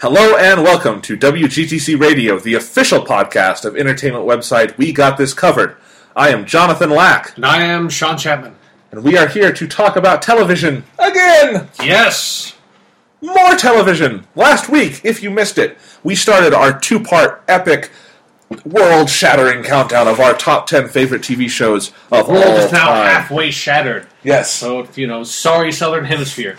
Hello and welcome to WGTC Radio, the official podcast of entertainment website We Got This Covered. I am Jonathan Lack, And I am Sean Chapman. and we are here to talk about television again! Yes! More television! Last week, if you missed it, we started our two part epic world shattering countdown of our top 10 favorite TV shows of the World is now time. halfway shattered. Yes. So, you know, sorry, Southern Hemisphere.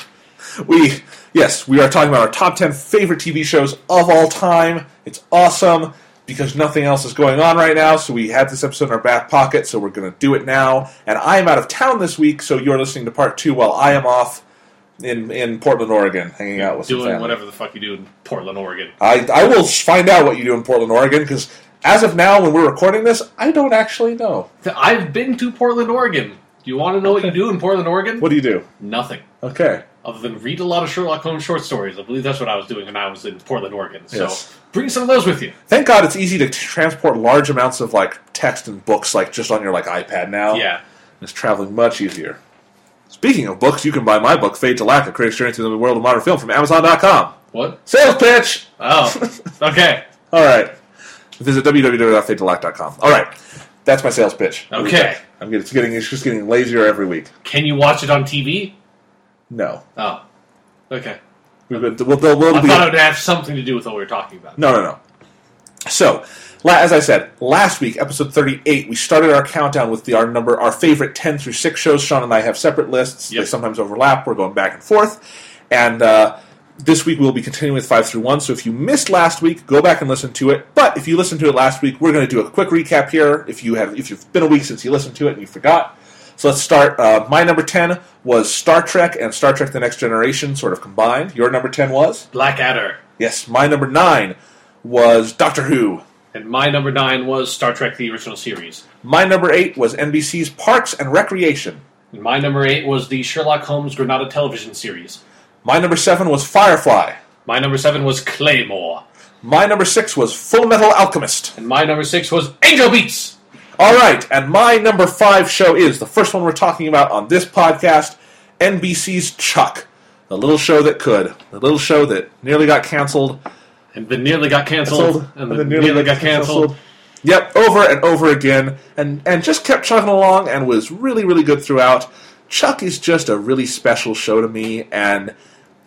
we yes we are talking about our top 10 favorite tv shows of all time it's awesome because nothing else is going on right now so we had this episode in our back pocket so we're going to do it now and i am out of town this week so you're listening to part two while i am off in, in portland oregon hanging out with some Doing whatever the fuck you do in Portland, Oregon. I, I will find out what you do in portland oregon because as of now when we're recording this i don't actually know I've been to Portland, Oregon. Do you want to know what you do in Portland, Oregon? what do you do Nothing. okay Other than read a lot of Sherlock Holmes short stories. I believe that's what I was doing when I was in Portland, Oregon. So, Yes. bring some of those with you. thank god it's easy to t- transport large amounts of like text and books like just on your like ipad now Yeah. It's traveling much easier. Speaking of books, you can buy my book, Fade to Lack, A Critic's Journey Through the World of Modern Film from Amazon.com. What? Sales pitch! Oh, okay. All right. Visit www.fadetolack.com. All right. That's my sales pitch. Okay. I'm getting, it's getting, it's just getting lazier every week. Can you watch it on TV? No. Oh, okay. We'll, we'll, we'll, we'll I be, thought it would have something to do with what we were talking about. no, no, no. So, la- as I said, last week, episode 38, we started our countdown with the, our number, our favorite 10 through 6 shows. Sean and I have separate lists. They sometimes overlap. We're going back and forth. And uh, this week we'll be continuing with 5 through 1. So if you missed last week, go back and listen to it. But if you listened to it last week, we're going to do a quick recap here. If you have, if you've been a week since you listened to it and you forgot. So let's start. Uh, my number 10 was Star Trek and Star Trek The Next Generation, sort of combined. Your number 10 was? Blackadder. Yes, my number 9 was Doctor Who. And my number nine was Star Trek: The Original Series. My number 8 was NBC's Parks and Recreation. And my number eight was the Sherlock Holmes Granada television series. My number 7 was Firefly. My number seven was Claymore. My number 6 was Full Metal Alchemist. And my number six was Angel Beats. All right, and my number 5 show is the first one we're talking about on this podcast NBC's Chuck. The little show that could. The little show that nearly got canceled. And then nearly got canceled. Canceled, And then nearly, got canceled. Yep, over and over again, and and just kept chugging along, and was really really good throughout. Chuck is just a really special show to me, and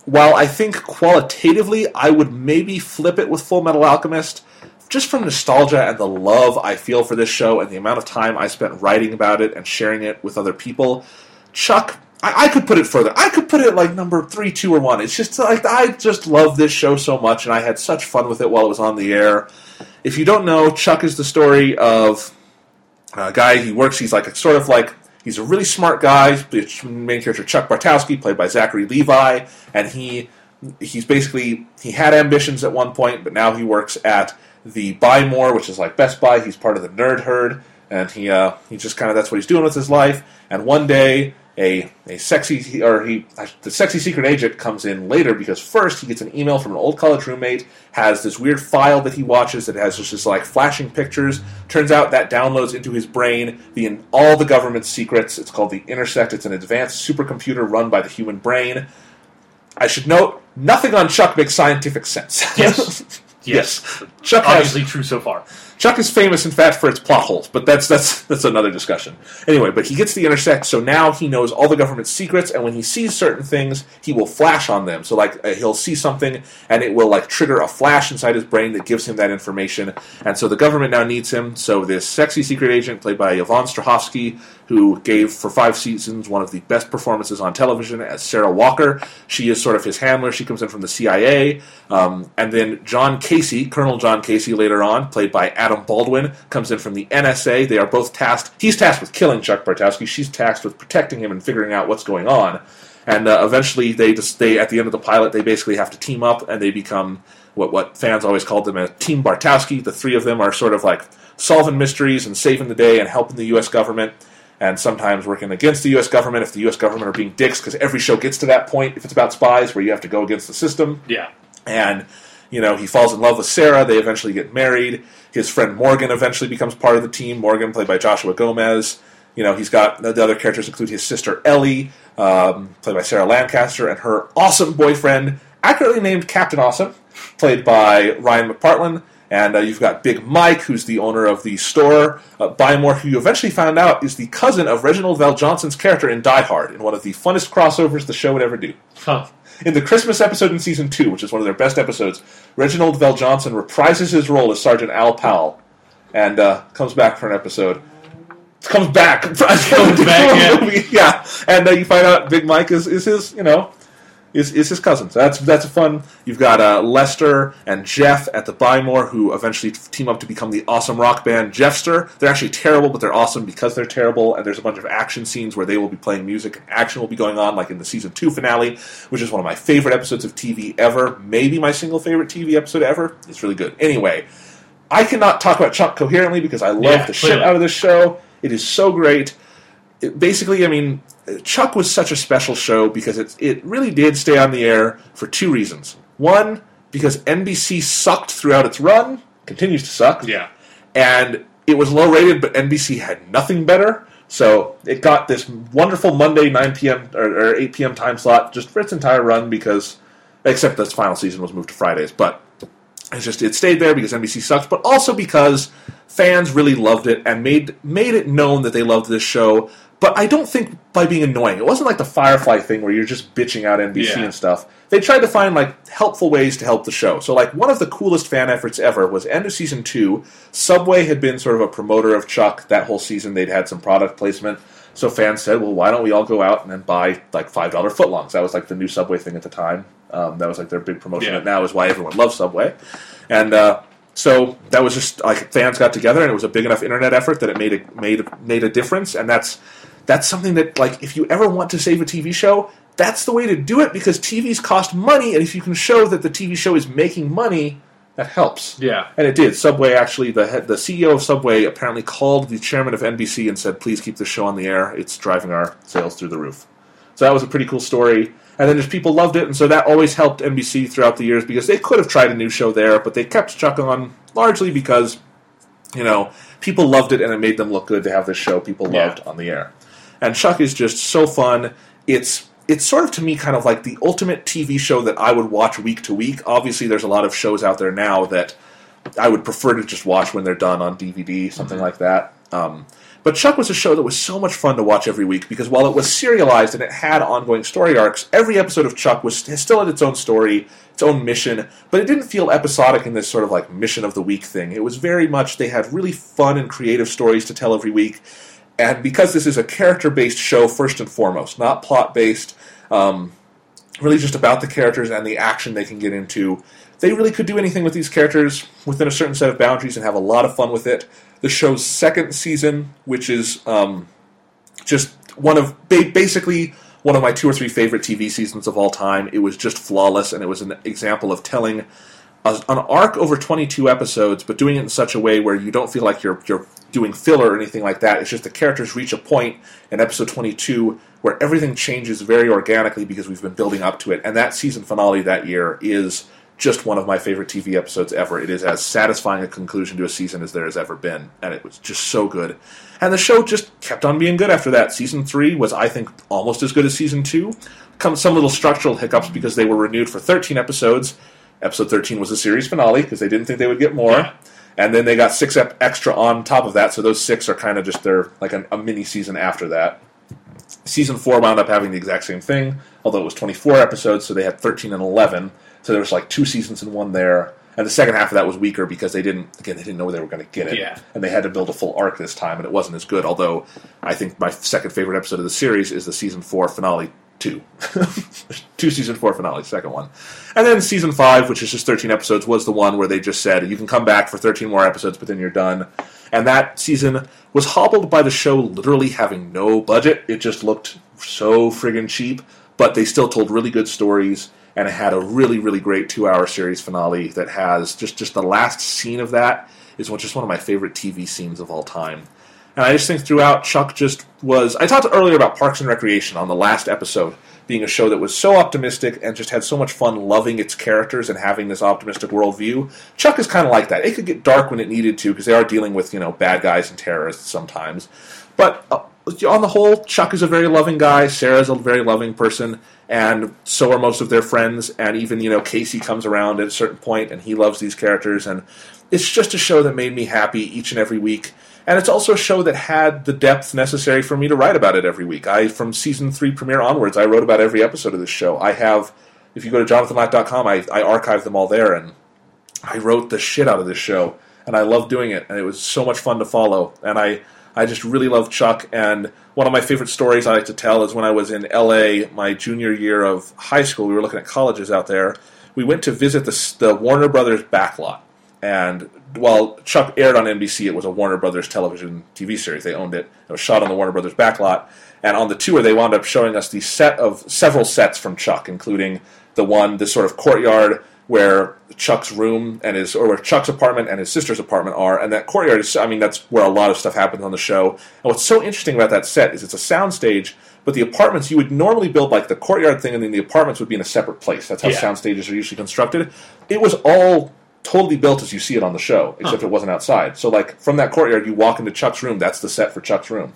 while I think qualitatively I would maybe flip it with Full Metal Alchemist, just from nostalgia and the love I feel for this show and the amount of time I spent writing about it and sharing it with other people, Chuck. I, I could put it further. I could put it like number three, two, or one. It's just like I just love this show so much, and I had such fun with it while it was on the air. If you don't know, Chuck is the story of a guy. He works. He's like sort of like he's a really smart guy. Main character Chuck Bartowski, played by Zachary Levi, and he he's basically he had ambitions at one point, but now he works at the Buy More, which is like Best Buy. He's part of the nerd herd, and he uh, he just kind of that's what he's doing with his life. And one day. A, a sexy or he the sexy secret agent comes in later because first he gets an email from an old college roommate has this weird file that he watches that has just this like flashing pictures turns out that downloads into his brain the all the government's secrets it's called the intersect it's an advanced supercomputer run by the human brain I should note nothing on Chuck makes scientific sense Yes. yes Chuck has Obviously true so far. Chuck is famous, in fact, for its plot holes, but that's that's that's another discussion. Anyway, but he gets the intersect, so now he knows all the government's secrets, and when he sees certain things, he will flash on them. So, like, uh, he'll see something, and it will like trigger a flash inside his brain that gives him that information. And so the government now needs him. So this sexy secret agent, played by Yvonne Strahovski, who gave for five seasons one of the best performances on television as Sarah Walker. She is sort of his handler. She comes in from the CIA. Um, and then John Casey, Colonel John Casey, later on, played by Adam Baldwin, comes in from the NSA. They are both tasked. He's tasked with killing Chuck Bartowski. She's tasked with protecting him and figuring out what's going on. And uh, eventually, they just they at the end of the pilot, they basically have to team up, and they become what what fans always called them a Team Bartowski. The three of them are sort of like solving mysteries and saving the day and helping the U.S. government and sometimes working against the U.S. government if the U.S. government are being dicks, because every show gets to that point if it's about spies where you have to go against the system. Yeah. And you know he falls in love with Sarah. They eventually get married. His friend Morgan eventually becomes part of the team. Morgan, played by Joshua Gomez. You know he's got the other characters include his sister Ellie, um, played by Sarah Lancaster, and her awesome boyfriend accurately named Captain Awesome, played by Ryan McPartlin. And uh, you've got Big Mike, who's the owner of the store. Uh, Buy More, who you eventually found out is the cousin of Reginald VelJohnson's character in Die Hard, in one of the funnest crossovers the show would ever do. Huh. In the Christmas episode in season two, which is one of their best episodes, Reginald VelJohnson reprises his role as Sergeant Al Powell and uh, comes back for an episode. Comes back. Comes back, yeah. yeah. And uh, you find out Big Mike is, is his, you know, is, is his cousin. So that's that's fun. You've got uh, Lester and Jeff at the Buy More, who eventually team up to become the awesome rock band Jeffster. They're actually terrible, but they're awesome because they're terrible. And there's a bunch of action scenes where they will be playing music. and Action will be going on, like in the season two finale, which is one of my favorite episodes of TV ever. Maybe my single favorite TV episode ever. It's really good. Anyway, I cannot talk about Chuck coherently because I love Yeah, the shit out of this show. It is so great. It- basically, I mean, Chuck was such a special show because it it really did stay on the air for two reasons. One, because NBC sucked throughout its run, continues to suck, Yeah. and it was low rated, but NBC had nothing better. So it got this wonderful Monday 9 p.m. or, or 8 p.m. time slot just for its entire run because, except this final season was moved to Fridays, but it's just it stayed there because NBC sucks, but also because fans really loved it and made made it known that they loved this show. But I don't think by being annoying. It wasn't like the Firefly thing where you're just bitching out NBC Yeah. and stuff. They tried to find like helpful ways to help the show. So like one of the coolest fan efforts ever was end of season two. Subway had been sort of a promoter of Chuck that whole season. They'd had some product placement. So fans said, "Well, why don't we all go out and then buy like five dollar footlongs?" That was like the new Subway thing at the time. Um, that was like their big promotion. Yeah. And now is why everyone loves Subway. And uh, so that was just like fans got together, and it was a big enough internet effort that it made a made made a difference. And that's that's something that like if you ever want to save a TV show, that's the way to do it because TVs cost money, and if you can show that the TV show is making money, that helps. Yeah. And it did. Subway actually, the head, the CEO of Subway apparently called the chairman of NBC and said, "Please keep this show on the air. It's driving our sales through the roof." So that was a pretty cool story. And then just people loved it, and so that always helped NBC throughout the years because they could have tried a new show there, but they kept Chuck on largely because you know people loved it and it made them look good to have this show people Yeah. loved on the air. And Chuck is just so fun. It's it's sort of to me kind of like the ultimate TV show that I would watch week to week. Obviously, there's a lot of shows out there now that I would prefer to just watch when they're done on DVD, something like that. Um, but Chuck was a show that was so much fun to watch every week because while it was serialized and it had ongoing story arcs, every episode of Chuck was still had its own story, its own mission, but it didn't feel episodic in this sort of like mission of the week thing. It was very much they had really fun and creative stories to tell every week. And because this is a character based show, first and foremost, not plot based, um, really just about the characters and the action they can get into. They really could do anything with these characters within a certain set of boundaries and have a lot of fun with it. The show's second season, which is um, just one of ba- basically one of my two or three favorite TV seasons of all time. It was just flawless, and it was an example of telling a, an arc over 22 episodes, but doing it in such a way where you don't feel like you're you're doing filler or anything like that. It's just the characters reach a point in episode 22 where everything changes very organically because we've been building up to it. And that season finale that year is just one of my favorite TV episodes ever. It is as satisfying a conclusion to a season as there has ever been, and it was just so good. And the show just kept on being good after that. Season three was, I think, almost as good as season two. Come some little structural hiccups because they were renewed for 13 episodes. Episode 13 was the series finale because they didn't think they would get more. Yeah. And then they got six ep- extra on top of that, so those six are kind of just their like an, a mini season after that. Season four wound up having the exact same thing, although it was 24 episodes, so they had 13 and 11. So there was like two seasons in one there. And the second half of that was weaker because they didn't, again, they didn't know where they were going to get it. Yeah. And they had to build a full arc this time, and it wasn't as good. Although I think my second favorite episode of the series is the season four finale two. two season four finales, second one. And then season five, which is just 13 episodes, was the one where they just said, you can come back for 13 more episodes, but then you're done. And that season was hobbled by the show literally having no budget. It just looked so friggin' cheap, but they still told really good stories. And it had a really, really great two-hour series finale that has just just the last scene of that is just one of my favorite TV scenes of all time. And I just think throughout, Chuck just was. I talked earlier about Parks and Recreation on the last episode being a show that was so optimistic and just had so much fun loving its characters and having this optimistic worldview. Chuck is kind of like that. It could get dark when it needed to because they are dealing with you know bad guys and terrorists sometimes. But uh, on the whole, Chuck is a very loving guy. Sarah's a very loving person, and so are most of their friends. And even you know Casey comes around at a certain point, and he loves these characters. And it's just a show that made me happy each and every week. And it's also a show that had the depth necessary for me to write about it every week. I, from season three premiere onwards, I wrote about every episode of this show. I have, if you go to jonathanlack.com, I, I archive them all there, and I wrote the shit out of this show, and I love doing it, and it was so much fun to follow. And I, I just really love Chuck. And one of my favorite stories I like to tell is when I was in LA, my junior year of high school. We were looking at colleges out there. We went to visit the, the Warner Brothers backlot, and while Chuck aired on NBC, it was a Warner Brothers television TV series. They owned it. It was shot on the Warner Brothers backlot. And on the tour, they wound up showing us the set of several sets from Chuck, including the one, this sort of courtyard where Chuck's room and his, or where Chuck's apartment and his sister's apartment are. And that courtyard is, I mean, that's where a lot of stuff happens on the show. And what's so interesting about that set is it's a soundstage, but the apartments, you would normally build like the courtyard thing, and then the apartments would be in a separate place. That's how Yeah. sound stages are usually constructed. It was all totally built as you see it on the show, except Huh. it wasn't outside. So, like from that courtyard, you walk into Chuck's room. That's the set for Chuck's room.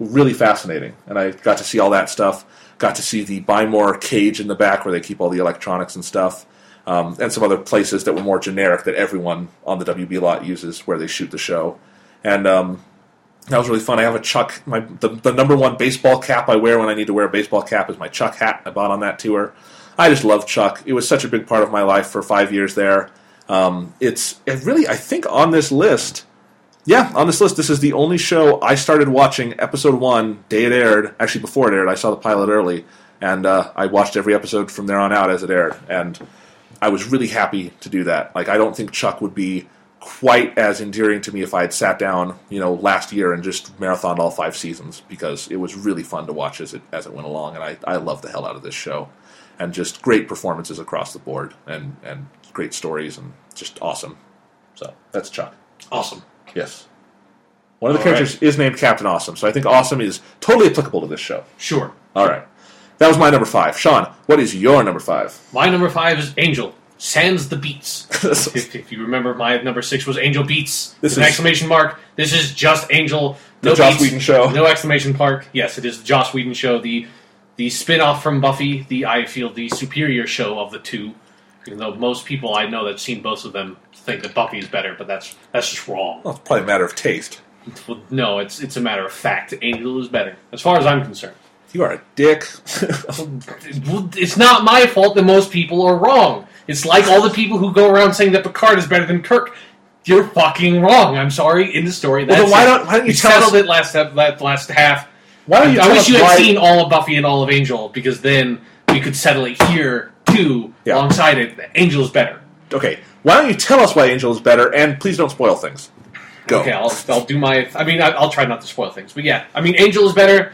Really fascinating, and I got to see all that stuff. Got to see the Buy More cage in the back where they keep all the electronics and stuff, um, and some other places that were more generic that everyone on the WB lot uses where they shoot the show. And um, that was really fun. I have a Chuck. My the, the number one baseball cap I wear when I need to wear a baseball cap is my Chuck hat I bought on that tour. I just love Chuck. It was such a big part of my life for five years there. Um, it's it really I think on this list, yeah, on this list, this is the only show I started watching episode one day it aired. Actually, before it aired, I saw the pilot early, and uh, I watched every episode from there on out as it aired. And I was really happy to do that. Like I don't think Chuck would be quite as endearing to me if I had sat down, you know, last year and just marathoned all five seasons because it was really fun to watch as it as it went along, and I I love the hell out of this show, and just great performances across the board, and and great stories, and just awesome. So that's Chuck. Awesome. Yes. One of the All right. characters is named Captain Awesome, so I think Awesome is totally applicable to this show. Sure. All right. That was my number five. Sean, what is your number five? My number five is Angel. Sans the beats. if, if you remember, my number six was Angel Beats. This with an is- exclamation mark. This is just Angel. The No Joss beats, Whedon show. No exclamation mark. Yes, it is the Joss Whedon show. The the spin off from Buffy. The I feel the superior show of the two. Even though most people I know that've seen both of them think that Buffy is better, but that's that's just wrong. Well, it's probably a matter of taste. Well, no, it's it's a matter of fact. Angel is better, as far as I'm concerned. You are a dick. It's not my fault that most people are wrong. It's like all the people who go around saying that Picard is better than Kirk. You're fucking wrong. I'm sorry. In the story, Well, that's then why don't- why don't you We tell settled us- it last that last half? Why don't you I wish you had why- seen all of Buffy and all of Angel because then we could settle it here too, Yeah. alongside it. Angel is better. Okay, why don't you tell us why Angel is better, and please don't spoil things. Go. Okay, I'll, I'll do my. I mean, I'll try not to spoil things, but yeah, I mean, Angel is better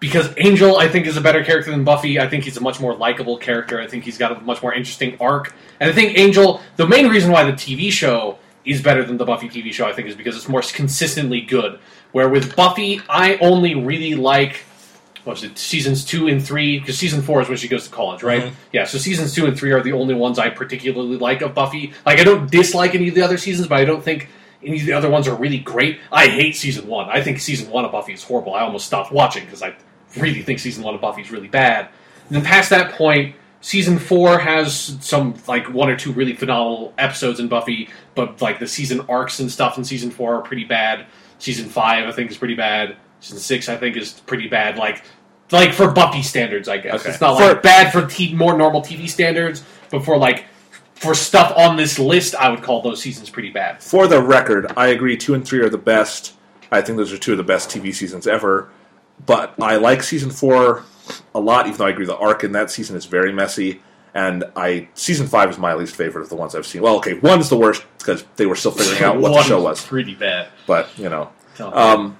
because Angel, I think, is a better character than Buffy. I think he's a much more likable character. I think he's got a much more interesting arc, and I think Angel. The main reason why the TV show is better than the Buffy TV show, I think, is because it's more consistently good. Where with Buffy, I only really like was it seasons two and three because season four is when she goes to college right? Mhm. yeah so seasons two and three are the only ones i particularly like of buffy. Like i don't dislike any of the other seasons but i don't think any of the other ones are really great. I hate season one. I think season one of buffy is horrible. I almost stopped watching because i really think season one of buffy is really bad. And then past that point season four has some like one or two really phenomenal episodes in buffy but like the season arcs and stuff in season four are pretty bad. Season five i think is pretty bad. Season six i think is pretty bad. Like like for Buffy standards, I guess. Okay. It's not For- like bad for t- more normal TV standards, but for like for stuff on this list, I would call those seasons pretty bad. For the record, I agree. Two and three are the best. I think those are two of the best TV seasons ever. But I like season four a lot, even though I agree the arc in that season is very messy. And I season five is my least favorite of the ones I've seen. Well, okay, one's the worst because they were still figuring out what the show was. pretty bad. But you know, Tell me. um,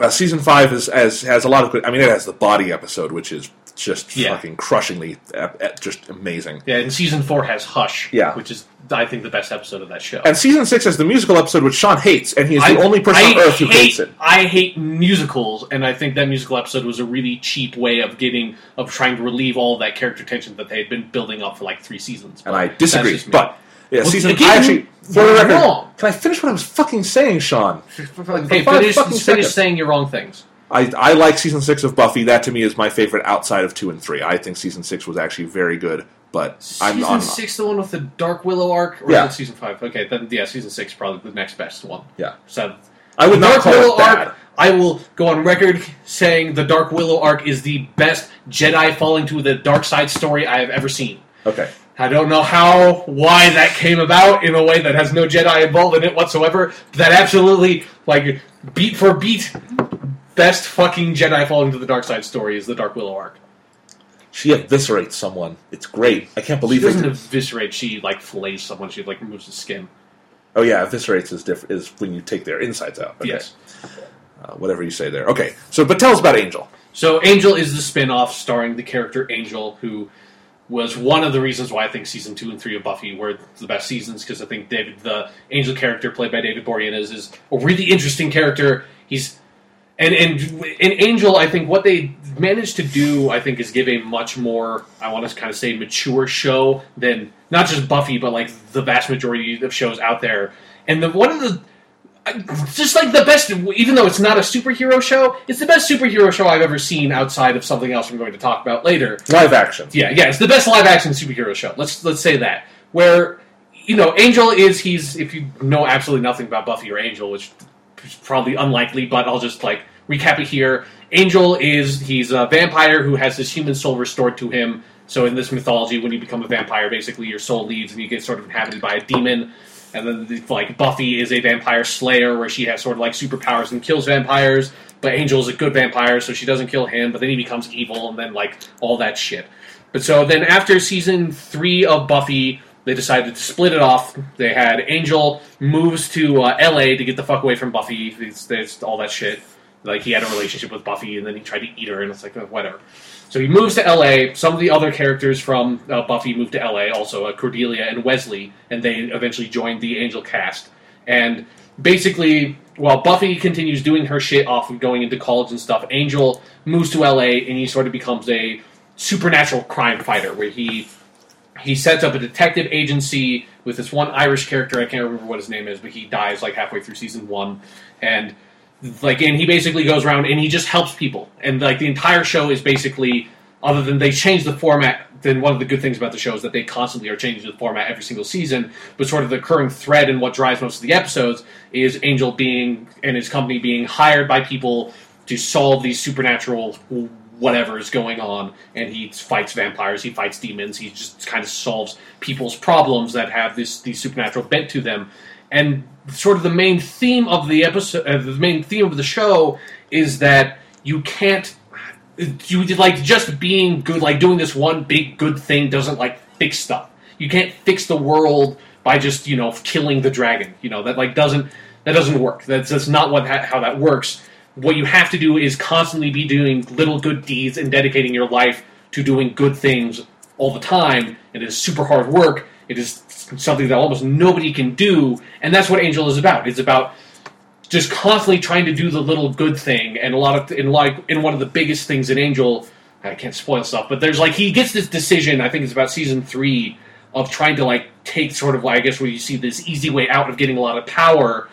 uh, season five is has has a lot of good. I mean, it has the body episode, which is just Yeah. fucking crushingly, uh, uh, just amazing. yeah, and season four has Hush, Yeah. which is I think the best episode of that show. And season six has the musical episode, which Sean hates, and he is the only person I on earth who hates it. I hate musicals, and I think that musical episode was a really cheap way of getting of trying to relieve all that character tension that they had been building up for like three seasons. And But I disagree. But yeah, Well, season. again, I actually, for the record, wrong. can I finish what I was fucking saying, Sean? okay, five finish, fucking finish seconds. saying your wrong things. I, I like season six of Buffy. That to me is my favorite outside of two and three. I think season six was actually very good, but I'm season six, the one with the Dark Willow arc, or Yeah. is it season five? Okay, then yeah, season six probably the next best one. Yeah, So I would not Dark call Willow it bad. arc. I will go on record saying the Dark Willow arc is the best Jedi falling to the dark side story I have ever seen. Okay, I don't know how, why that came about in a way that has no Jedi involved in it whatsoever. That absolutely, like, beat for beat, best fucking Jedi falling to the dark side story is the Dark Willow arc. she eviscerates someone. It's great. I can't She believe doesn't it. eviscerate. She like fillets someone. She like removes the skin. Oh yeah, eviscerates is different. Is when you take their insides out. Okay. Yes. Uh, whatever you say there. Okay, so but tell us about Angel. So Angel is the spin-off starring the character Angel, who was one of the reasons why I think season two and three of Buffy were the best seasons because I think David, the Angel character played by David Boreanaz, is a really interesting character. He's and and in Angel, I think what they managed to do, I think, is give a much more, I want to kind of say, mature show than not just Buffy, but like the vast majority of shows out there. And the one of the just like the best, even though it's not a superhero show, it's the best superhero show I've ever seen outside of something else I'm going to talk about later. Live action. Yeah, yeah, it's the best live action superhero show. Let's let's say that. Where you know, Angel is he's if you know absolutely nothing about Buffy or Angel, which is probably unlikely, but I'll just like recap it here. Angel is he's a vampire who has his human soul restored to him. So in this mythology, when you become a vampire, basically your soul leaves and you get sort of inhabited by a demon. And then like Buffy is a vampire slayer where she has sort of like superpowers and kills vampires. But Angel is a good vampire, so she doesn't kill him. But then he becomes evil, and then like all that shit. But so then after season three of Buffy, they decided to split it off. They had Angel moves to uh, L.A. to get the fuck away from Buffy. It's, all that shit. Like he had a relationship with Buffy, and then he tried to eat her, and it's like uh, whatever. So he moves to L.A. Some of the other characters from uh, Buffy moved to L.A. Also, uh, Cordelia and Wesley, and they eventually joined the Angel cast. And basically, while Buffy continues doing her shit off of going into college and stuff, Angel moves to LA and he sort of becomes a supernatural crime fighter where he he sets up a detective agency with this one Irish character. I can't remember what his name is, but he dies like halfway through season one, and like and he basically goes around and he just helps people. And like the entire show is basically other than they change the format. Then one of the good things about the show is that they constantly are changing the format every single season. But sort of the recurring thread and what drives most of the episodes is Angel being and his company being hired by people to solve these supernatural whatever is going on and he fights vampires he fights demons he just kind of solves people's problems that have this these supernatural bent to them and sort of the main theme of the episode uh, the main theme of the show is that you can't you like just being good like doing this one big good thing doesn't like fix stuff. You can't fix the world by just you know killing the dragon. You know that like doesn't that doesn't work. That's that's not what how that works. What you have to do is constantly be doing little good deeds and dedicating your life to doing good things all the time. It is super hard work. It is something that almost nobody can do and that's what angel is about. It's about just constantly trying to do the little good thing and a lot of in like in one of the biggest things in angel i can't spoil stuff but there's like he gets this decision i think it's about season three of trying to like take sort of like i guess where you see this easy way out of getting a lot of power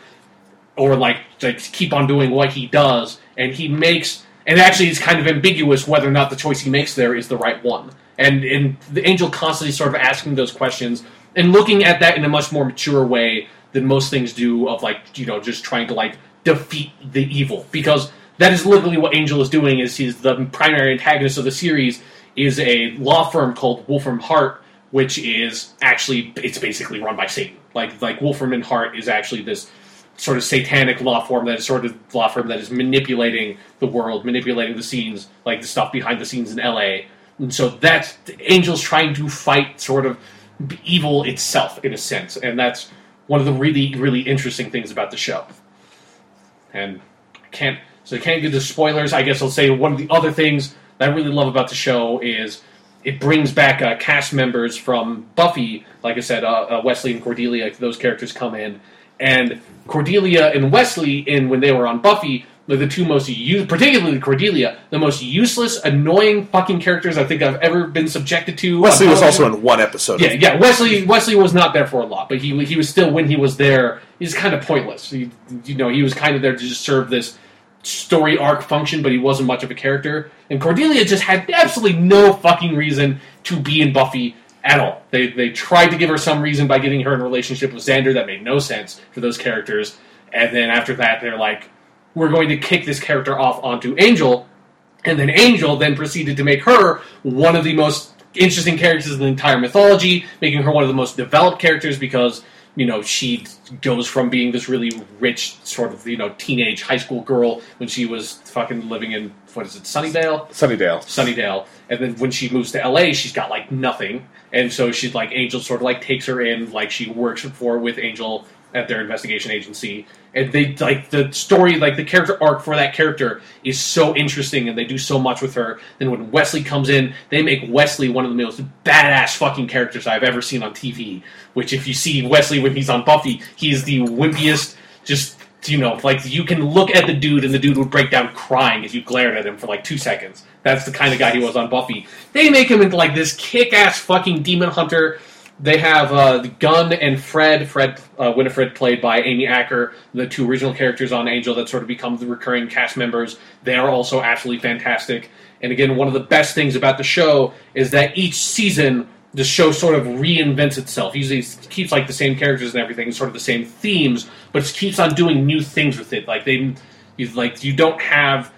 or like like keep on doing what he does and he makes and actually it's kind of ambiguous whether or not the choice he makes there is the right one. And and the angel constantly sort of asking those questions and looking at that in a much more mature way than most things do of like you know just trying to like defeat the evil because that is literally what angel is doing is he's the primary antagonist of the series is a law firm called wolfram hart which is actually it's basically run by satan like like wolfram and hart is actually this sort of satanic law firm that is sort of law firm that is manipulating the world, manipulating the scenes, like the stuff behind the scenes in LA. And so that's Angel's trying to fight sort of evil itself in a sense, and that's one of the really really interesting things about the show. And can't so I can't get into spoilers. I guess I'll say one of the other things that I really love about the show is it brings back uh, cast members from Buffy. Like I said, uh, uh, Wesley and Cordelia, those characters come in, and Cordelia and Wesley, in when they were on Buffy, were the two most u- particularly Cordelia, the most useless, annoying fucking characters I think I've ever been subjected to. Wesley was um, also in one episode. Yeah, yeah. Wesley Wesley was not there for a lot, but he he was still when he was there. He's kind of pointless. He, you know, he was kind of there to just serve this story arc function, but he wasn't much of a character. And Cordelia just had absolutely no fucking reason to be in Buffy at all. They they tried to give her some reason by getting her in a relationship with Xander that made no sense for those characters. And then after that, they're like, we're going to kick this character off onto Angel. And then Angel then proceeded to make her one of the most interesting characters in the entire mythology, making her one of the most developed characters because you know she goes from being this really rich sort of you know teenage high school girl when she was fucking living in what is it Sunnydale Sunnydale. Sunnydale and then when she moves to LA she's got like nothing and so she's like Angel sort of like takes her in like she works for with Angel at their investigation agency. And they like the story like the character arc for that character is so interesting and they do so much with her. Then when wesley comes in they make wesley one of the most badass fucking characters i've ever seen on tv which if you see wesley when he's on buffy he's the wimpiest just you know like you can look at the dude and the dude would break down crying if you glared at him for like two seconds. That's the kind of guy he was on buffy. They make him into like this kick-ass fucking demon hunter they have uh, Gunn and Fred. Fred uh, Winifred, played by Amy Acker, the two original characters on Angel that sort of become the recurring cast members. They are also absolutely fantastic. And again, one of the best things about the show is that each season the show sort of reinvents itself. Usually, it keeps like the same characters and everything, sort of the same themes, but it keeps on doing new things with it. Like they, you, like you don't have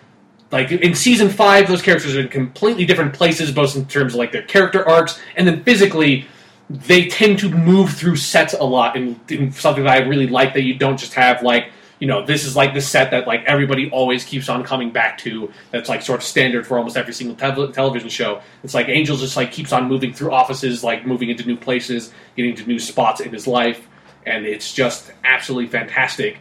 like in season five, those characters are in completely different places, both in terms of like their character arcs and then physically they tend to move through sets a lot and, in, something that I really like that you don't just have like you know this is like the set that like everybody always keeps on coming back to that's like sort of standard for almost every single te- television show it's like Angel just like keeps on moving through offices like moving into new places getting to new spots in his life and it's just absolutely fantastic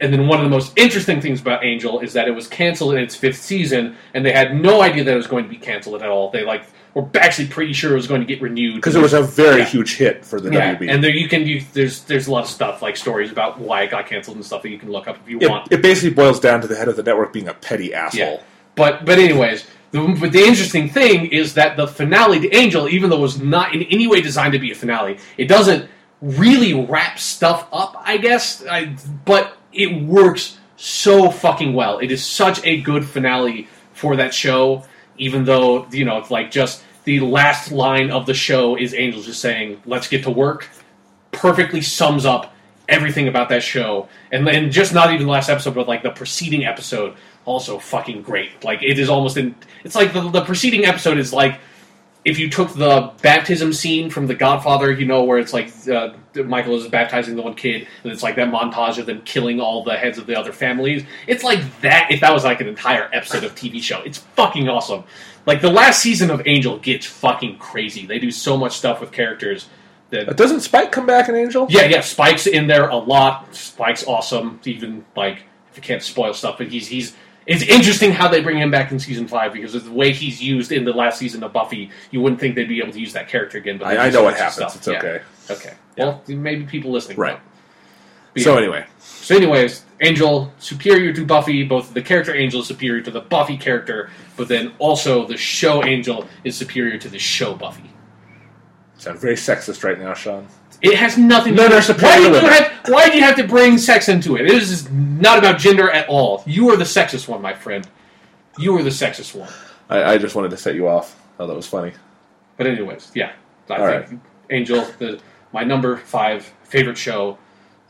and then one of the most interesting things about Angel is that it was canceled in its fifth season, and they had no idea that it was going to be canceled at all. They like were actually pretty sure it was going to get renewed Because it was a very Yeah. huge hit for the yeah, WB. and there you can you, there's there's a lot of stuff like stories about why it got canceled and stuff that you can look up if you it, want. it basically boils down to the head of the network being a petty asshole. Yeah. But but anyways, the, but the interesting thing is that the finale to Angel, even though it was not in any way designed to be a finale, it doesn't really wrap stuff up. I guess, I, but it works so fucking well. It is such a good finale for that show. Even though you know, it's like just the last line of the show is Angel just saying, "Let's get to work." perfectly sums up everything about that show, and and just not even the last episode, but like the preceding episode, also fucking great. Like it is almost in. It's like the the preceding episode is like if you took the baptism scene from The Godfather, you know, where it's like uh, Michael is baptizing the one kid, and it's like that montage of them killing all the heads of the other families. It's like that if that was like an entire episode of TV show. It's fucking awesome. Like the last season of Angel gets fucking crazy. They do so much stuff with characters that Uh, Doesn't Spike come back in Angel? yeah, yeah, Spike's in there a lot. Spike's awesome. Even like if you can't spoil stuff, but he's he's. It's interesting how they bring him back in season five because of the way he's used in the last season of Buffy. You wouldn't think they'd be able to use that character again. But I, I know what happens. stuff. It's Yeah. okay. Okay. Well, maybe people listening. Right. won't. So anyway, So, anyways, Angel superior to Buffy. Both the character Angel is superior to the Buffy character, but then also the show Angel is superior to the show Buffy. sound very sexist right now, Sean. It has nothing. To do superior Why do you have? Why do you have to bring sex into it? It is not about gender at all. You are the sexist one, my friend. You are the sexist one. I, I just wanted to set you off. Oh, that was funny. But anyways, yeah, I All think Angel, the my number five favorite show.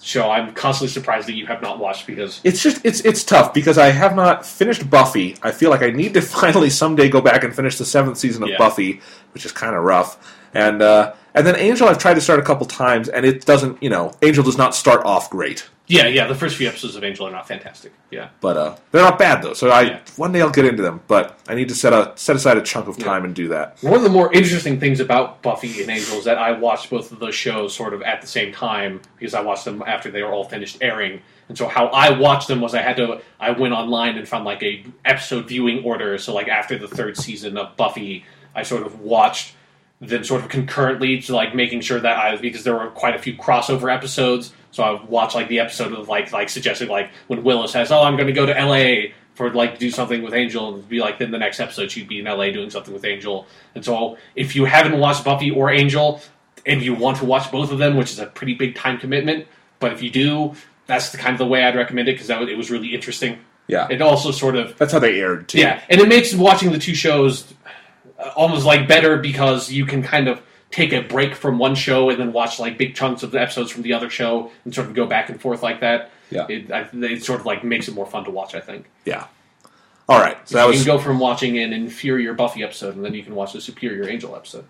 Show I'm constantly surprised that you have not watched because It's just it's it's tough because I have not finished Buffy. I feel like I need to finally someday go back and finish the seventh season of Yeah. Buffy, which is kind of rough. And uh, and then Angel, I've tried to start a couple times, and it doesn't. You know, Angel does not start off great, yeah, yeah, the first few episodes of Angel are not fantastic. Yeah. but uh, they're not bad though. So I Yeah. one day I'll get into them, but I need to set a set aside a chunk of time and do that. One of the more interesting things about Buffy and Angel is that I watched both of those shows sort of at the same time because I watched them after they were all finished airing. And so how I watched them was I had to I went online and found like a episode viewing order. So like after the third season of Buffy, I sort of watched them sort of concurrently to like making sure that I because there were quite a few crossover episodes. So I watch like the episode of like like suggesting like when Willow says, "Oh, I'm going to go to L.A." for like to do something with Angel and be like then the next episode she'd be in LA doing something with Angel. And so if you haven't watched Buffy or Angel and you want to watch both of them, which is a pretty big time commitment, but if you do, that's the kind of the way I'd recommend it because that it was really interesting. Yeah. It also sort of That's how they aired too. yeah, and it makes watching the two shows uh, almost like better because you can kind of take a break from one show and then watch like big chunks of the episodes from the other show and sort of go back and forth like that. Yeah. it, I, it sort of like makes it more fun to watch. I think Yeah. All right. So that you was can go from watching an inferior Buffy episode and then you can watch a superior Angel episode.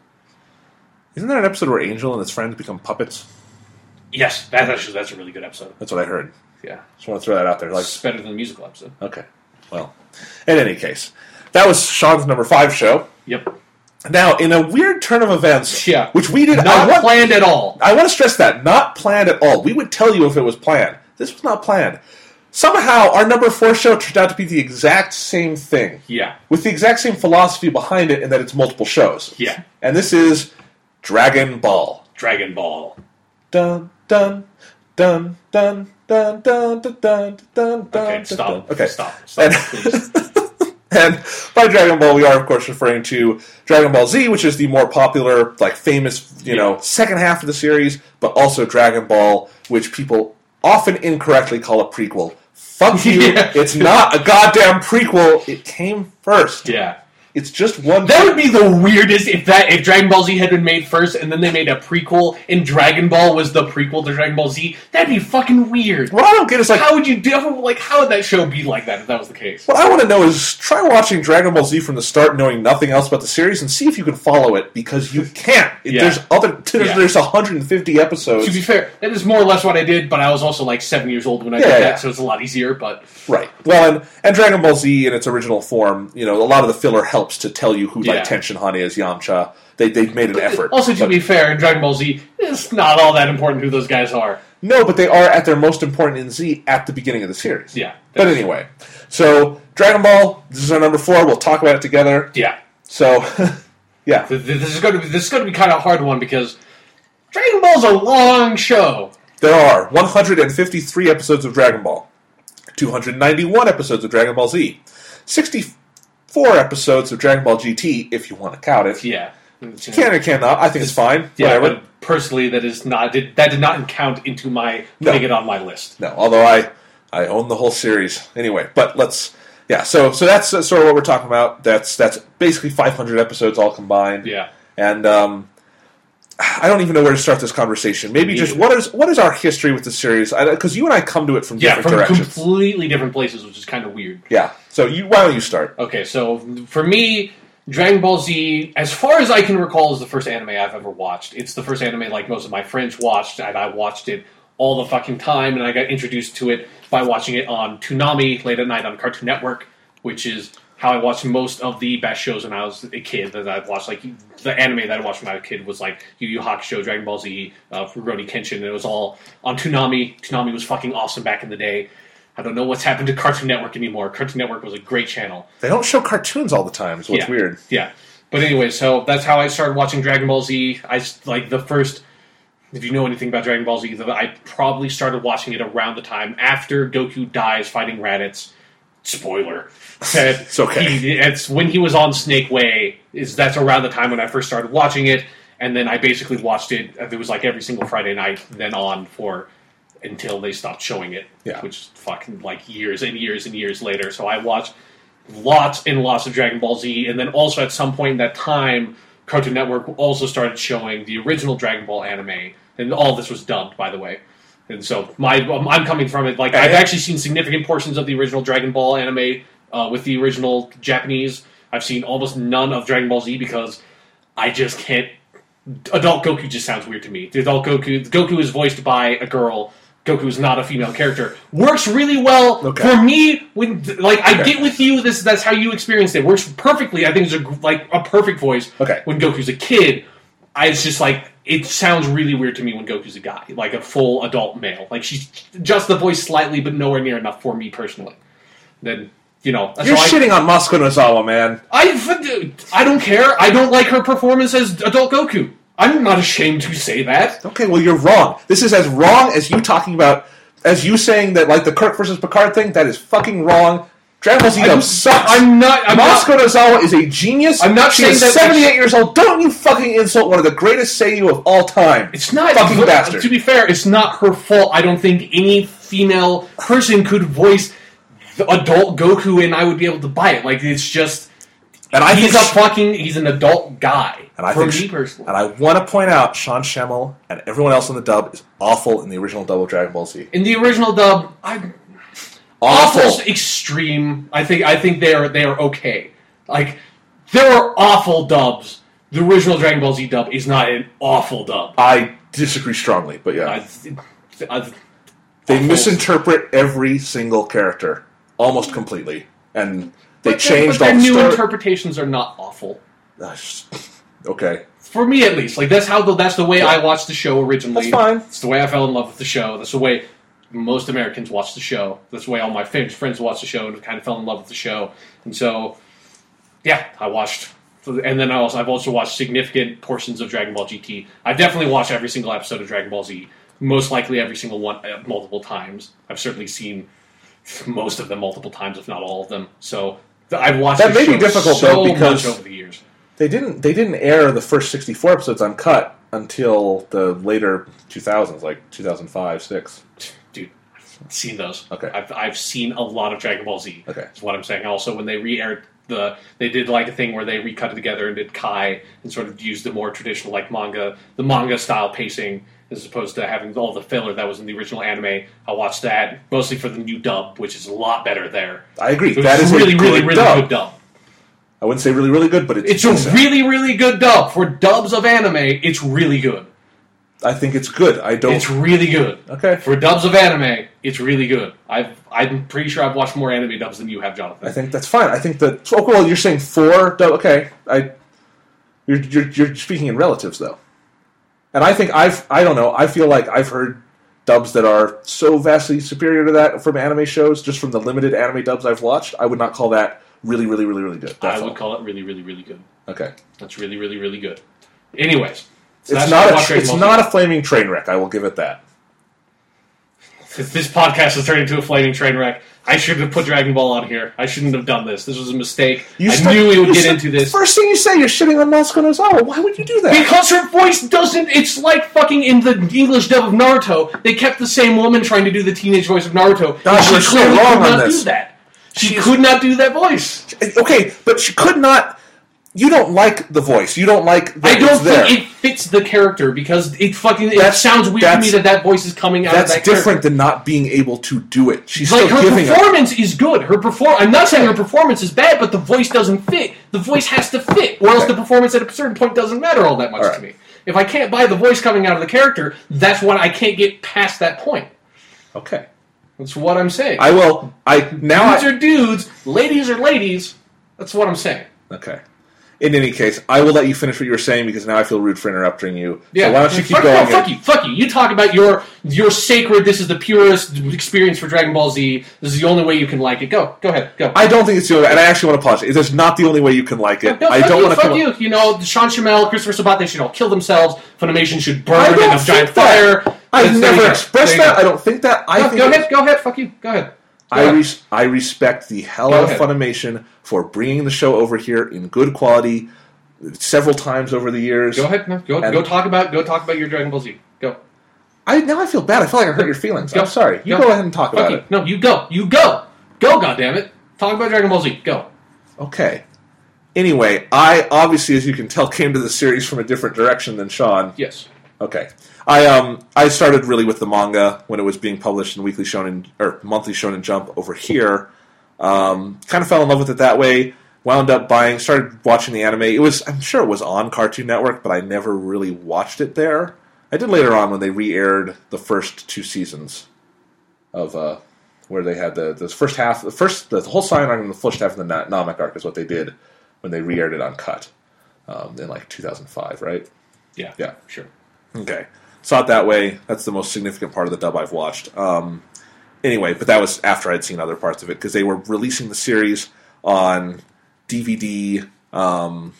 Isn't there an episode where Angel and his friends become puppets? Yes, that's actually that's a really good episode. That's what I heard. Yeah, Just want to throw that out there. Like, it's better than the musical episode. okay. Well, in any case, that was Sean's number five show. Yep. Now, in a weird turn of events, Yeah. which we did, Not want, planned at all. I want to stress that not planned at all. We would tell you if it was planned. This was not planned. Somehow, our number four show turned out to be the exact same thing, Yeah. with the exact same philosophy behind it, in that it's multiple shows. Yeah. And this is Dragon Ball. Dragon Ball. Dun dun dun dun dun dun dun dun dun dun. Okay, stop. dun. Okay, stop. Stop, And- please. And by Dragon Ball, we are of course referring to Dragon Ball Z, which is the more popular, like famous, you know, Yeah. second half of the series, but also Dragon Ball, which people often incorrectly call a prequel. Fuck you! Yeah. It's not a goddamn prequel. It came first. yeah. It's just one. That would be the weirdest if that if Dragon Ball Z had been made first and then they made a prequel and Dragon Ball was the prequel to Dragon Ball Z. That'd be fucking weird. what I don't get is like How would you do? Like, how would that show be like that if that was the case? What I want to know is try watching Dragon Ball Z from the start, knowing nothing else about the series, and see if you can follow it because you can't. Yeah. There's other there's, Yeah. there's 150 episodes. To be fair, that is more or less what I did, but I was also like seven years old when I Yeah, did that, yeah. so it's a lot easier. But right. Well, and, and Dragon Ball Z in its original form, you know, a lot of the filler helps to tell you who Yeah. like Tenshin Han is, Yamcha. They they've made an uh, effort. also, to But- be fair, in Dragon Ball Z, it's not all that important who those guys are. no, but they are at their most important in Z at the beginning of the series. Yeah, But anyway, so Dragon Ball. This is our number four. We'll talk about it together. yeah. So, yeah. Th- th- This is going to be this is going to be kind of a hard one because Dragon Ball's a long show. There are 153 episodes of Dragon Ball, 291 episodes of Dragon Ball Z, 64 episodes of Dragon Ball GT, if you want to count it. Yeah. Can or cannot. I think it's fine. Yeah, Whatever. but personally, that is not did, that did not count into my No. putting it on my list. No, although I I own the whole series anyway. But let's yeah. So so that's sort of what we're talking about. That's that's basically 500 episodes all combined. Yeah, And um, I don't even know where to start this conversation. Maybe just what is what is our history with the series? Because you and I come to it from yeah, different from directions. completely different places, which is kind of weird. yeah. So you why don't you start? Okay, so for me, Dragon Ball Z, as far as I can recall, is the first anime I've ever watched. It's the first anime like most of my friends watched, and I watched it all the fucking time, and I got introduced to it by watching it on Toonami late at night on Cartoon Network, which is how I watched most of the best shows when I was a kid. That I watched like the anime that I watched when I was a kid was like Yu Yu Hakusho, Dragon Ball Z, uh, Rurouni Kenshin, and it was all on Toonami. Toonami was fucking awesome back in the day. I don't know what's happened to Cartoon Network anymore. Cartoon Network was a great channel. They don't show cartoons all the time, so it's Yeah. weird. Yeah. But anyway, so that's how I started watching Dragon Ball Z. I like the first. If you know anything about Dragon Ball Z, I probably started watching it around the time after Goku dies fighting Raditz. Spoiler. It's okay. he- it's when he was on Snake Way. Is that's around the time when I first started watching it, and then I basically watched it. It was like every single Friday night, then on for until they stopped showing it. Yeah. Which is fucking like years and years and years later. So I watched lots and lots of Dragon Ball Z, and then also at some point in that time, Cartoon Network also started showing the original Dragon Ball anime, and all this was dubbed, by the way. And so my um, I'm coming from it like I've actually seen significant portions of the original Dragon Ball anime uh, with the original Japanese. I've seen almost none of Dragon Ball Z because I just can't. Adult Goku just sounds weird to me. The adult Goku, Goku is voiced by a girl. Goku is not a female character. Works really well Okay. for me. When like I Okay. get with you, this that's how you experienced it. Works perfectly. I think it's a, like a perfect voice. Okay. When Goku's a kid, I, it's just like it sounds really weird to me when Goku's a guy, like a full adult male. Like she's just the voice slightly, but nowhere near enough for me personally. Then you know You're I- shitting on Masako Nozawa, man. I, I don't care. I don't like her performance as adult Goku. I'm not ashamed to say that. Okay, well you're wrong. This is as wrong as you talking about as you saying that like the Kirk versus Picard thing. That is fucking wrong. Dragon Ball Z I'm, sucks. I'm not. I'm Masako not. Nozawa is a genius. I'm not she saying is that- 78 years old. Don't you fucking insult one of the greatest Seiyu of all time. It's not fucking bastard. To be fair, it's not her fault. I don't think any female person could voice the adult Goku and I would be able to buy it. Like it's just And I he's think, a fucking he's an adult guy. and I for think, me personally. and I want to point out, Sean Schemmel and everyone else in the dub is awful in the original dub of Dragon Ball Z. in the original dub, I Awful. awful's extreme. I think I think they are they are okay. Like there are awful dubs. The original Dragon Ball Z dub is not an awful dub. I disagree strongly, but yeah, I, I, they awful. misinterpret every single character almost completely, and they but their- changed but their the new story- interpretations are not awful. Okay, For me, at least, like that's how the that's the way I watched the show originally. That's fine. It's the way I fell in love with the show. That's the way most Americans watch the show. That's the way all my friends friends watch the show and kind of fell in love with the show. And so, yeah, I watched. And then I also I've also watched significant portions of Dragon Ball GT. I've definitely watched every single episode of Dragon Ball Z. Most likely every single one uh, multiple times. I've certainly seen most of them multiple times, if not all of them. So I've watched That may be difficult, so though, because- over the years. they didn't they didn't air the first sixty four episodes uncut until the later two thousands, like two thousand five six. dude, I've seen those. Okay. I've, I've seen a lot of Dragon Ball Z. Okay. That's what I'm saying. Also, when they re-aired the, they did like a thing where they recut it together and did Kai and sort of used the more traditional like manga, the manga style pacing as opposed to having all the filler that was in the original anime. I watched that mostly for the new dub, which is a lot better there. I agree. It That is really, really, really dub. good dub. I wouldn't say really, really good, but it's It's a decent. really, really good dub for dubs of anime. It's really good. I think it's good. I don't. It's really good. okay. For dubs of anime, it's really good. I've I'm pretty sure I've watched more anime dubs than you have, Jonathan. I think that's fine. I think that. Oh, well, you're saying four. dub- Okay, I. You're, you're you're speaking in relatives though, and I think I've I don't know. I feel like I've heard dubs that are so vastly superior to that from anime shows. Just from the limited anime dubs I've watched, I would not call that really, really, really, really good. I would all. call it really, really, really good. Okay, That's really, really, really good. Anyways, so it's not why I watch a it's not a flaming train wreck. I will give it that. This podcast has turned into a flaming train wreck. I should have put Dragon Ball on here. I shouldn't have done this. This was a mistake. I start- knew we would get said- into this. First thing you say, you're shitting on Masako Nozawa. Why would you do that? Because her voice doesn't. It's like fucking in the English dub of Naruto. They kept the same woman trying to do the teenage voice of Naruto. God, and she you're so clearly wrong could not do that. She She's- could not do that voice. okay, but she could not. You don't like the voice. You don't like. That I don't there. think it fits the character because it fucking it That's- sounds weird to me that that voice is coming out That's of that character. different than not being able to do it. She's Like her it. performance is good. Her perform. I'm not saying her performance is bad, but the voice doesn't fit. The voice has to fit, or else Okay. the performance at a certain point doesn't matter all that much All to me. If I can't buy the voice coming out of the character, that's when I can't get past that point. Okay, That's what I'm saying. I will. I now. dudes I, are dudes, ladies are ladies. That's what I'm saying. okay. In any case, I will let you finish what you were saying because now I feel rude for interrupting you. Yeah. So why don't you keep fuck, going? no, fuck you, fuck you. You talk about your your sacred. This is the purest experience for Dragon Ball Z. This is the only way you can like it. Go, go ahead, go. I don't think it's the only, and I actually want to apologize. It's not the only way you can like it. No, I don't want to fuck you. You know, Sean Schemmel, Christopher Sabat, they should all kill themselves. Funimation should burn in a giant that. fire. I've That's- there you never expressed that. I don't think that. I No, think go ahead, go ahead, fuck you, go ahead. I, res- I respect the hell out of. Funimation for bringing the show over here in good quality several times over the years. Go ahead, no, go, And- go talk about go talk about your Dragon Ball Z. Go. I now I feel bad. I feel like I hurt your feelings. Go. I'm sorry. You Go. go, ahead and talk Fuck about you. it. No, you go. You go. Go, goddammit. Talk about Dragon Ball Z. Go. Okay. Anyway, I obviously, as you can tell, came to the series from a different direction than Sean. Yes. Okay. I um I started really with the manga when it was being published in Weekly Shonen or Monthly Shonen Jump over here. Um, kind of fell in love with it that way. Wound up buying, started watching the anime. It was I'm sure it was on Cartoon Network, but I never really watched it there. I did later on when they re-aired the first two seasons of uh, where they had the the first half, the first the whole Saiyan arc and the first half of the Na- Namek arc is what they did when they re-aired it on Cut um, in like 2005, right? Yeah. Yeah. Sure. Okay. Saw it that way. That's the most significant part of the dub I've watched. Um, anyway, but that was after I'd seen other parts of it because they were releasing the series on DVD. Um,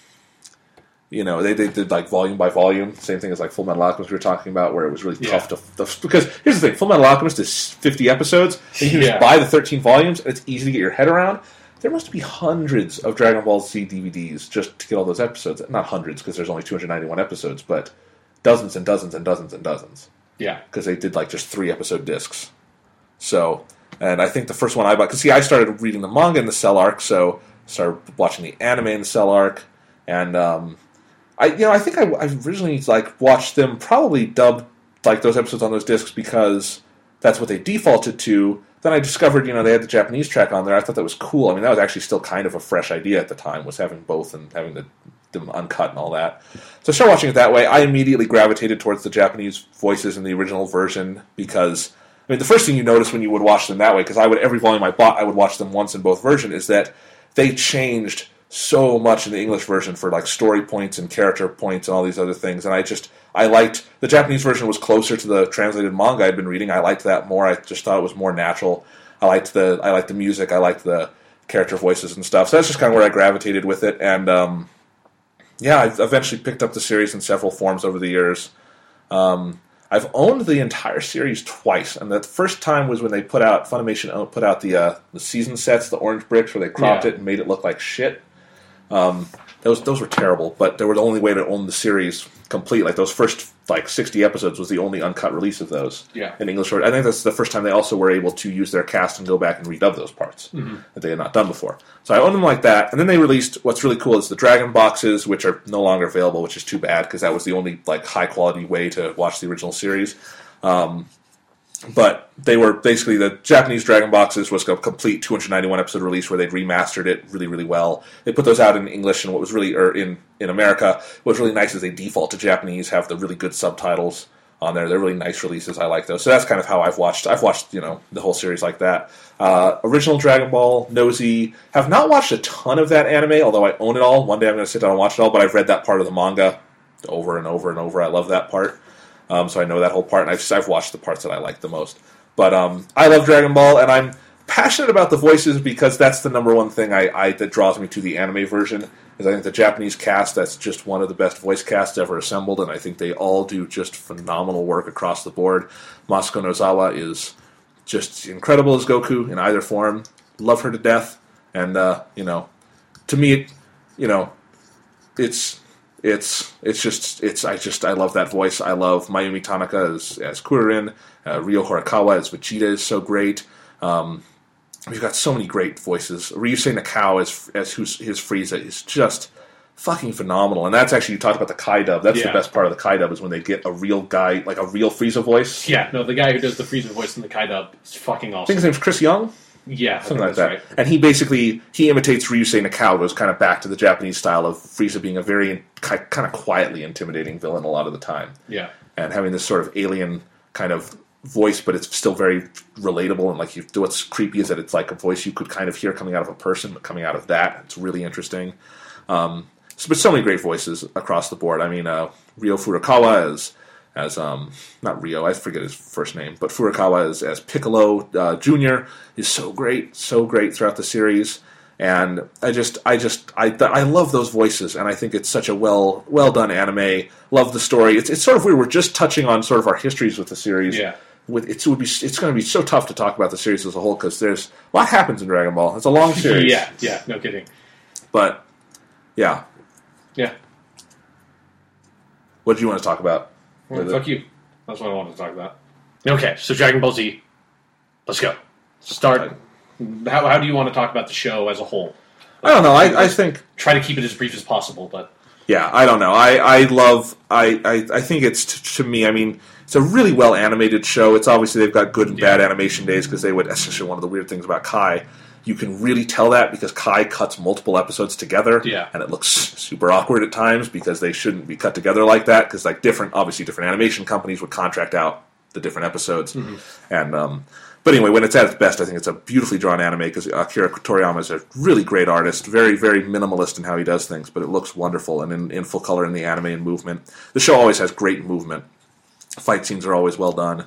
you know, they, they did like volume by volume. Same thing as like Full Metal Alchemist we were talking about, where it was really Yeah. tough to, to. Because here's the thing Full Metal Alchemist is 50 episodes. And you can Yeah. just buy the 13 volumes, and it's easy to get your head around. There must be hundreds of Dragon Ball Z DVDs just to get all those episodes. Not hundreds, because there's only 291 episodes, but dozens and dozens and dozens and dozens Yeah. because they did like just three episode discs. So And I think the first one I bought because see, I started reading the manga in the Cell arc, so started watching the anime in the Cell arc, and um, I you know I think I, I originally like watched them probably dubbed like those episodes on those discs because that's what they defaulted to. Then I discovered, you know, they had the Japanese track on there. I thought that was cool. I mean, that was actually still kind of a fresh idea at the time, was having both and having the, them uncut and all that. So I started watching it that way. I immediately gravitated towards the Japanese voices in the original version because, I mean, the first thing you notice when you would watch them that way, because I would every volume I bought, I would watch them once in both versions, is that they changed so much in the English version for like story points and character points and all these other things. And I just I liked the Japanese version was closer to the translated manga I'd been reading. I liked that more. I just thought it was more natural. I liked the I liked the music. I liked the character voices and stuff. So that's just kind of where I gravitated with it. And um, yeah, I've eventually picked up the series in several forms over the years. Um, I've owned the entire series twice, and the first time was when they put out Funimation put out the uh, the season sets, the orange bricks, where they cropped Yeah. it and made it look like shit. Um, those those were terrible, but they were the only way to own the series complete. Like those first like sixty episodes was the only uncut release of those Yeah. in English. I think that's the first time they also were able to use their cast and go back and redub those parts that they had not done before. So I own them like that, and then they released what's really cool is the Dragon boxes, which are no longer available, which is too bad because that was the only like high quality way to watch the original series. Um, but they were basically the Japanese Dragon boxes was a complete 291 episode release where they'd remastered it really, really well. They put those out in English, and what was really or in in America, what was really nice is they default to Japanese, have the really good subtitles on there. They're really nice releases. I like those. So that's kind of how I've watched. I've watched you know the whole series like that. Uh, original Dragon Ball, Nosy. Have not watched a ton of that anime, although I own it all. One day I'm going to sit down and watch it all. But I've read that part of the manga over and over and over. I love that part. Um, so I know that whole part, and I've, I've watched the parts that I like the most. But um, I love Dragon Ball, and I'm passionate about the voices because that's the number one thing I, I that draws me to the anime version. Is I think the Japanese cast that's just one of the best voice casts ever assembled, and I think they all do just phenomenal work across the board. Masako Nozawa is just incredible as Goku in either form. Love her to death, and uh, you know, to me, it, you know, it's it's it's just it's I just I love that voice. I love Mayumi Tanaka as as Kuririn, uh, Ryo Horikawa as Vegeta is so great. Um, we've got so many great voices. Ryusei Nakao as as who's his Frieza is just fucking phenomenal. And that's actually you talked about the Kai dub. That's the best part of the Kai dub is when they get a real guy like a real Frieza voice. Yeah, no, the guy who does the Frieza voice in the Kai dub is fucking I think awesome. his name's Chris Young. Yeah, something like that. right. And he basically he imitates Ryusei Nakao, goes kind of back to the Japanese style of Frieza being a very kind of quietly intimidating villain a lot of the time, Yeah, and having this sort of alien kind of voice, but it's still very relatable. And like you, what's creepy is that it's like a voice you could kind of hear coming out of a person, but coming out of that, it's really interesting. Um, so, but so many great voices across the board. I mean, uh, Ryo Furukawa as as um, not Rio, I forget his first name, but Furukawa as, as Piccolo uh, Junior is so great, so great throughout the series. And I just, I just, I, I love those voices, and I think it's such a well, well done anime. Love the story. It's, it's sort of we were just touching on sort of our histories with the series. Yeah. With it would be, it's going to be so tough to talk about the series as a whole because there's a lot happens in Dragon Ball. It's a long series. yeah, yeah. No kidding. But yeah, Yeah, what do you want to talk about? It? fuck you. That's what I wanted to talk about. Okay, so Dragon Ball Z. Let's go. Start. How, how do you want to talk about the show as a whole? I don't know. I, I think Try to keep it as brief as possible, but Yeah, I don't know. I, I love. I, I, I think it's t- to me. I mean, it's a really well animated show. It's obviously they've got good and bad animation days because they would. That's actually one of the weird things about Kai. You can really tell that because Kai cuts multiple episodes together, Yeah. and it looks super awkward at times because they shouldn't be cut together like that. Because like different, obviously different animation companies would contract out the different episodes, and um, but anyway, when it's at its best, I think it's a beautifully drawn anime because Akira Toriyama is a really great artist, very, very minimalist in how he does things, but it looks wonderful and in, in full color in the anime and movement. The show always has great movement. Fight scenes are always well done,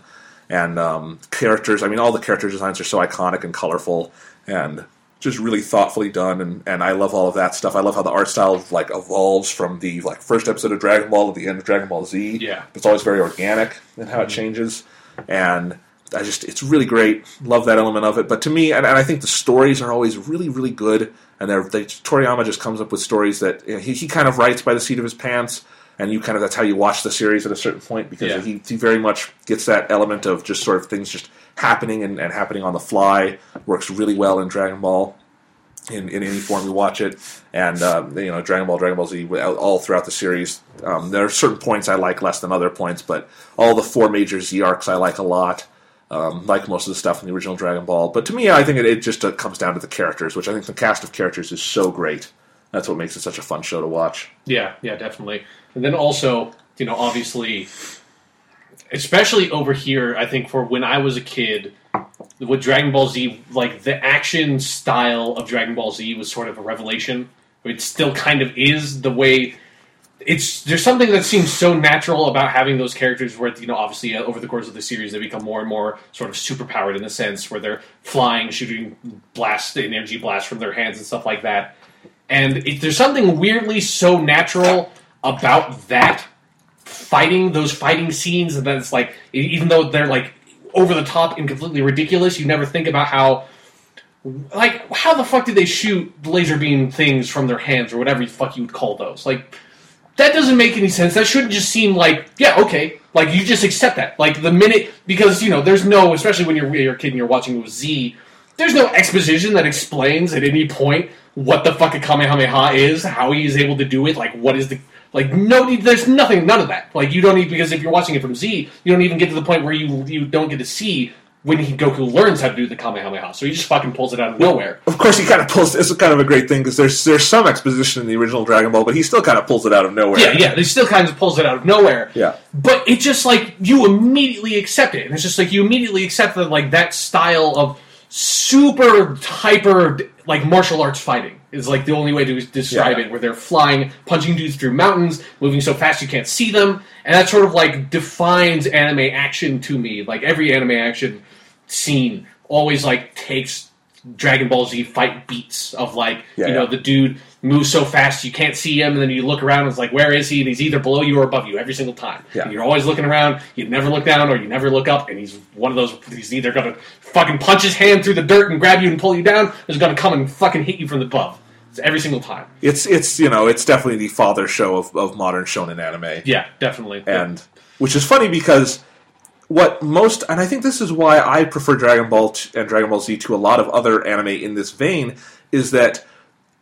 and um, characters. I mean, all the character designs are so iconic and colorful, and just really thoughtfully done. And, and I love all of that stuff. I love how the art style like evolves from the like first episode of Dragon Ball to the end of Dragon Ball Z. Yeah. it's always very organic in how it mm-hmm. changes, and I just it's really great. Love that element of it. But to me, and, and I think the stories are always really really good. And they're, they Toriyama just comes up with stories that you know, he he kind of writes by the seat of his pants. And you kind of that's how you watch the series at a certain point because Yeah. he, he very much gets that element of just sort of things just happening and, and happening on the fly. Works really well in Dragon Ball in, in any form you watch it, and um, you know Dragon Ball, Dragon Ball Z, all throughout the series. Um, there are certain points I like less than other points, but all the four major Z arcs I like a lot. Um, like most of the stuff in the original Dragon Ball, but to me, I think it, it just uh, comes down to the characters, which I think the cast of characters is so great. That's what makes it such a fun show to watch. Yeah, yeah, definitely. And then also, you know, obviously, especially over here, I think for when I was a kid, with Dragon Ball Z, like the action style of Dragon Ball Z was sort of a revelation. It still kind of is the way. It's there's something that seems so natural about having those characters where you know obviously uh, over the course of the series they become more and more sort of superpowered in a sense where they're flying, shooting blast energy blasts from their hands and stuff like that. And it, there's something weirdly so natural about that fighting, those fighting scenes, and then it's like, even though they're like over the top and completely ridiculous, you never think about how, like, how the fuck did they shoot laser beam things from their hands or whatever the fuck you would call those? Like, that doesn't make any sense. That shouldn't just seem like, yeah, okay. Like, you just accept that. Like, the minute, because, you know, there's no, especially when you're, you're a kid and you're watching it with Z, there's no exposition that explains at any point what the fuck a Kamehameha is, how he is able to do it, like what is the like no there's nothing none of that. Like you don't need because if you're watching it from Z, you don't even get to the point where you you don't get to see when he, Goku learns how to do the Kamehameha. So he just fucking pulls it out of nowhere. Of course, he kind of pulls. It's kind of a great thing because there's there's some exposition in the original Dragon Ball, but he still kind of pulls it out of nowhere. Yeah, yeah, he still kind of pulls it out of nowhere. Yeah. But it just like you immediately accept it. And it's just like you immediately accept that like that style of super hyper like martial arts fighting is like the only way to describe Yeah. it where they're flying punching dudes through mountains moving so fast you can't see them and that sort of like defines anime action to me like every anime action scene always like takes Dragon Ball Z fight beats of like Yeah, you know yeah. the dude moves so fast you can't see him and then you look around and it's like where is he? And he's either below you or above you every single time. Yeah. and you're always looking around you never look down or you never look up and he's one of those he's either gonna fucking punch his hand through the dirt and grab you and pull you down or he's gonna come and fucking hit you from the above. It's every single time. It's it's you know it's definitely the father show of, of modern shonen anime, yeah definitely. And which is funny because what most and I think this is why I prefer Dragon Ball t- and Dragon Ball Z to a lot of other anime in this vein is that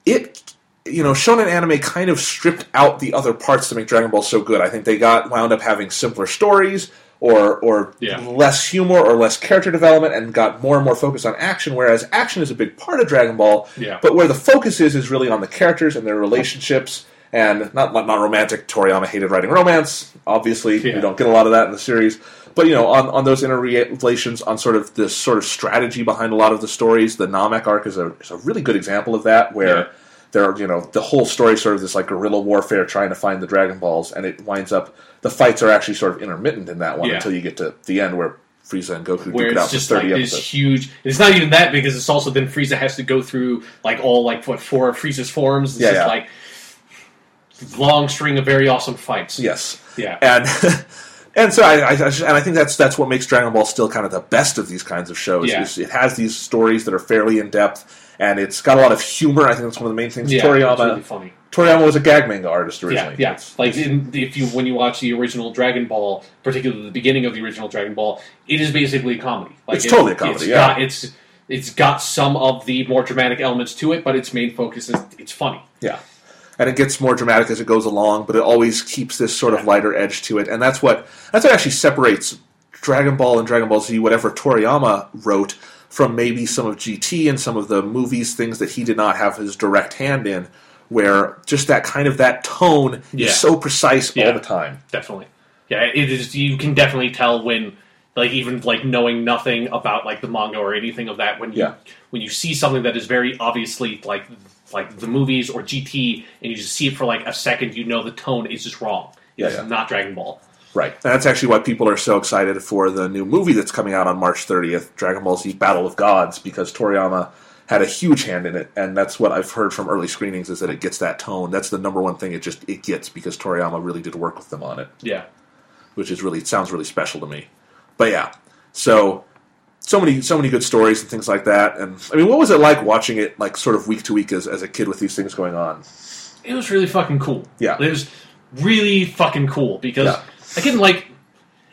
it you know shonen anime kind of stripped out the other parts to make Dragon Ball so good. I think they got wound up having simpler stories or or Yeah. less humor or less character development and got more and more focused on action whereas action is a big part of Dragon Ball. Yeah. But where the focus is is really on the characters and their relationships and not not romantic. Toriyama hated writing romance. Obviously, Yeah. we don't get a lot of that in the series. But you know, on, on those interrelations, on sort of this sort of strategy behind a lot of the stories, the Namek arc is a, is a really good example of that, where Yeah. there are you know the whole story sort of this like guerrilla warfare trying to find the Dragon Balls, and it winds up the fights are actually sort of intermittent in that one Yeah. until you get to the end where Frieza and Goku where duke it out it's for just like thirty this huge. It's not even that because it's also then Frieza has to go through like all like what four of Frieza's forms. It's Yeah, just yeah. like long string of very awesome fights. Yes. Yeah. And and so I, I, and I think that's that's what makes Dragon Ball still kind of the best of these kinds of shows. Yeah. It has these stories that are fairly in depth, and it's got a lot of humor. I think that's one of the main things. Yeah, Toriyama really funny. Toriyama was a gag manga artist originally. yeah. It's- Like in, if you when you watch the original Dragon Ball, particularly the beginning of the original Dragon Ball, it is basically a comedy. Like It's totally a comedy, It's yeah. got, it's it's got some of the more dramatic elements to it, but its main focus is it's funny. Yeah. And it gets more dramatic as it goes along, but it always keeps this sort of lighter edge to it, and that's what that's what actually separates Dragon Ball and Dragon Ball Z, whatever Toriyama wrote, from maybe some of GT and some of the movies, things that he did not have his direct hand in, where just that kind of that tone Yeah. is so precise Yeah. all the time. Definitely. Yeah, it is. You can definitely tell when, like, even like knowing nothing about like the manga or anything of that, when you Yeah. when you see something that is very obviously like like the movies or GT, and you just see it for like a second, you know the tone is just wrong. Yeah, It's yeah. not Dragon Ball. Right. And that's actually why people are so excited for the new movie that's coming out on March 30th, Dragon Ball Z Battle of Gods, because Toriyama had a huge hand in it, and that's what I've heard from early screenings is that it gets that tone. That's the number one thing it just it gets because Toriyama really did work with them on it, Yeah. which is really it sounds really special to me. But yeah. So so many so many good stories and things like that. And I mean, what was it like watching it like sort of week to week as, as a kid with these things going on? It was really fucking cool. Yeah. It was really fucking cool because Yeah. again, like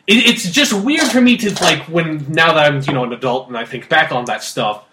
it, it's just weird for me to like when now that I'm you know an adult and I think back on that stuff.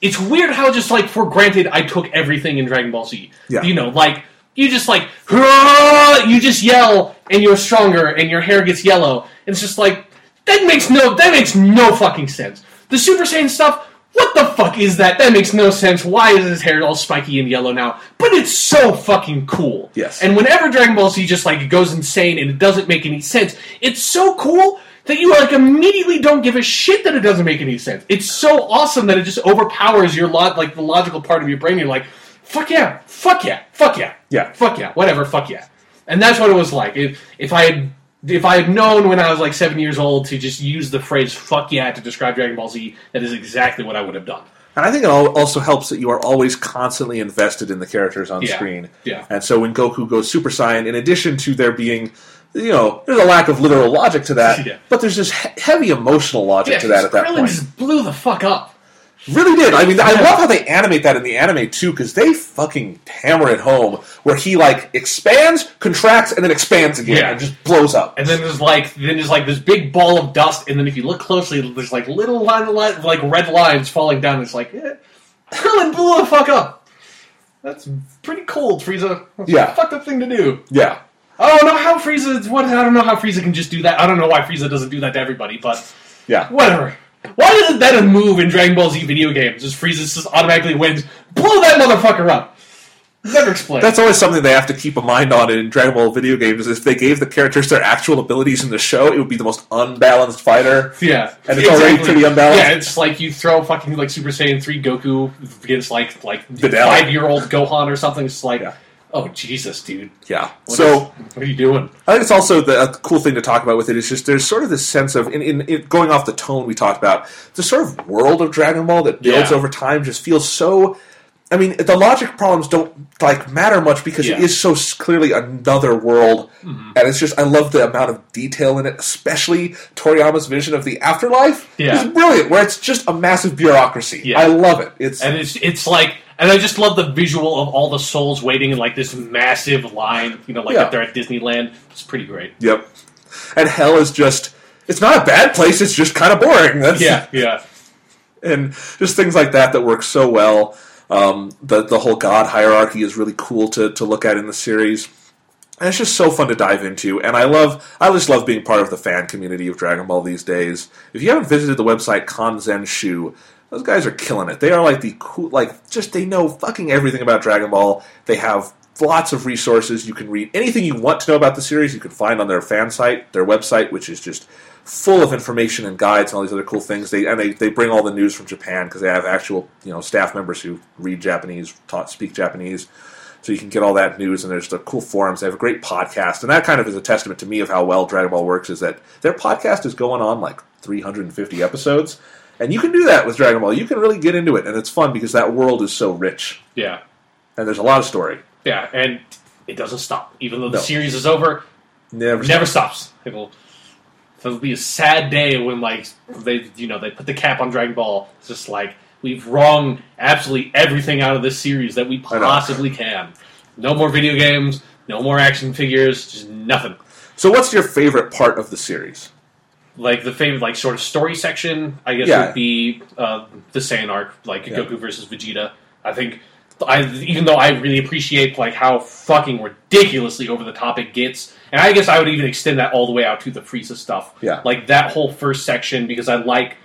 It's weird how just like for granted I took everything in Dragon Ball Z. Yeah. You know, like you just like "Hurrah!" you just yell and you're stronger and your hair gets yellow. And it's just like that makes no that makes no fucking sense. The Super Saiyan stuff, what the fuck is that? That makes no sense. Why is his hair all spiky and yellow now? But it's so fucking cool. Yes. And whenever Dragon Ball Z just like goes insane and it doesn't make any sense, it's so cool that you like immediately don't give a shit that it doesn't make any sense. It's so awesome that it just overpowers your lot like the logical part of your brain. You're like, fuck yeah, fuck yeah, fuck yeah, Yeah. fuck yeah, whatever, fuck yeah. And that's what it was like. If if I had if I had known when I was like seven years old to just use the phrase "fuck yeah" to describe Dragon Ball Z, that is exactly what I would have done. And I think it also helps that you are always constantly invested in the characters on Yeah. screen. Yeah. And so when Goku goes Super Saiyan, in addition to there being, you know, there's a lack of literal logic to that, Yeah. but there's this he- heavy emotional logic to that at that Krillin point. just blew the fuck up. Really did. I mean, I love how they animate that in the anime too, because they fucking hammer it home. Where he like expands, contracts, and then expands again, Yeah. and just blows up. And then there's like then there's like this big ball of dust, and then if you look closely, there's like little line, line like red lines falling down. It's like eh, blew the fuck up. That's pretty cold, Frieza. That's Yeah. a fucked up thing to do. Yeah, I don't know how Frieza. What I don't know how Frieza can just do that. I don't know why Frieza doesn't do that to everybody, but yeah. whatever. Why isn't that a move in Dragon Ball Z video games? Just Frieza just automatically wins. Blow that motherfucker up. Never explained. That's always something they have to keep a mind on in Dragon Ball video games. Is if they gave the characters their actual abilities in the show, it would be the most unbalanced fighter. Yeah, And it's already pretty unbalanced. Yeah, it's like you throw fucking like Super Saiyan three Goku against like like five year old Gohan or something. It's like, Yeah. Oh Jesus, dude. Yeah. What so. is- what are you doing? I think it's also the a cool thing to talk about with it is just there's sort of this sense of in, in, in going off the tone we talked about the sort of world of Dragon Ball that builds Yeah. over time just feels so. I mean, the logic problems don't like matter much because it Yeah. Mm-hmm. so clearly another world, and it's just I love the amount of detail in it, especially Toriyama's vision of the afterlife. Yeah. is brilliant. Where it's just a massive bureaucracy. Yeah. I love it. It's And it's it's like, and I just love the visual of all the souls waiting in like this massive line. You know, like Yeah. up there at Disneyland. It's pretty great. yep, and hell is just. It's not a bad place. It's just kind of boring. That's, Yeah, yeah, and just things like that that work so well. Um, the the whole god hierarchy is really cool to to look at in the series. And it's just so fun to dive into, and I love I just love being part of the fan community of Dragon Ball these days. If you haven't visited the website Kanzenshuu, those guys are killing it. They are like the cool, like just they know fucking everything about Dragon Ball. They have lots of resources. You can read anything you want to know about the series. You can find on their fan site, their website, which is just full of information and guides and all these other cool things. They and they, they bring all the news from Japan because they have actual you know staff members who read Japanese, taught speak Japanese, so you can get all that news. And there's the cool forums. They have a great podcast, and that kind of is a testament to me of how well Dragon Ball works. Is that their podcast is going on like 350 episodes. And you can do that with Dragon Ball. You can really get into it, and it's fun because that world is so rich, yeah, and there's a lot of story. yeah. And it doesn't stop, even though the No. series is over. Never, never stops. It'll. It'll be a sad day when like they you know they put the cap on Dragon Ball. It's just like we've wrung absolutely everything out of this series that we I know. possibly can. No more video games. No more action figures. Just nothing. So, what's your favorite part of the series? Like the favorite like sort of story section, I guess Yeah. would be uh, the Saiyan arc, like Yeah. Goku versus Vegeta. I think. I, even though I really appreciate like how fucking ridiculously over the top it gets, and I guess I would even extend that all the way out to the Frieza stuff. Yeah. like that whole first section because I like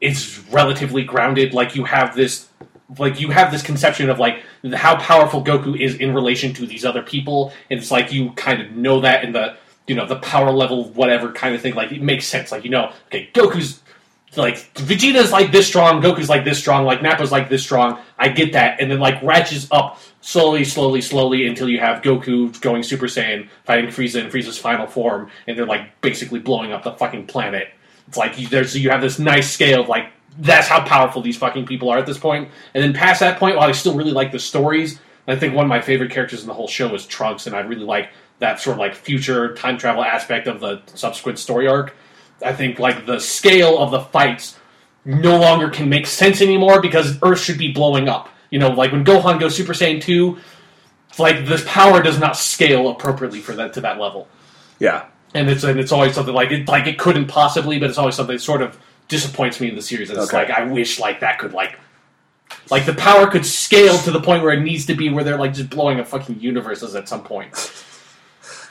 it's relatively grounded. Like you have this, like you have this conception of like how powerful Goku is in relation to these other people, and it's like you kind of know that in the you know the power level whatever kind of thing. Like it makes sense. Like you know, okay, Goku's like Vegeta's like this strong, Goku's like this strong, like Nappa's like this strong. I get that, and then like ratchets up slowly, slowly, slowly until you have Goku going Super Saiyan, fighting Frieza in Frieza's final form, and they're like basically blowing up the fucking planet. It's like you, there's you have this nice scale of like that's how powerful these fucking people are at this point. And then past that point, while I still really like the stories, I think one of my favorite characters in the whole show is Trunks, and I really like that sort of like future time travel aspect of the subsequent story arc. I think like the scale of the fights no longer can make sense anymore because Earth should be blowing up. You know, like when Gohan goes Super Saiyan 2, like this power does not scale appropriately for that to that level. Yeah. and it's and it's always something like it like it couldn't possibly, but it's always something that sort of disappoints me in the series. It's Okay. like I wish like that could like like the power could scale to the point where it needs to be, where they're like just blowing up fucking universes at some point.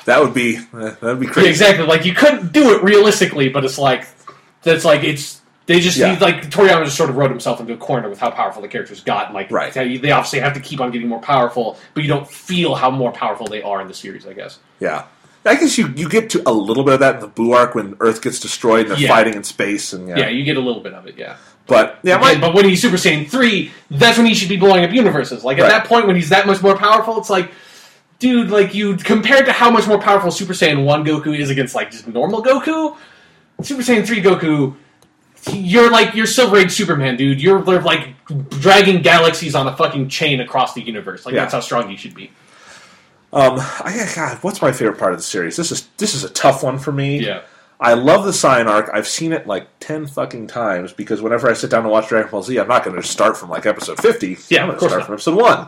That would be that would be Yeah, crazy. exactly. Like you couldn't do it realistically, but it's like that's like it's they just Yeah. need like Toriyama just sort of wrote himself into a corner with how powerful the characters got. And like Right. they they obviously have to keep on getting more powerful, but you don't feel how more powerful they are in the series. I guess. Yeah. I guess you, you get to a little bit of that in the Boo arc when Earth gets destroyed and they're Yeah. fighting in space and yeah. Yeah, you get a little bit of it. Yeah. But yeah, Again, but when he's Super Saiyan 3, that's when he should be blowing up universes. Like, at Right. that point, when he's that much more powerful, it's like, dude, like, you, compared to how much more powerful Super Saiyan 1 Goku is against, like, just normal Goku, Super Saiyan 3 Goku, you're like, you're Silver Age Superman, dude. You're, like, dragging galaxies on a fucking chain across the universe. Like, Yeah. that's how strong you should be. um, I, God, what's my favorite part of the series? This is this is a tough one for me. Yeah. I love the Saiyan arc. I've seen it like ten fucking times because whenever I sit down to watch Dragon Ball Z, I'm not going to start from like episode fifty. Yeah, I'm going to start not. from episode one.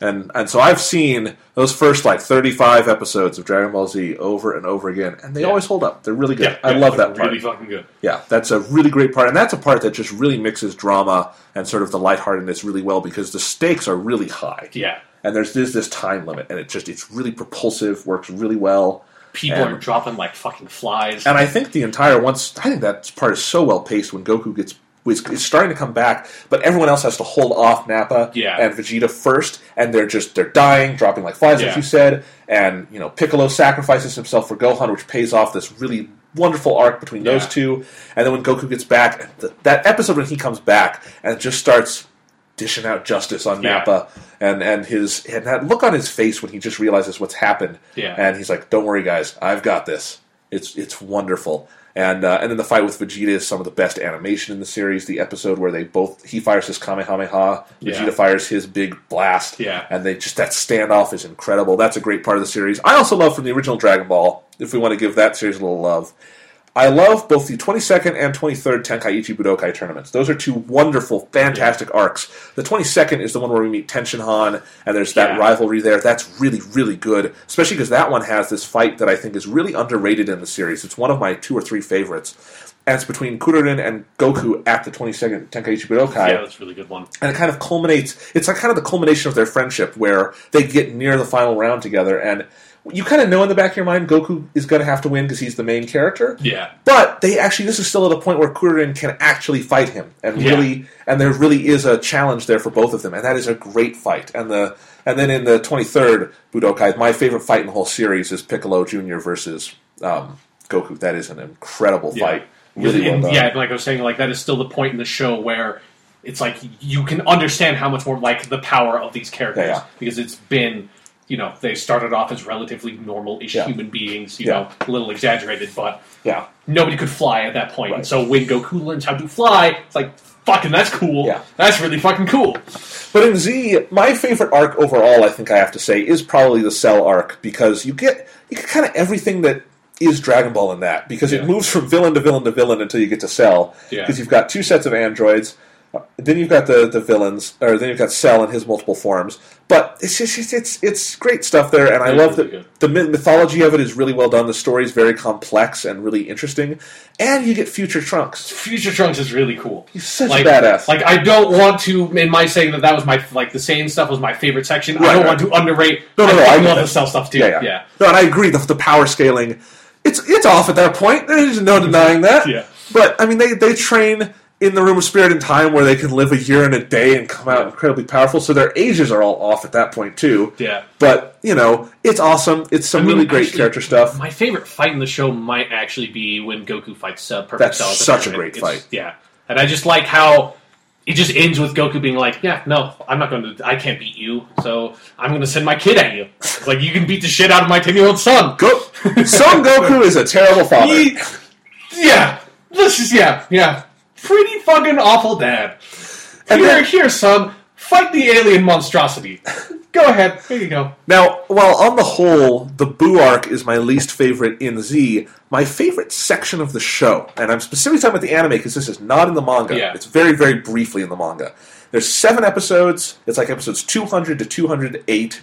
And and so I've seen those first like 35 episodes of Dragon Ball Z over and over again, and they Yeah. always hold up. They're really good. Yeah, I yeah, love that part. Really fucking good. Yeah, that's a really great part, and that's a part that just really mixes drama and sort of the lightheartedness really well because the stakes are really high, Yeah. and there's this this time limit, and it just it's really propulsive, works really well, People And- are dropping like fucking flies. and I think the entire once I think that part is so well paced when Goku gets is, is starting to come back, but everyone else has to hold off Nappa Yeah. and Vegeta first, and they're just they're dying, dropping like flies, Yeah. as you said, and you know Piccolo sacrifices himself for Gohan, which pays off this really wonderful arc between those two, and then when Goku gets back, th- that episode when he comes back and just starts dishing out justice on Yeah. Nappa and and his and that look on his face when he just realizes what's happened Yeah. and he's like don't worry guys I've got this it's it's wonderful and uh, and then the fight with Vegeta is some of the best animation in the series the episode where they both he fires his Kamehameha Vegeta Yeah. fires his big blast Yeah. and they just that standoff is incredible that's a great part of the series I also love from the original Dragon Ball if we want to give that series a little love I love both the 22nd and 23rd Tenkaichi Budokai tournaments. Those are two wonderful, fantastic arcs. The 22nd is the one where we meet Tenshinhan, and there's that Yeah. rivalry there. That's really, really good, especially because that one has this fight that I think is really underrated in the series. It's one of my two or three favorites, and it's between Kuririn and Goku at the 22nd Tenkaichi Budokai yeah, that's a really good one. and it kind of culminates. It's like kind of the culmination of their friendship, where they get near the final round together, and you kind of know in the back of your mind Goku is going to have to win because he's the main character. Yeah. But they actually, this is still at a point where Kuririn can actually fight him, and Yeah. really, and there really is a challenge there for both of them, and that is a great fight. And the and then in the twenty third Budokai, my favorite fight in the whole series is Piccolo Junior versus um, Goku. That is an incredible Yeah. fight. Really well And, done. yeah, like I was saying, like that is still the point in the show where it's like you can understand how much more like the power of these characters yeah. because it's been you know they started off as relatively normal-ish Yeah. human beings, you Yeah. know, a little exaggerated, but yeah. nobody could fly at that point. Right. And so when Goku learns how to fly, it's like fucking that's cool. Yeah. That's really fucking cool. But in Z, my favorite arc overall, I think I have to say, is probably the Cell arc because you get you get kind of everything that is Dragon Ball in that because it moves from villain to villain to villain until you get to Cell. Yeah. Because you've got two sets of androids, then you've got the, the villains, or then you've got Cell in his multiple forms. But it's just it's it's, it's great stuff there, and I is love that the mythology of it is really well done. The story is very complex and really interesting, and you get future Trunks. Future Trunks is really cool. He's such like, a badass. Like I don't want to, in my saying that that was my like the same stuff was my favorite section. I don't right. want to underrate. No, no, no, I, I love the cell stuff too. Yeah, yeah, yeah. No, and I agree. The, the power scaling, it's it's off at that point. There's no denying that. Yeah. But I mean, they they train in the room of spirit and time where they can live a year and a day and come out incredibly powerful. So their ages are all off at that point too. Yeah. But you know, it's awesome. It's some I mean, really great actually, character stuff. My favorite fight in the show might actually be when Goku fights uh, Perfect That's Cell. such a great It's- fight. Yeah, and I just like how it just ends with Goku being like, "Yeah, no, I'm not going to. I can't beat you, so I'm going to send my kid at you. It's like you can beat the shit out of my ten year old son." Go, Son Goku is a terrible father. He- yeah, this is yeah, yeah, pretty fucking awful dad. And Here, then- here, son, fight the alien monstrosity. Go ahead. Here you go. Now, while on the whole, the Boo arc is my least favorite in Z, my favorite section of the show, and I'm specifically talking about the anime because this is not in the manga. Yeah. It's very, very briefly in the manga. There's seven episodes. It's like episodes 200 to 208,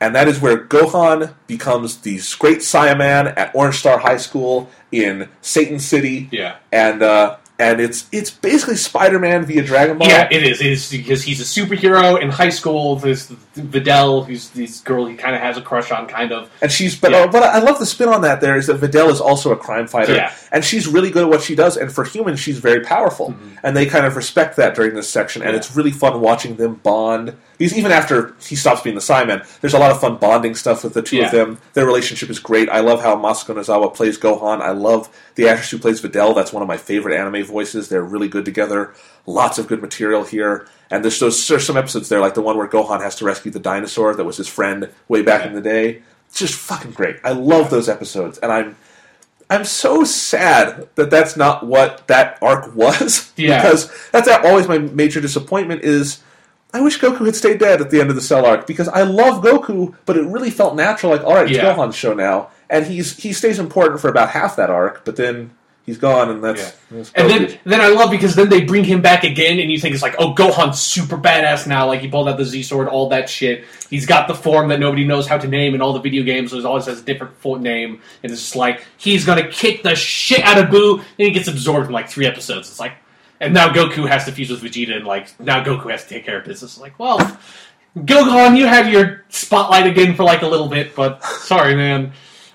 and that is where Gohan becomes the great Saiyaman at Orange Star High School in Satan City. Yeah. and uh, and it's it's basically Spider Man via Dragon Ball. Yeah, it is. It is because he's a superhero in high school. There's Videl, who's this girl he kind of has a crush on, kind of. And she's, but, Yeah. uh, but I love the spin on that. There is that Videl is also a crime fighter, Yeah. and she's really good at what she does. And for humans, she's very powerful, and they kind of respect that during this section. And Mm-hmm. Yeah. it's really fun watching them bond. Because even after he stops being the Saiyaman, there's a lot of fun bonding stuff with the two of them. Their relationship is great. I love how Masako Nozawa plays Gohan. I love the actress who plays Videl. That's one of my favorite anime voices. They're really good together. Lots of good material here. And there's, those, there's some episodes there, like the one where Gohan has to rescue the dinosaur that was his friend way back Yeah. in the day. It's just fucking great. I love those episodes, and I'm I'm so sad that that's not what that arc was. Yeah. because that's always my major disappointment. Is I wish Goku had stayed dead at the end of the Cell arc because I love Goku, but it really felt natural. Like, all right, it's Yeah. Gohan's show now, and he's he stays important for about half that arc, but then he's gone, and that's, Yeah. that's And then, then I love because then they bring him back again, and you think it's like, oh, Gohan's super badass now. Like he pulled out the Z sword, all that shit. He's got the form that nobody knows how to name in all the video games. So always has a different fo- name, and it's just like he's gonna kick the shit out of Boo, and he gets absorbed in like three episodes. It's like, and now Goku has to fuse with Vegeta, and like now Goku has to take care of business. It's like, well, Gohan, you have your spotlight again for like a little bit, but sorry, man.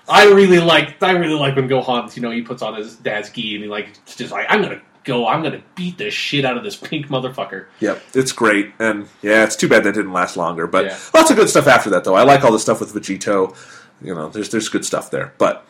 I really like I really like when Gohan, you know, he puts on his dad's gi and he like just like I'm gonna go, I'm gonna beat the shit out of this pink motherfucker. Yep, it's great, and yeah, it's too bad that didn't last longer. But Yeah. lots of good stuff after that, though. I like all the stuff with Vegito. You know, there's there's good stuff there. But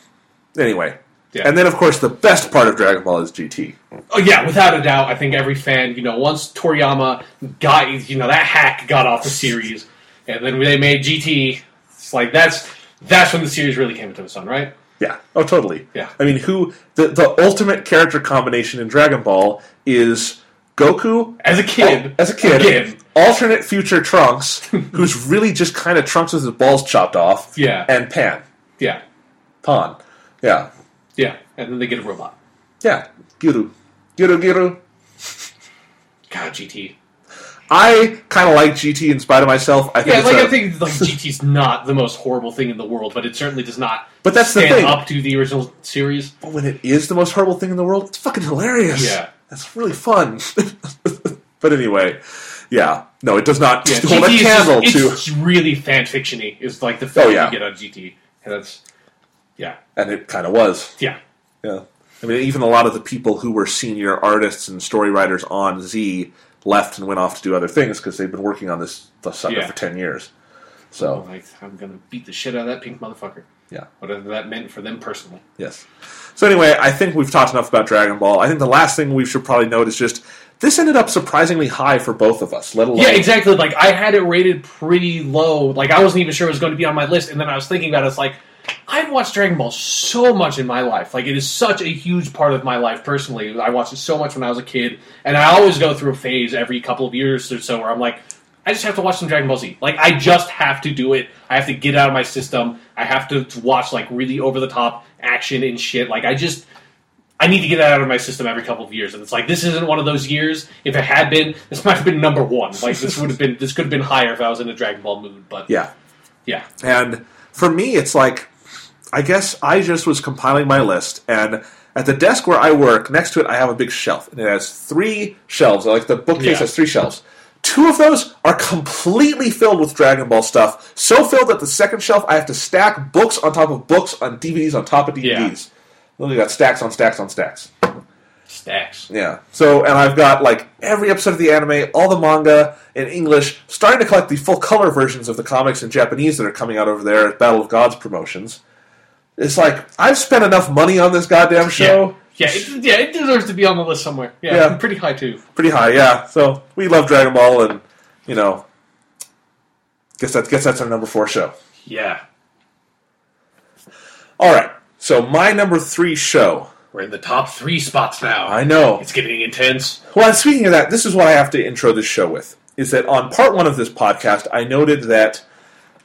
anyway, Yeah. and then of course the best part of Dragon Ball is GT. Oh yeah, without a doubt, I think every fan, you know, once Toriyama got, you know, that hack got off the series, and then they made GT, it's like that's that's when the series really came into its own, right? Yeah. Oh, totally. Yeah. I mean, who the the ultimate character combination in Dragon Ball is Goku As a kid, oh, as a kid, alternate future Trunks, who's really just kind of Trunks with his balls chopped off, Yeah. and Pan, yeah, Pan, yeah, yeah, and then they get a robot. yeah, Giru, Giru, Giru. God, GT. I kind of like GT in spite of myself. I think Yeah, it's like a- I think like GT's not the most horrible thing in the world, but it certainly does not But that's the thing. up to the original series. But when it is the most horrible thing in the world, it's fucking hilarious. Yeah. That's really fun. but anyway, yeah. No, it does not Yeah, hold GT is candle just, to. it's really fan fictiony. Is like the film Oh, yeah. you get on GT, and that's yeah, And it kind of was. yeah, Yeah. I mean, even a lot of the people who were senior artists and story writers on Z left and went off to do other things because they've been working on this the sucker Yeah. for 10 years. So, like I'm gonna beat the shit out of that pink motherfucker. yeah. Whatever that meant for them personally. Yes. So anyway, I think we've talked enough about Dragon Ball. I think the last thing we should probably note is just this ended up surprisingly high for both of us. Let alone Yeah, exactly. Like I had it rated pretty low. Like I wasn't even sure it was going to be on my list, and then I was thinking about it. It's like I've watched Dragon Ball so much in my life. Like it is such a huge part of my life personally. I watched it so much when I was a kid, and I always go through a phase every couple of years or so where I'm like, I just have to watch some Dragon Ball Z. Like I just have to do it. I have to get out of my system. I have to watch like really over the top action and shit. Like I just. I need to get that out of my system every couple of years, and it's like this isn't one of those years. If it had been, this might have been number one. Like this would have been, this could have been higher if I was in a Dragon Ball mood. But Yeah. yeah, And for me, it's like, I guess I just was compiling my list, and at the desk where I work, next to it, I have a big shelf, and it has three shelves. Like the bookcase Yeah. has three shelves. Two of those are completely filled with Dragon Ball stuff, so filled that the second shelf I have to stack books on top of books on DVDs on top of DVDs. Literally got stacks on stacks on stacks. stacks. Yeah. So, and I've got like every episode of the anime, all the manga in English, starting to collect the full color versions of the comics in Japanese that are coming out over there at Battle of Gods promotions. It's like I've spent enough money on this goddamn show. Yeah, it, yeah, it deserves to be on the list somewhere. Yeah, Yeah. pretty high too. Pretty high, yeah. So we love Dragon Ball, and you know, guess that guess that's our number four show. Yeah, All right. So my number three show. we're in the top three spots now. I know. It's getting intense. Well, speaking of that, this is what I have to intro this show with. Is that on part one of this podcast, I noted that,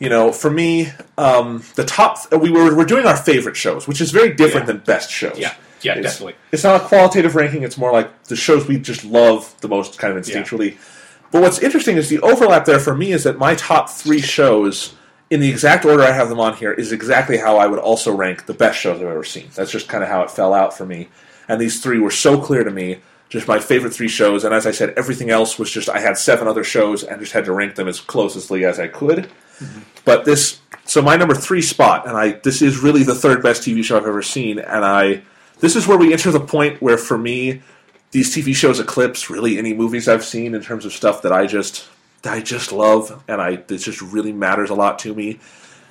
you know, for me, um, the top we were we're doing our favorite shows, which is very different Yeah. than best shows. Yeah, yeah, It's- definitely. It's not a qualitative ranking; it's more like the shows we just love the most, kind of instinctually. But what's interesting is the overlap there for me is that my top three shows in the exact order I have them on here is exactly how I would also rank the best shows I've ever seen. That's just kind of how it fell out for me. And these three were so clear to me, just my favorite three shows. And as I said, everything else was just I had seven other shows and just had to rank them as closely as I could. But this, so my number three spot, and I this is really the third best TV show I've ever seen, and I this is where we enter the point where for me these TV shows eclipse really any movies I've seen in terms of stuff that I just that I just love, and I it just really matters a lot to me.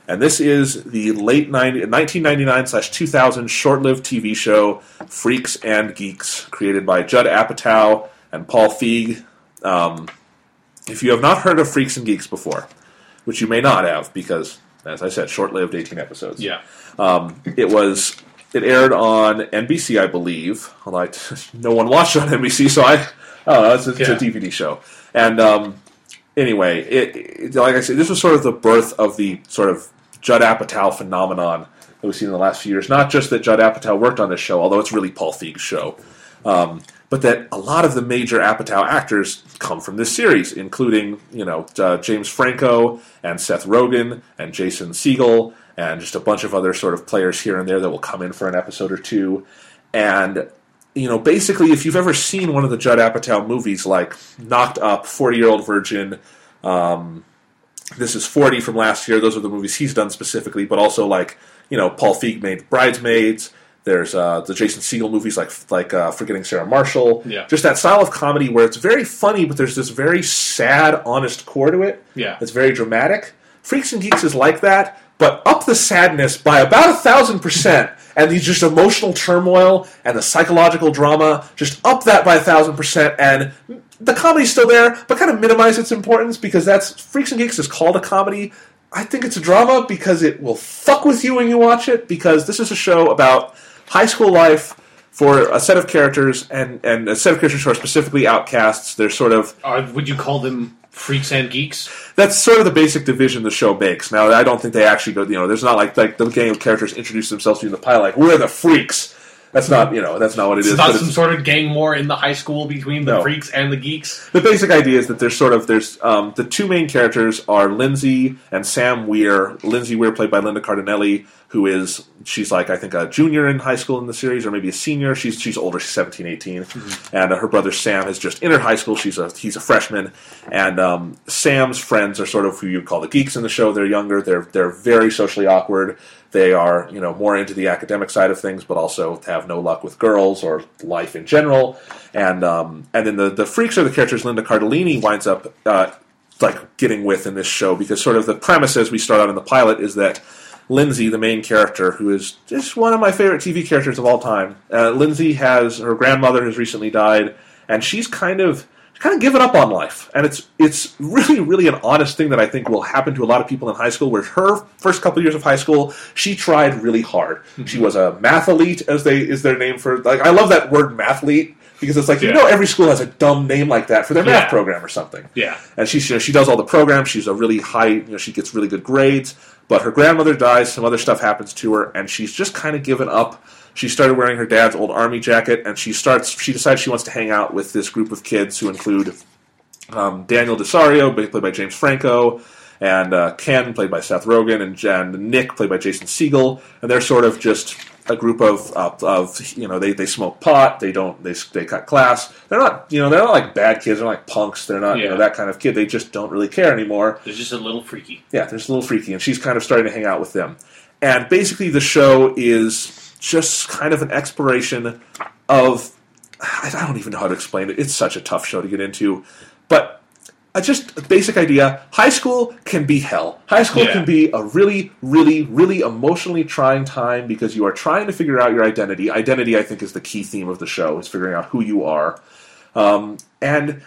And this is the late 90, 1999 slash 2000 short-lived TV show Freaks and Geeks, created by Judd Apatow and Paul Feig. Um, if you have not heard of Freaks and Geeks before, which you may not have because, as I said, short-lived 18 episodes. Yeah. Um, it was it aired on NBC, I believe. Although I, no one watched it on NBC, so I oh, it's, a, it's a DVD show. And um, anyway, it, it like I said, this was sort of the birth of the sort of Judd Apatow phenomenon that we've seen in the last few years. Not just that Judd Apatow worked on this show, although it's really Paul Feig's show. Um, but that a lot of the major Apatow actors come from this series, including you know uh, James Franco and Seth Rogen and Jason Segel and just a bunch of other sort of players here and there that will come in for an episode or two. And you know, basically, if you've ever seen one of the Judd Apatow movies, like Knocked Up, Forty Year Old Virgin, um, this is 40 from last year. Those are the movies he's done specifically, but also like you know Paul Feig made Bridesmaids. There's uh, the Jason Segel movies like like uh, Forgetting Sarah Marshall. Yeah. Just that style of comedy where it's very funny, but there's this very sad, honest core to it. Yeah. It's very dramatic. Freaks and Geeks is like that, but up the sadness by about a thousand percent, and the just emotional turmoil and the psychological drama just up that by a thousand percent, and the comedy's still there, but kind of minimize its importance because that's Freaks and Geeks is called a comedy. I think it's a drama because it will fuck with you when you watch it because this is a show about high school life for a set of characters and, and a set of characters who are specifically outcasts. They're sort of Uh, would you call them freaks and geeks? that's sort of the basic division the show makes. Now, I don't think they actually go. You know, there's not like like the gang of characters introduce themselves to you in the pilot. Like we're the freaks. That's not you know that's not what it It's is. not some sort of gang war in the high school between the No. freaks and the geeks. the basic idea is that there's sort of there's um, the two main characters are Lindsay and Sam Weir. Lindsay Weir played by Linda Cardellini, who is she's like I think a junior in high school in the series, or maybe a senior. She's she's older, she's 17, 18. and uh, her brother Sam has just entered high school. She's a he's a freshman, and um, Sam's friends are sort of who you'd call the geeks in the show. They're younger. They're they're very socially awkward. They are, you know, more into the academic side of things, but also have no luck with girls or life in general. And um, and then the the freaks are the characters Linda Cardellini winds up uh, like getting with in this show because sort of the premise as we start out in the pilot is that Lindsay, the main character, who is just one of my favorite TV characters of all time, uh, Lindsay has her grandmother has recently died, and she's kind of kind of given up on life, and it's it's really really an honest thing that I think will happen to a lot of people in high school. Where her first couple years of high school, she tried really hard. She was a mathlete, as they is their name for like I love that word mathlete because it's like you know every school has a dumb name like that for their Yeah. math program or something. Yeah. And she she, she does all the programs. She's a really high, you know, she gets really good grades. But her grandmother dies. Some other stuff happens to her, and she's just kind of given up. She started wearing her dad's old army jacket, and she starts. She decides she wants to hang out with this group of kids who include um, Daniel Desario, played by James Franco, and uh, Ken, played by Seth Rogen, and, and Nick, played by Jason Segel, and they're sort of just a group of uh, of you know they, they smoke pot, they don't they they cut class. They're not you know they're not like bad kids, they're not like punks, they're not you know that kind of kid. They just don't really care anymore. They're just a little freaky. Yeah, there's a little freaky, and she's kind of starting to hang out with them. And basically, the show is just kind of an exploration of I don't even know how to explain it. It's such a tough show to get into, but Just a basic idea: high school can be hell. High school Yeah. can be a really, really, really emotionally trying time because you are trying to figure out your identity. Identity, I think, is the key theme of the show: is figuring out who you are. Um, and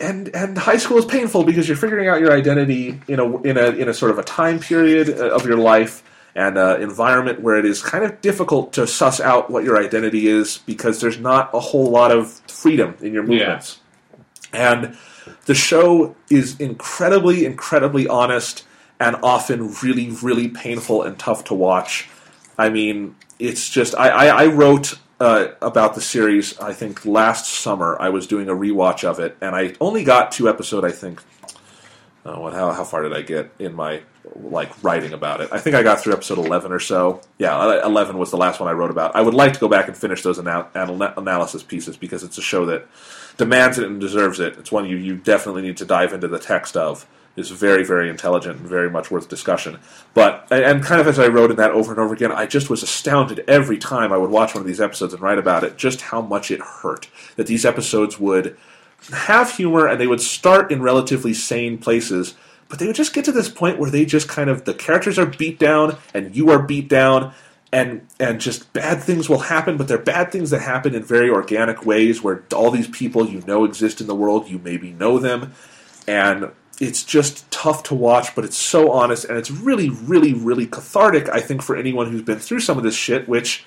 and and high school is painful because you're figuring out your identity in a in a in a sort of a time period uh, of your life and an environment where it is kind of difficult to suss out what your identity is because there's not a whole lot of freedom in your movements. And the show is incredibly, incredibly honest and often really, really painful and tough to watch. I mean, it's just I, I, I wrote uh, about the series. I think last summer I was doing a rewatch of it, and I only got to episode I think oh, what how how far did I get in my like writing about it? I think I got through episode eleven or so. Yeah, eleven was the last one I wrote about. I would like to go back and finish those anal- anal- analysis pieces because it's a show that demands it and deserves it. It's one you you definitely need to dive into the text of. Is very very intelligent and very much worth discussion. But and kind of as I wrote in that over and over again, I just was astounded every time I would watch one of these episodes and write about it, just how much it hurt that these episodes would have humor and they would start in relatively sane places, but they would just get to this point where they just kind of the characters are beat down and you are beat down and and just bad things will happen, but they're bad things that happen in very organic ways where all these people you know exist in the world, you maybe know them, and it's just tough to watch, but it's so honest and it's really, really, really cathartic, I think, for anyone who's been through some of this shit, which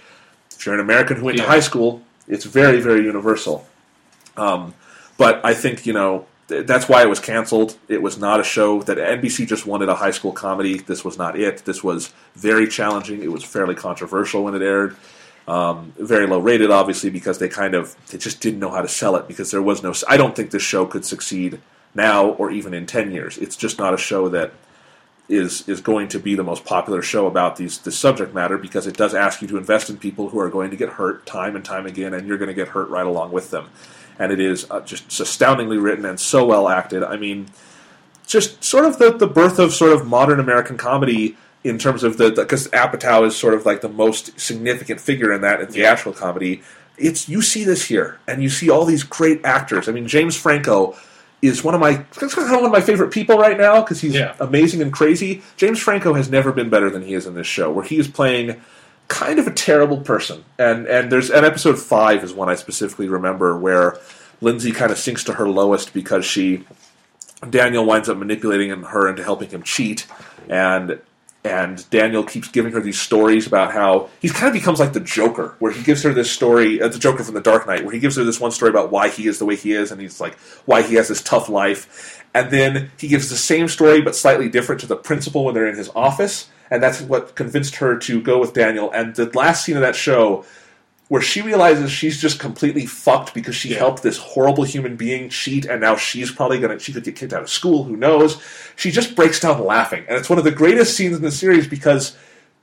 if you're an American who went Yeah. to high school, it's very, very universal. Um, but I think you know that's why it was canceled. It was not a show that NBC just wanted a high school comedy. This was not it. This was very challenging. It was fairly controversial when it aired. Um, very low rated, obviously, because they kind of they just didn't know how to sell it because there was no. I don't think this show could succeed now or even in ten years. It's just not a show that is is going to be the most popular show about these this subject matter because it does ask you to invest in people who are going to get hurt time and time again, and you're going to get hurt right along with them. And it is uh, just astoundingly written and so well acted. I mean, just sort of the, the birth of sort of modern American comedy in terms of the because Apatow is sort of like the most significant figure in that in theatrical comedy. It's you see this here, and you see all these great actors. I mean, James Franco is one of my kind of one of my favorite people right now because he's Yeah. amazing and crazy. James Franco has never been better than he is in this show, where he is playing kind of a terrible person. And and there's an episode five is one I specifically remember where Lindsay kind of sinks to her lowest because she Daniel winds up manipulating her into helping him cheat, and and Daniel keeps giving her these stories about how he kind of becomes like the Joker, where he gives her this story, uh, the Joker from the Dark Knight, where he gives her this one story about why he is the way he is, and he's like why he has this tough life, and then he gives the same story but slightly different to the principal when they're in his office, and that's what convinced her to go with Daniel. And the last scene of that show where she realizes she's just completely fucked because she helped this horrible human being cheat and now she's probably gonna she could get kicked out of school who knows? She just breaks down laughing. And it's one of the greatest scenes in the series because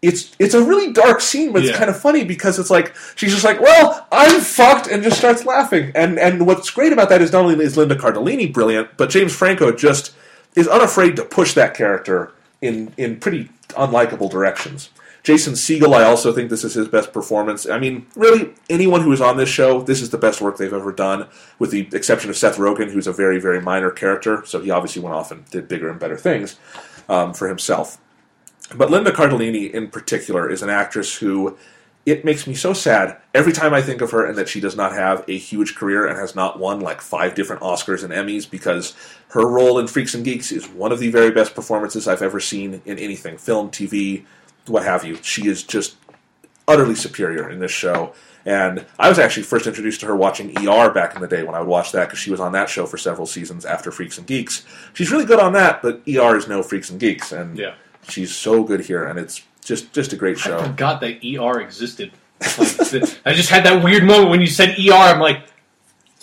it's it's a really dark scene but it's Yeah. kind of funny because it's like she's just like well i'm fucked and just starts laughing and and what's great about that is not only is linda cardellini brilliant but james franco just is unafraid to push that character in in pretty unlikable directions Jason Segel, I also think this is his best performance. I mean, really, anyone who is on this show, this is the best work they've ever done, with the exception of Seth Rogen, who's a very, very minor character. So he obviously went off and did bigger and better things um, for himself. But Linda Cardellini, in particular, is an actress who it makes me so sad every time I think of her and that she does not have a huge career and has not won like five different Oscars and Emmys because her role in Freaks and Geeks is one of the very best performances I've ever seen in anything film, TV, what have you. She is just utterly superior in this show. And I was actually first introduced to her watching ER back in the day when I would watch that because she was on that show for several seasons after Freaks and Geeks. She's really good on that, but ER is no Freaks and Geeks, and Yeah. She's so good here, and it's just just a great show. I forgot that ER existed. Like, I just had that weird moment when you said ER. I'm like,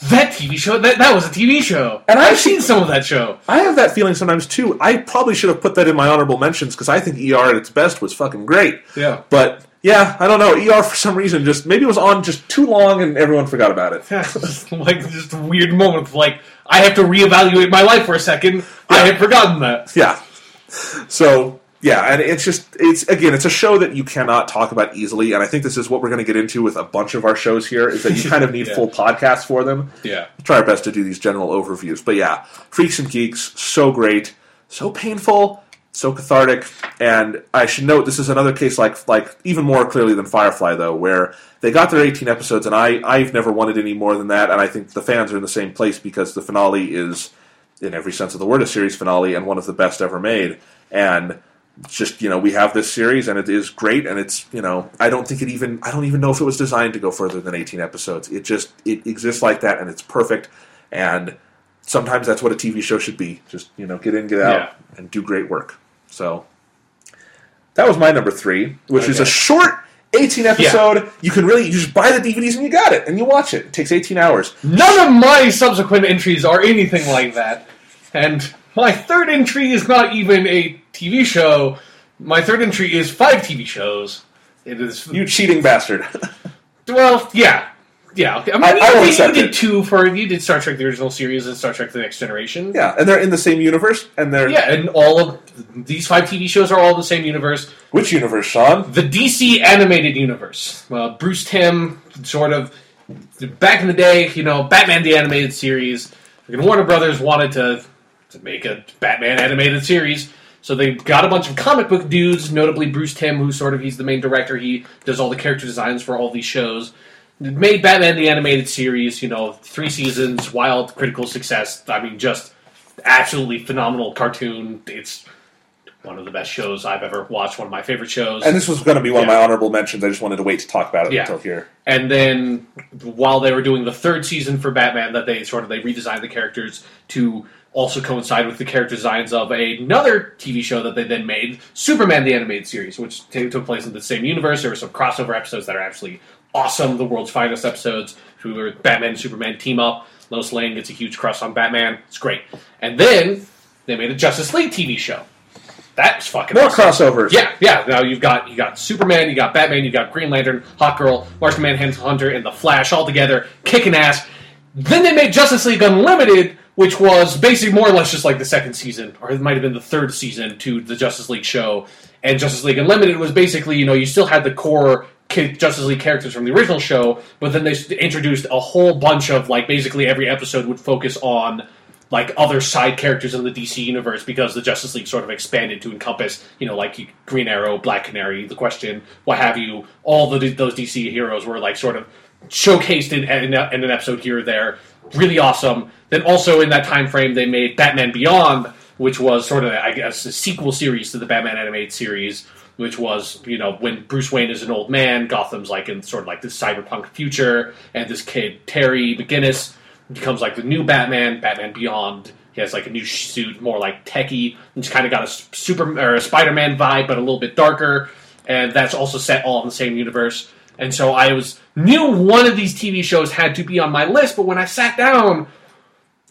that TV show. That that was a TV show. And I've I've seen some of that show. I have that feeling sometimes too. I probably should have put that in my honorable mentions because I think ER at its best was fucking great. Yeah. But yeah, I don't know. ER for some reason just maybe it was on just too long and everyone forgot about it. Just like just a weird moment. of, Like I have to reevaluate my life for a second. I had forgotten that. Yeah. So yeah, and it's just it's again it's a show that you cannot talk about easily, and I think this is what we're going to get into with a bunch of our shows here is that you kind of need Yeah. full podcasts for them. Yeah. We'll try our best to do these general overviews, but yeah, Freaks and Geeks, so great, so painful, so cathartic, and I should note this is another case like like even more clearly than Firefly though, where they got their 18 episodes, and I I've never wanted any more than that, and I think the fans are in the same place because the finale is in every sense of the word a series finale and one of the best ever made, and just you know we have this series and it is great and it's you know i don't think it even i don't even know if it was designed to go further than 18 episodes. It just it exists like that and it's perfect. And sometimes that's what a tv show should be. Just you know get in get out Yeah. and do great work. So that was my number three which is a short 18 episode. You can really you just buy the dvds and you got it and you watch it. It takes 18 hours. None of my subsequent entries are anything like that. And my third entry is not even a TV show. My third entry is five TV shows. It is You cheating bastard. well, yeah, yeah. okay. I mean, I- you, I will did- you accept did it. two for you did Star Trek: The Original Series and Star Trek: The Next Generation. yeah, and they're in the same universe, and they're Yeah, and all of these five TV shows are all in the same universe. which universe, Sean? The DC animated universe. Uh, Bruce Timm, sort of back in the day, you know, Batman the animated series. Freaking Warner Brothers wanted to to make a Batman animated series, so they got a bunch of comic book dudes, notably Bruce Timm, who sort of he's the main director. He does all the character designs for all these shows. Made Batman the animated series, you know, three seasons, wild critical success. I mean, just absolutely phenomenal cartoon. It's one of the best shows I've ever watched. One of my favorite shows. And this was going to be one of my honorable mentions. I just wanted to wait to talk about it Yeah. until here. And then while they were doing the third season for Batman, that they sort of they redesigned the characters to also coincide with the character designs of another TV show that they then made, Superman the animated series, which t- took place in the same universe. There were some crossover episodes that are absolutely awesome, the world's finest episodes, who were Batman and Superman team up. Lois Lane gets a huge crush on Batman. It's great. And then they made a Justice League TV show. That's fucking More awesome. crossovers. Yeah, yeah. Now you've got you got Superman, you got Batman, you got Green Lantern, Hawk Girl, Martian Manhunter, and the Flash all together, kicking ass. Then they made Justice League Unlimited, which was basically more or less just like the second season, or it might have been the third season to the Justice League show. And Justice League Unlimited was basically, you know, you still had the core Justice League characters from the original show, but then they introduced a whole bunch of like basically every episode would focus on like other side characters in the DC universe because the Justice League sort of expanded to encompass, you know, like Green Arrow, Black Canary, the Question, what have you. All the, those DC heroes were like sort of showcased in, in, in an episode here or there. Really awesome. Then also in that time frame, they made Batman Beyond, which was sort of, I guess, a sequel series to the Batman animated series. Which was, you know, when Bruce Wayne is an old man, Gotham's like in sort of like this cyberpunk future, and this kid Terry McGinnis becomes like the new Batman, Batman Beyond. He has like a new suit, more like techie. It's kind of got a super or a Spider-Man vibe, but a little bit darker. And that's also set all in the same universe. And so I was knew one of these TV shows had to be on my list, but when I sat down,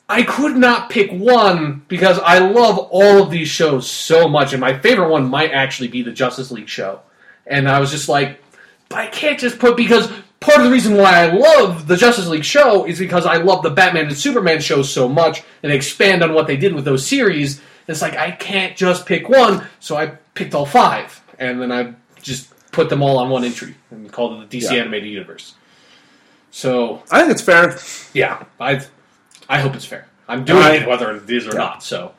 I could not pick one because I love all of these shows so much, and my favorite one might actually be the Justice League show. And I was just like, but I can't just put because part of the reason why I love the Justice League show is because I love the Batman and Superman shows so much and expand on what they did with those series. It's like I can't just pick one, so I picked all five, and then I just put them all on one entry and called it the DC Yeah. Animated Universe. So I think it's fair. yeah, I I hope it's fair. I'm doing I- it whether it is or Yeah. not. So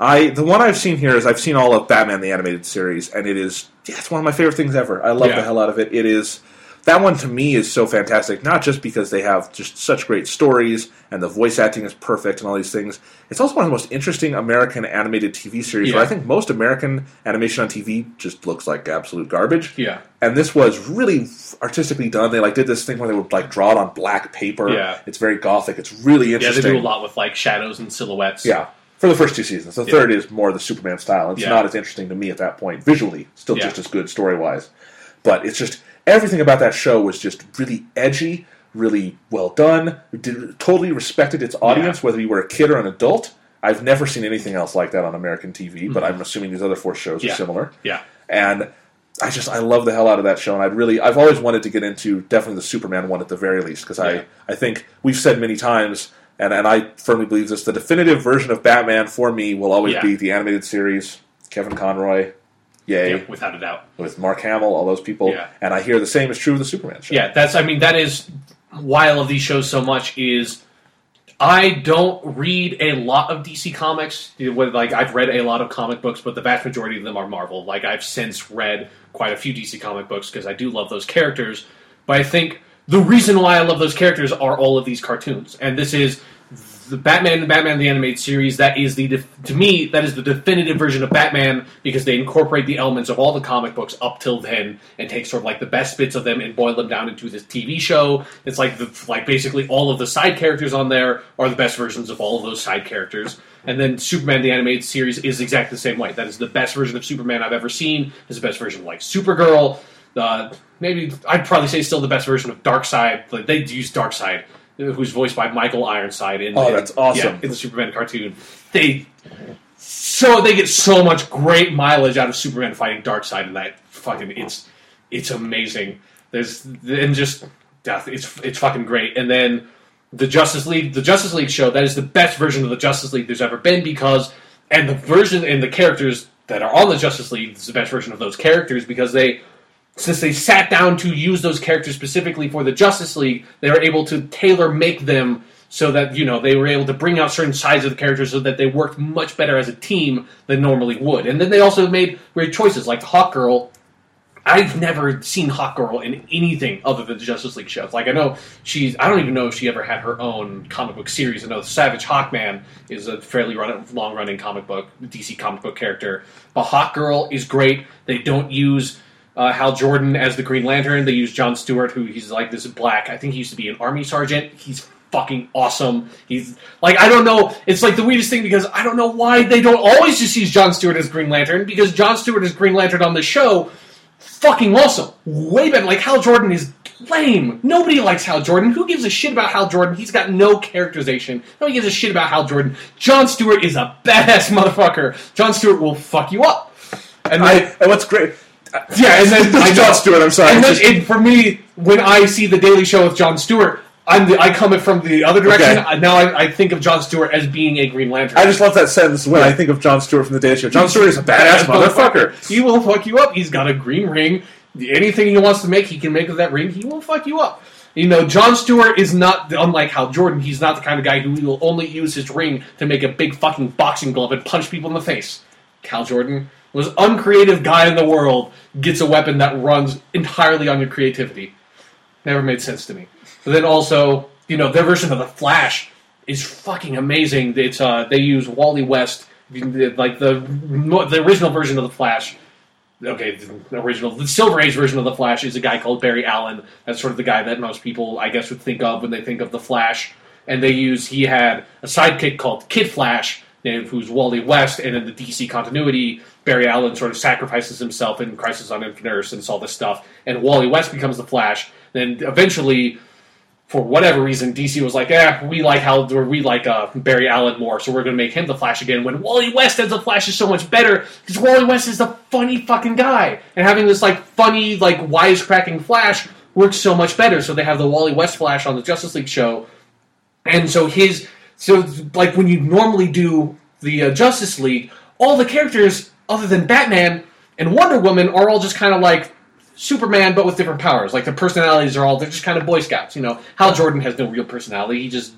I the one I've seen here is I've seen all of Batman the animated series, and it is yeah, it's one of my favorite things ever. I love Yeah. the hell out of it. It is that one to me is so fantastic, not just because they have just such great stories and the voice acting is perfect and all these things. It's also one of the most interesting American animated TV series where I think most American animation on TV just looks like absolute garbage. yeah, And this was really artistically done. They like did this thing where they would like draw it on black paper. Yeah. It's very gothic. It's really interesting. yeah, they do a lot with like shadows and silhouettes. Yeah, for the first two seasons. The Yeah. third is more of the Superman style. It's Yeah. not as interesting to me at that point. Visually, still Yeah. just as good story wise. But it's just everything about that show was just really edgy, really well done. Did, totally respected its audience, whether you were a kid or an adult. I've never seen anything else like that on American TV, but I'm assuming these other four shows Mm-hmm. Yeah. are similar. yeah, And I just I love the hell out of that show, and I'd really I've always wanted to get into definitely the Superman one at the very least because Yeah. I I think we've said many times, and and I firmly believe this: the definitive version of Batman for me will always Yeah. be the animated series, Kevin Conroy, yay, yeah, without a doubt. with Mark Hamill, all those people, Yeah. and I hear the same is true of the Superman show. Yeah, that's. I mean, that is why I love these shows so much. Is I don't read a lot of DC comics. Like I've read a lot of comic books, but the vast majority of them are Marvel. Like I've since read quite a few DC comic books because I do love those characters. But I think the reason why I love those characters are all of these cartoons, and this is the Batman Batman the Animated Series. That is the def- to me that is the definitive version of Batman because they incorporate the elements of all the comic books up till then and take sort of like the best bits of them and boil them down into this TV show. It's like the like basically all of the side characters on there are the best versions of all of those side characters. And then Superman the Animated Series is exactly the same way. That is the best version of Superman I've ever seen. It's the best version of like Supergirl. Uh, maybe I'd probably say still the best version of Darkseid. Like they use Darkseid, who's voiced by Michael Ironside in Oh, in- that's awesome. yeah, in the Superman cartoon. They so they get so much great mileage out of Superman fighting Darkseid, and that fucking it's it's amazing. There's and just death. It's it's fucking great. And then the Justice League, the Justice League show, that is the best version of the Justice League there's ever been because and the version and the characters that are on the Justice League is the best version of those characters because they since they sat down to use those characters specifically for the Justice League, they were able to tailor make them so that you know they were able to bring out certain sides of the characters so that they worked much better as a team than normally would. And then they also made great choices like Hawk Girl. I've never seen Hawk Girl in anything other than the Justice League shows. Like I know she's, I don't even know if she ever had her own comic book series. I know Savage Hawkman is a fairly run, long-running comic book DC comic book character, but Hawk Girl is great. They don't use uh, Hal Jordan as the Green Lantern. They use John Stewart, who he's like this black. I think he used to be an army sergeant. He's fucking awesome. He's like I don't know. It's like the weirdest thing because I don't know why they don't always just use John Stewart as Green Lantern because John Stewart as Green Lantern on the show, fucking awesome. Way better. Like Hal Jordan is lame. Nobody likes Hal Jordan. Who gives a shit about Hal Jordan? He's got no characterization. Nobody gives a shit about Hal Jordan. John Stewart is a badass motherfucker. John Stewart will fuck you up. And I, and what's great, yeah, and then I. John Stewart. I'm sorry. And then, it, for me, when I see the Daily Show with Jon Stewart, I'm the, I come it from the other direction. Okay. Uh, Now I, I think of Jon Stewart as being a Green Lantern. I just love that sentence when I think of Jon Stewart from the Daily Show. John Stewart is a badass motherfucker. He will fuck you up. He's got a green ring. Anything he wants to make, he can make with that ring. He will fuck you up. You know, John Stewart is not unlike Hal Jordan. He's not the kind of guy who will only use his ring to make a big fucking boxing glove and punch people in the face. Hal Jordan, most uncreative guy in the world, gets a weapon that runs entirely on your creativity. Never made sense to me. But then also, you know, their version of the Flash is fucking amazing. It's uh, they use Wally West, like the the original version of the Flash. Okay, the original, the Silver Age version of the Flash is a guy called Barry Allen. That's sort of the guy that most people, I guess, would think of when they think of the Flash. And they use he had a sidekick called Kid Flash, named who's Wally West, and in the DC continuity, Barry Allen sort of sacrifices himself in Crisis on Infinite Earths and all this stuff, and Wally West becomes the Flash. Then eventually, for whatever reason, DC was like, "Eh, we like how we like uh, Barry Allen more, so we're going to make him the Flash again." When Wally West as the Flash is so much better because Wally West is the funny fucking guy, and having this like funny, like wisecracking Flash works so much better. So they have the Wally West Flash on the Justice League show, and so his so like when you normally do the uh, Justice League, all the characters other than Batman and Wonder Woman are all just kind of like Superman, but with different powers. Like their personalities are all they're just kind of Boy Scouts. You know, Hal Jordan has no real personality. He just,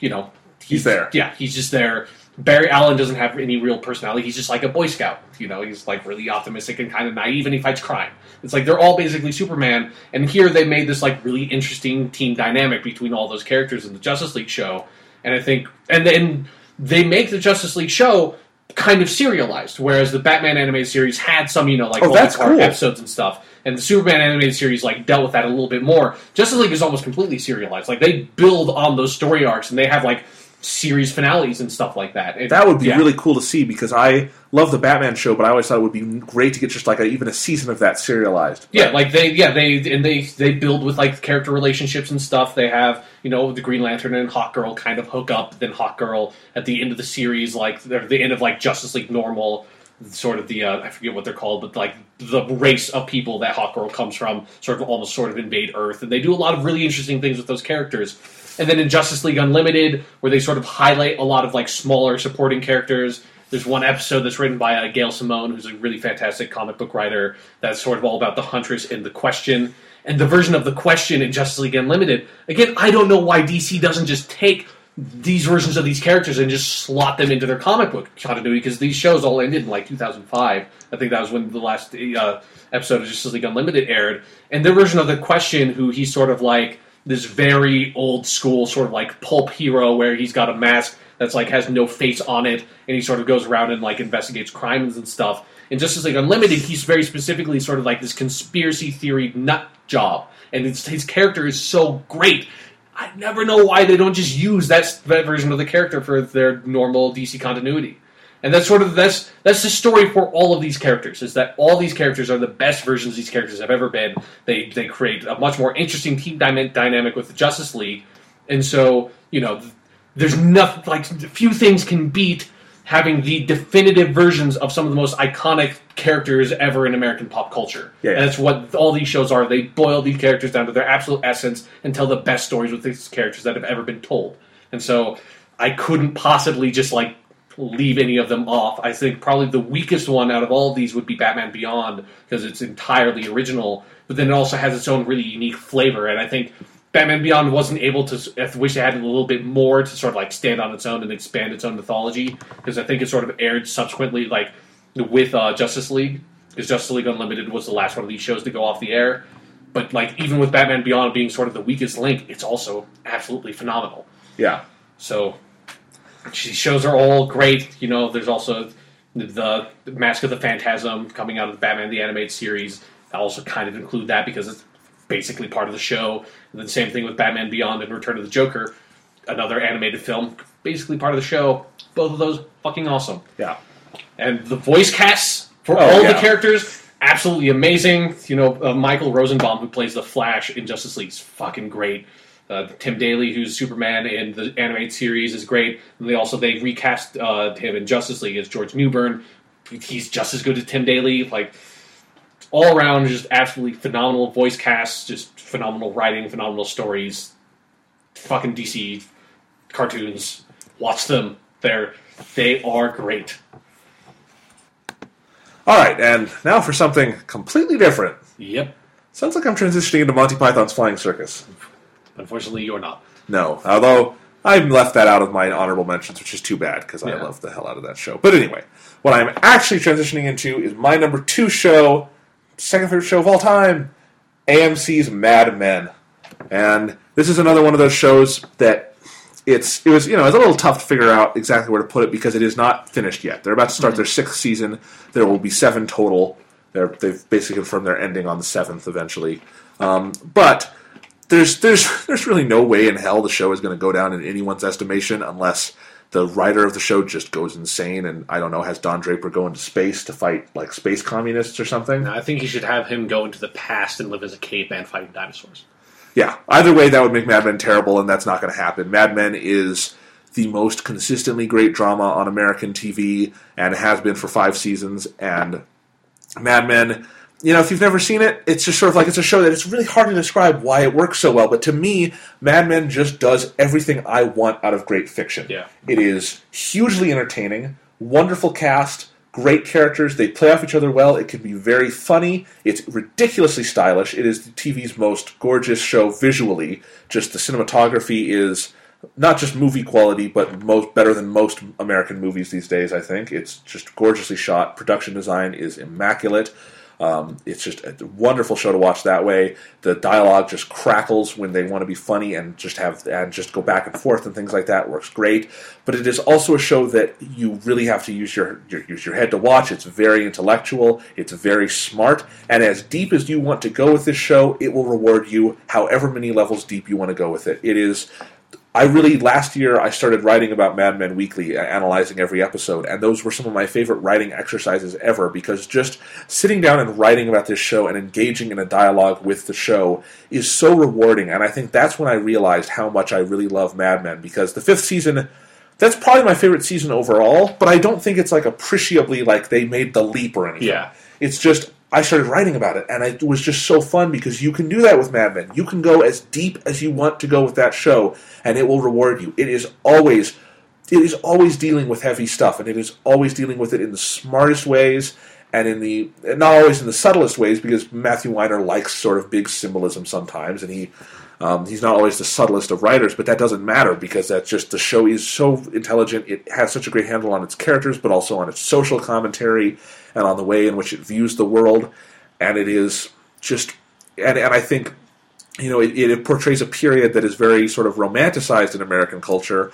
you know, He's there. Yeah, he's just there. Barry Allen doesn't have any real personality. He's just like a Boy Scout. You know, he's like really optimistic and kind of naive, and he fights crime. It's like they're all basically Superman. And here they made this like really interesting team dynamic between all those characters in the Justice League show. And I think, and then they make the Justice League show kind of serialized, whereas the Batman animated series had some, you know, like Oh, that's cool. episodes and stuff. And the Superman animated series like dealt with that a little bit more. Justice League is almost completely serialized. Like they build on those story arcs, and they have like series finales and stuff like that. And- That would be yeah. really cool to see because I love the Batman show, but I always thought it would be great to get just like a, even a season of that serialized. Yeah, like they, yeah, they and they they build with like character relationships and stuff. They have you know the Green Lantern and Hawk Girl kind of hook up. Then Hawk Girl at the end of the series, like they're the end of like Justice League Normal, sort of the uh, I forget what they're called, but like the race of people that Hawk Girl comes from, sort of almost sort of invade Earth, and they do a lot of really interesting things with those characters. And then in Justice League Unlimited, where they sort of highlight a lot of like smaller supporting characters. There's one episode that's written by uh, Gail Simone, who's a really fantastic comic book writer. That's sort of all about the Huntress and the Question. And the version of the Question in Justice League Unlimited. Again, I don't know why DC doesn't just take these versions of these characters and just slot them into their comic book continuity because these shows all ended in like 2005. I think that was when the last uh, episode of Justice League Unlimited aired. And their version of the Question, who he's sort of like this very old school sort of like pulp hero where he's got a mask that's like has no face on it and he sort of goes around and like investigates crimes and stuff. And just as like Unlimited, he's very specifically sort of like this conspiracy theory nut job, and his character is so great. I never know why they don't just use that, that version of the character for their normal DC continuity. And that's sort of that's that's the story for all of these characters is that all these characters are the best versions these characters have ever been. They they create a much more interesting team dyna- dynamic with the Justice League, and so you know there's nothing like few things can beat having the definitive versions of some of the most iconic characters ever in American pop culture. Yeah. And that's what all these shows are. They boil these characters down to their absolute essence and tell the best stories with these characters that have ever been told. And so I couldn't possibly just like leave any of them off. I think probably the weakest one out of all of these would be Batman Beyond because it's entirely original, but then it also has its own really unique flavor. And I think Batman Beyond wasn't able to. I wish it had a little bit more to sort of like stand on its own and expand its own mythology because I think it sort of aired subsequently, like with uh, Justice League, because Justice League Unlimited was the last one of these shows to go off the air. But like even with Batman Beyond being sort of the weakest link, it's also absolutely phenomenal. Yeah. So these shows are all great. You know, there's also the Mask of the Phantasm coming out of the Batman the Animated Series. I also kind of include that because it's basically part of the show. And then same thing with Batman Beyond and Return of the Joker, another animated film, basically part of the show. Both of those fucking awesome. Yeah. And the voice casts for Oh, all yeah. the characters, absolutely amazing. You know, uh, Michael Rosenbaum, who plays the Flash in Justice League, is fucking great. Uh, Tim Daly, who's Superman in the animated series, is great. And they also they recast uh, him in Justice League as George Newbern. He's just as good as Tim Daly. Like all around, just absolutely phenomenal voice casts, just phenomenal writing, phenomenal stories. Fucking DC cartoons, watch them. They're they are great. All right, and now for something completely different. Yep. Sounds like I'm transitioning into Monty Python's Flying Circus. Unfortunately, you're not. No, although I've left that out of my honorable mentions, which is too bad because I love the hell out of that show. But anyway, what I'm actually transitioning into is my number two show, second favorite show of all time, AMC's Mad Men, and this is another one of those shows that it's it was you know it's a little tough to figure out exactly where to put it because it is not finished yet. They're about to start their sixth season. There will be seven total. They're, they've basically confirmed they're ending on the seventh eventually, um, but there's there's there's really no way in hell the show is going to go down in anyone's estimation unless the writer of the show just goes insane and I don't know has Don Draper go into space to fight like space communists or something. I think you should have him go into the past and live as a caveman fighting dinosaurs. Yeah, either way that would make Mad Men terrible and that's not going to happen. Mad Men is the most consistently great drama on American TV and has been for 5 seasons and Mad Men you know, if you've never seen it, it's just sort of like it's a show that it's really hard to describe why it works so well. But to me, Mad Men just does everything I want out of great fiction. Yeah. It is hugely entertaining, wonderful cast, great characters. They play off each other well. It can be very funny. It's ridiculously stylish. It is the TV's most gorgeous show visually. Just the cinematography is not just movie quality, but most better than most American movies these days. I think it's just gorgeously shot. Production design is immaculate. Um, it's just a wonderful show to watch that way. The dialogue just crackles when they want to be funny and just have and just go back and forth and things like that. Works great. But it is also a show that you really have to use your, your use your head to watch. It's very intellectual. It's very smart. And as deep as you want to go with this show, it will reward you however many levels deep you want to go with it. It is I really last year I started writing about Mad Men Weekly, analyzing every episode, and those were some of my favorite writing exercises ever because just sitting down and writing about this show and engaging in a dialogue with the show is so rewarding. And I think that's when I realized how much I really love Mad Men because the fifth season. That's probably my favorite season overall, but I don't think it's like appreciably like they made the leap or anything. Yeah. It's just I started writing about it, and it was just so fun because you can do that with Mad Men. You can go as deep as you want to go with that show, and it will reward you. It is always, it is always dealing with heavy stuff, and it is always dealing with it in the smartest ways, and in the not always in the subtlest ways because Matthew Weiner likes sort of big symbolism sometimes, and he. Um, he's not always the subtlest of writers, but that doesn't matter because that's just the show is so intelligent. It has such a great handle on its characters, but also on its social commentary and on the way in which it views the world. And it is just, and, and I think, you know, it, it portrays a period that is very sort of romanticized in American culture.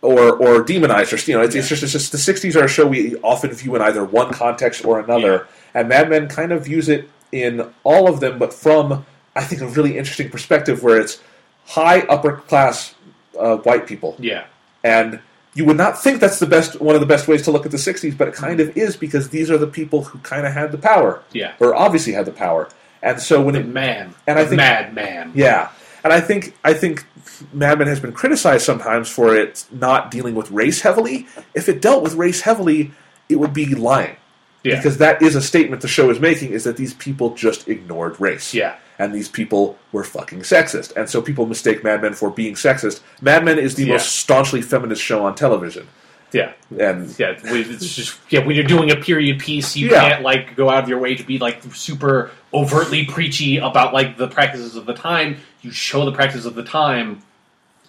Or, or demonized, or you know, it's, it's just it's just the '60s are a show we often view in either one context or another, and Mad Men kind of views it in all of them, but from I think a really interesting perspective where it's high upper class uh, white people, Yeah. and you would not think that's the best one of the best ways to look at the 60s but it kind of is because these are the people who kind of had the power Yeah. or obviously had the power and so when The it man. And I think- mad man. yeah and I think I think Mad Men has been criticized sometimes for it not dealing with race heavily. If it dealt with race heavily, it would be lying. Yeah. Because that is a statement the show is making is that these people just ignored race. Yeah. And these people were fucking sexist. And so people mistake Mad Men for being sexist. Mad Men is the Yeah. most staunchly feminist show on television. Yeah. And Yeah, we- it's just yeah. When you're doing a period piece, you Yeah. can't like go out of your way to be like super overtly preachy about like the practices of the time. You show the practices of the time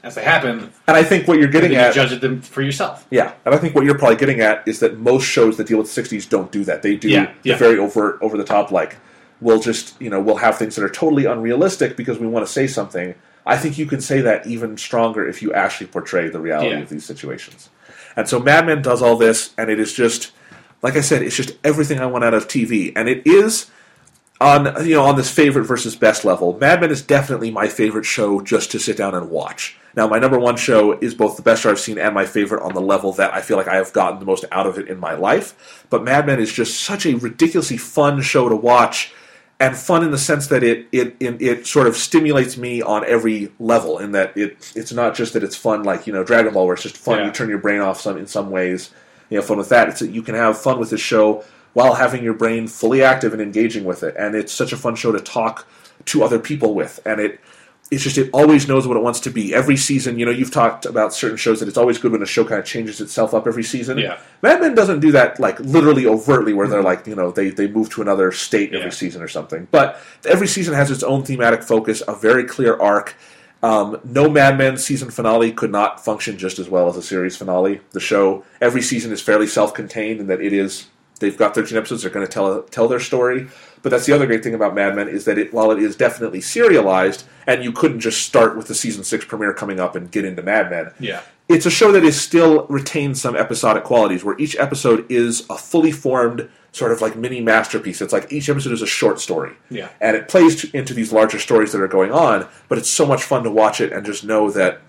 as they happen, and I think what you're getting then you at judge them for yourself. Yeah, and I think what you're probably getting at is that most shows that deal with the '60s don't do that. They do Yeah, the yeah. very overt, over the top. Like, we'll just you know we'll have things that are totally unrealistic because we want to say something. I think you can say that even stronger if you actually portray the reality Yeah. of these situations. And so Mad Men does all this, and it is just like I said, it's just everything I want out of TV, and it is on you know on this favorite versus best level. Mad Men is definitely my favorite show just to sit down and watch. Now, my number one show is both the best show I've seen and my favorite on the level that I feel like I have gotten the most out of it in my life. But Mad Men is just such a ridiculously fun show to watch, and fun in the sense that it it it, it sort of stimulates me on every level. In that it it's not just that it's fun like you know Dragon Ball, where it's just fun. Yeah. You turn your brain off some in some ways. You know, fun with that. It's that you can have fun with this show while having your brain fully active and engaging with it. And it's such a fun show to talk to other people with. And it it's just it always knows what it wants to be. Every season, you know, you've talked about certain shows that it's always good when a show kind of changes itself up every season. Yeah. Mad Men doesn't do that like literally overtly where they're like, you know, they, they move to another state every Yeah. season or something. But every season has its own thematic focus, a very clear arc. Um, no Mad Men season finale could not function just as well as a series finale. The show every season is fairly self-contained in that it is they've got 13 episodes. They're going to tell tell their story. But that's the other great thing about Mad Men is that it, while it is definitely serialized, and you couldn't just start with the season six premiere coming up and get into Mad Men. Yeah. It's a show that is still retains some episodic qualities, where each episode is a fully formed sort of like mini masterpiece. It's like each episode is a short story, Yeah. and it plays to, into these larger stories that are going on. But it's so much fun to watch it and just know that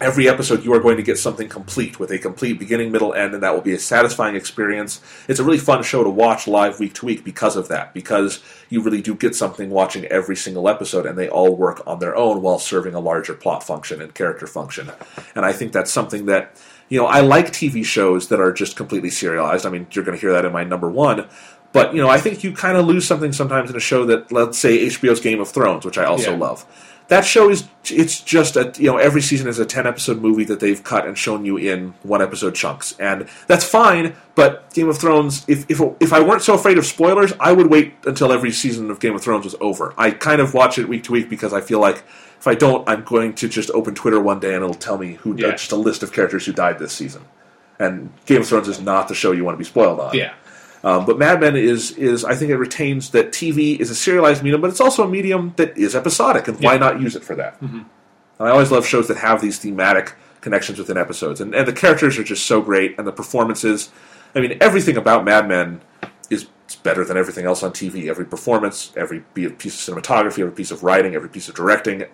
every episode you are going to get something complete with a complete beginning, middle, end, and that will be a satisfying experience. It's a really fun show to watch live week to week because of that, because you really do get something watching every single episode, and they all work on their own while serving a larger plot function and character function. And I think that's something that. You know, I like TV shows that are just completely serialized. I mean, you're going to hear that in my number one. But, you know, I think you kind of lose something sometimes in a show that, let's say, HBO's Game of Thrones, which I also Yeah. love that show is it's just a you know every season is a 10 episode movie that they've cut and shown you in one episode chunks and that's fine but game of thrones if if, if i weren't so afraid of spoilers i would wait until every season of game of thrones was over i kind of watch it week to week because i feel like if i don't i'm going to just open twitter one day and it'll tell me who Yeah. just a list of characters who died this season and game of thrones is not the show you want to be spoiled on Yeah. Um, but Mad Men is is I think it retains that TV is a serialized medium, but it's also a medium that is episodic, and why not use it for that? And I always love shows that have these thematic connections within episodes, and, and the characters are just so great, and the performances. I mean, everything about Mad Men is better than everything else on TV. Every performance, every piece of cinematography, every piece of writing, every piece of directing,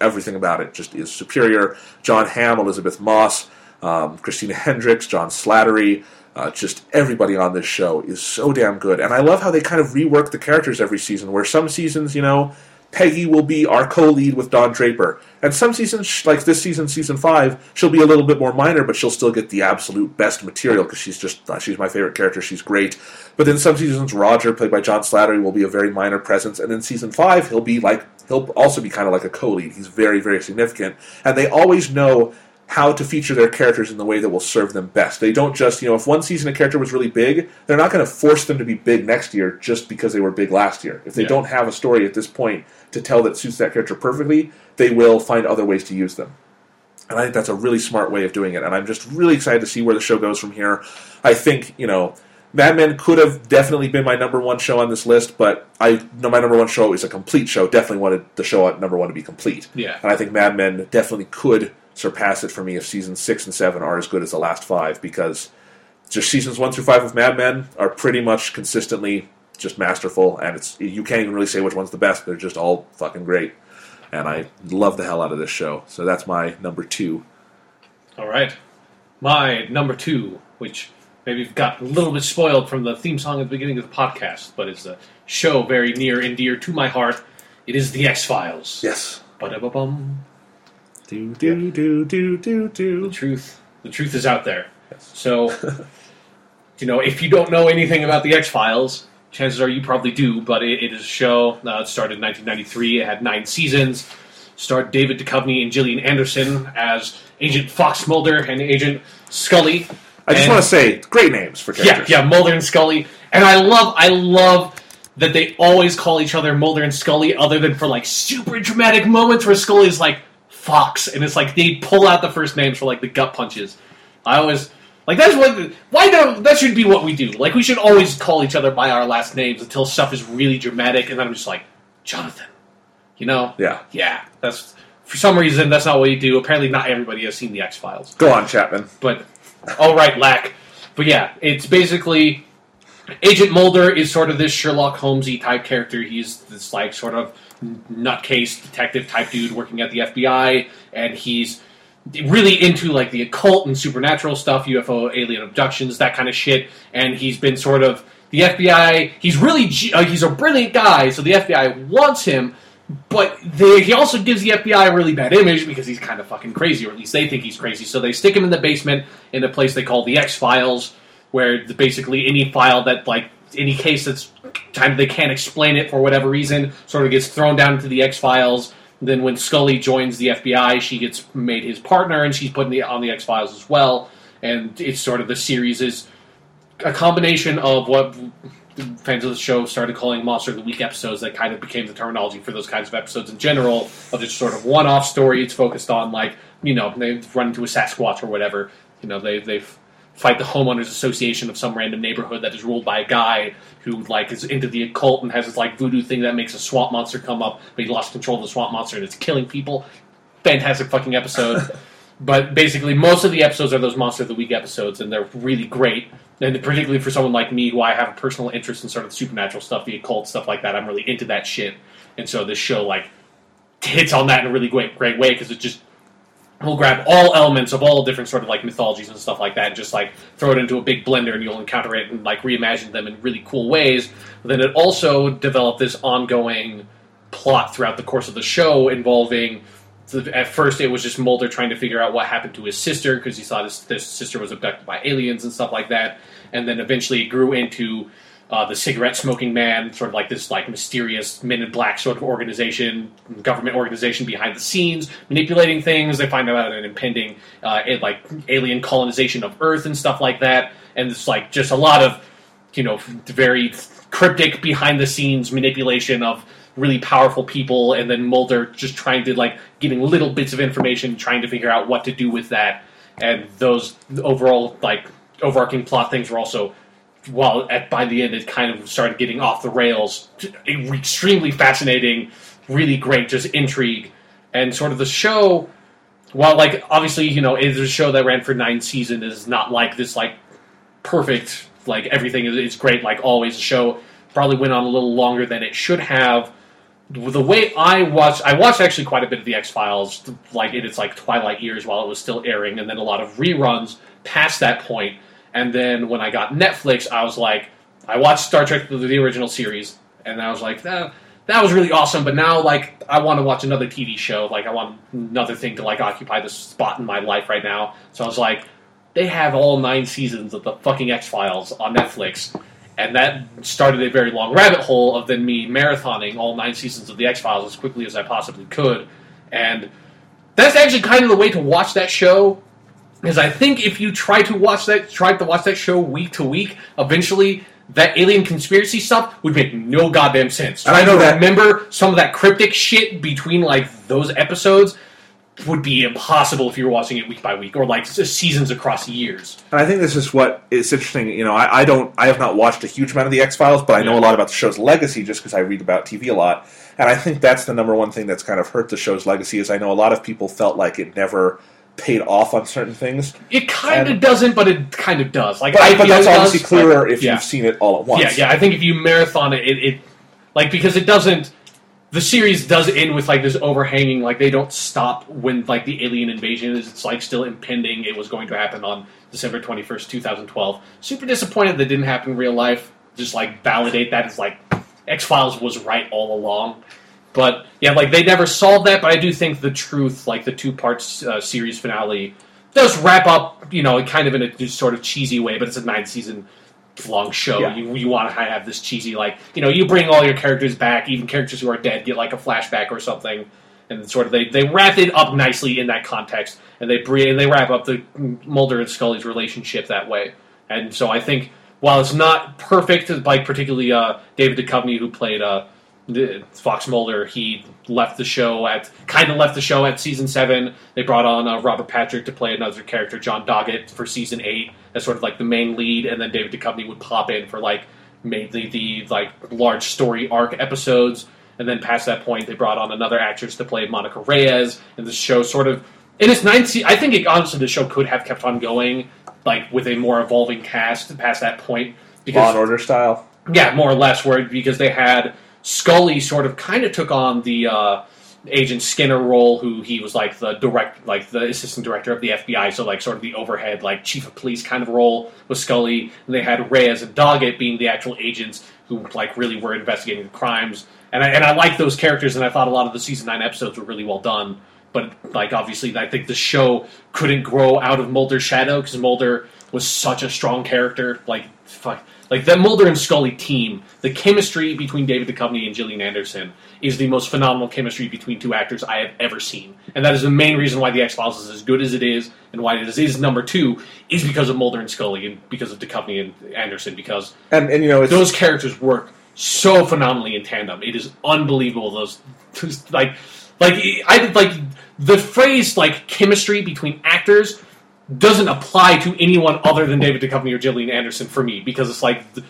everything about it just is superior. Jon Hamm, Elisabeth Moss, um, Christina Hendricks, John Slattery, uh, just everybody on this show is so damn good. And I love how they kind of rework the characters every season, where some seasons, you know, Peggy will be our co-lead with Don Draper, and some seasons, like this season, season five, she'll be a little bit more minor, but she'll still get the absolute best material because she's just uh, she's my favorite character. She's great. But then some seasons, Roger, played by John Slattery, will be a very minor presence, and then season five, he'll be like he'll also be kind of like a co-lead. He's very very significant, and they always know how to feature their characters in the way that will serve them best. They don't just, you know, if one season a character was really big, they're not going to force them to be big next year just because they were big last year. If they Yeah. don't have a story at this point to tell that suits that character perfectly, they will find other ways to use them. And I think that's a really smart way of doing it. And I'm just really excited to see where the show goes from here. I think, you know, Mad Men could have definitely been my number one show on this list, but I know my number one show is a complete show. Definitely wanted the show at number one to be complete. Yeah. And I think Mad Men definitely could surpass it for me if seasons six and seven are as good as the last five because just seasons one through five of Mad Men are pretty much consistently just masterful, and it's you can't even really say which one's the best. They're just all fucking great, and I love the hell out of this show. So that's my number two. All right. My number two, which maybe got a little bit spoiled from the theme song at the beginning of the podcast, but it's a show very near and dear to my heart. It is The X Files. Yes. Ba-da-ba-bum. Do do do do do do. The truth, the truth is out there. Yes. So, you know, if you don't know anything about the X Files, chances are you probably do. But it, it is a show. Uh, it started in 1993. It had nine seasons. Starred David Duchovny and Gillian Anderson as Agent Fox Mulder and Agent Scully. I just And- want to say, great names for yeah, characters. yeah, Mulder and Scully. And I love, I love that they always call each other Mulder and Scully, other than for like super dramatic moments where Scully is like Fox, and it's like they pull out the first names for like the gut punches. I always like that's what why don't that should be what we do. Like we should always call each other by our last names until stuff is really dramatic, and then I'm just like Jonathan, you know? Yeah. yeah. That's for some reason that's not what you do. Apparently, not everybody has seen the X Files Go on, Chapman. but all right, Lack. But yeah, it's basically Agent Mulder is sort of this Sherlock Holmesy type character. He's this like sort of nutcase detective type dude working at the FBI, and he's really into like the occult and supernatural stuff, UFO, alien abductions, that kind of shit. And he's been sort of the FBI. He's really uh, he's a brilliant guy, so the FBI wants him. But they, he also gives the FBI a really bad image because he's kind of fucking crazy, or at least they think he's crazy. So they stick him in the basement in a place they call the X Files, where basically any file that like any case that's time they can't explain it for whatever reason sort of gets thrown down to the X Files. Then when Scully joins the FBI, she gets made his partner, and she's put the, on the X Files as well. And it's sort of the series is a combination of what fans of the show started calling Monster of the Week episodes that kind of became the terminology for those kinds of episodes in general of just sort of one-off story. It's focused on like you know they run into a Sasquatch or whatever. You know they they fight the homeowners association of some random neighborhood that is ruled by a guy who like is into the occult and has this like voodoo thing that makes a swamp monster come up, but he lost control of the swamp monster and it's killing people. Fantastic fucking episode. But basically, most of the episodes are those Monster of the Week episodes, and they're really great. And particularly for someone like me, who I have a personal interest in sort of the supernatural stuff, the occult stuff like that, I'm really into that shit. And so this show like hits on that in a really great, great way because it just will grab all elements of all different sort of like mythologies and stuff like that, and just like throw it into a big blender, and you'll encounter it and like reimagine them in really cool ways. But then it also developed this ongoing plot throughout the course of the show involving at first it was just Mulder trying to figure out what happened to his sister because he thought his, his sister was abducted by aliens and stuff like that, and then eventually it grew into uh, the cigarette smoking man, sort of like this like mysterious Men in Black sort of organization, government organization behind the scenes, manipulating things. They find out an impending uh, like alien colonization of Earth and stuff like that, and it's like just a lot of you know very cryptic behind the scenes manipulation of really powerful people, and then Mulder just trying to like getting little bits of information, trying to figure out what to do with that, and those overall like overarching plot things were also. While at by the end it kind of started getting off the rails, extremely fascinating, really great, just intrigue, and sort of the show. While like obviously you know it is a show that ran for nine seasons, is not like this like perfect like everything is, is great like always. The show probably went on a little longer than it should have the way I watched, I watched actually quite a bit of the X Files, like in its like twilight years while it was still airing, and then a lot of reruns past that point. And then when I got Netflix, I was like, I watched Star Trek the, the original series, and I was like, that, that was really awesome. But now, like, I want to watch another TV show. Like, I want another thing to like occupy this spot in my life right now. So I was like, they have all nine seasons of the fucking X Files on Netflix and that started a very long rabbit hole of then me marathoning all nine seasons of the X Files as quickly as I possibly could, and that's actually kind of the way to watch that show. Because I think if you try to watch that, try to watch that show week to week, eventually that alien conspiracy stuff would make no goddamn sense. And I know that- remember some of that cryptic shit between like those episodes would be impossible if you were watching it week by week or like seasons across years. And I think this is what is interesting. You know, I, I don't, I have not watched a huge amount of the X Files, but I know Yeah. a lot about the show's legacy just because I read about TV a lot. And I think that's the number one thing that's kind of hurt the show's legacy. Is I know a lot of people felt like it never paid off on certain things. It kind of doesn't, but it kind of does. Like, But, I but that's obviously does, clearer but- if yeah. you've seen it all at once. Yeah, yeah. I think if you marathon it, it, it like because it doesn't. The series does end with like this overhanging, like they don't stop when like the alien invasion is. It's like still impending. It was going to happen on December twenty first, two thousand twelve. Super disappointed that didn't happen in real life. Just like validate that as like X Files was right all along. But yeah, like they never solved that. But I do think the truth, like the two parts uh, series finale, does wrap up, you know, kind of in a sort of cheesy way. But it's a nine season long show. Yeah. You you want to have this cheesy, like you know, you bring all your characters back, even characters who are dead get like a flashback or something, and sort of they they wrap it up nicely in that context, and they bring and they wrap up the Mulder and Scully's relationship that way. And so I think while it's not perfect, like particularly uh, David Duchovny who played uh, the- Fox Mulder, he left the show at kind of left the show at season seven. They brought on uh, Robert Patrick to play another character, John Doggett, for season eight as sort of like the main lead, and then David Duchovny would pop in for like mainly the like large story arc episodes. And then past that point, they brought on another actress to play Monica Reyes, and the show sort of in its ninth season. I think it, honestly the show could have kept on going, like with a more evolving cast past that point. Law and Order style. Yeah, more or less, where because they had Scully sort of kind of took on the uh, Agent Skinner role, who he was like the direct, like the assistant director of the FBI, so like sort of the overhead, like chief of police kind of role with Scully. And they had Reyes and Doggett being the actual agents who like really were investigating the crimes. And I, and I like those characters, and I thought a lot of the season nine episodes were really well done. But like obviously, I think the show couldn't grow out of Mulder's shadow because Mulder was such a strong character. Like fuck, like the Mulder and Scully team, the chemistry between David Duchovny and Gillian Anderson is the most phenomenal chemistry between two actors I have ever seen, and that is the main reason why the X Files is as good as it is, and why it is, is number two is because of Mulder and Scully and because of Duchovny and Anderson because And and you know those characters work so phenomenally in tandem. It is unbelievable. Those like like I like the phrase like chemistry between actors doesn't apply to anyone other than David Duchovny or Gillian Anderson for me because it's like th-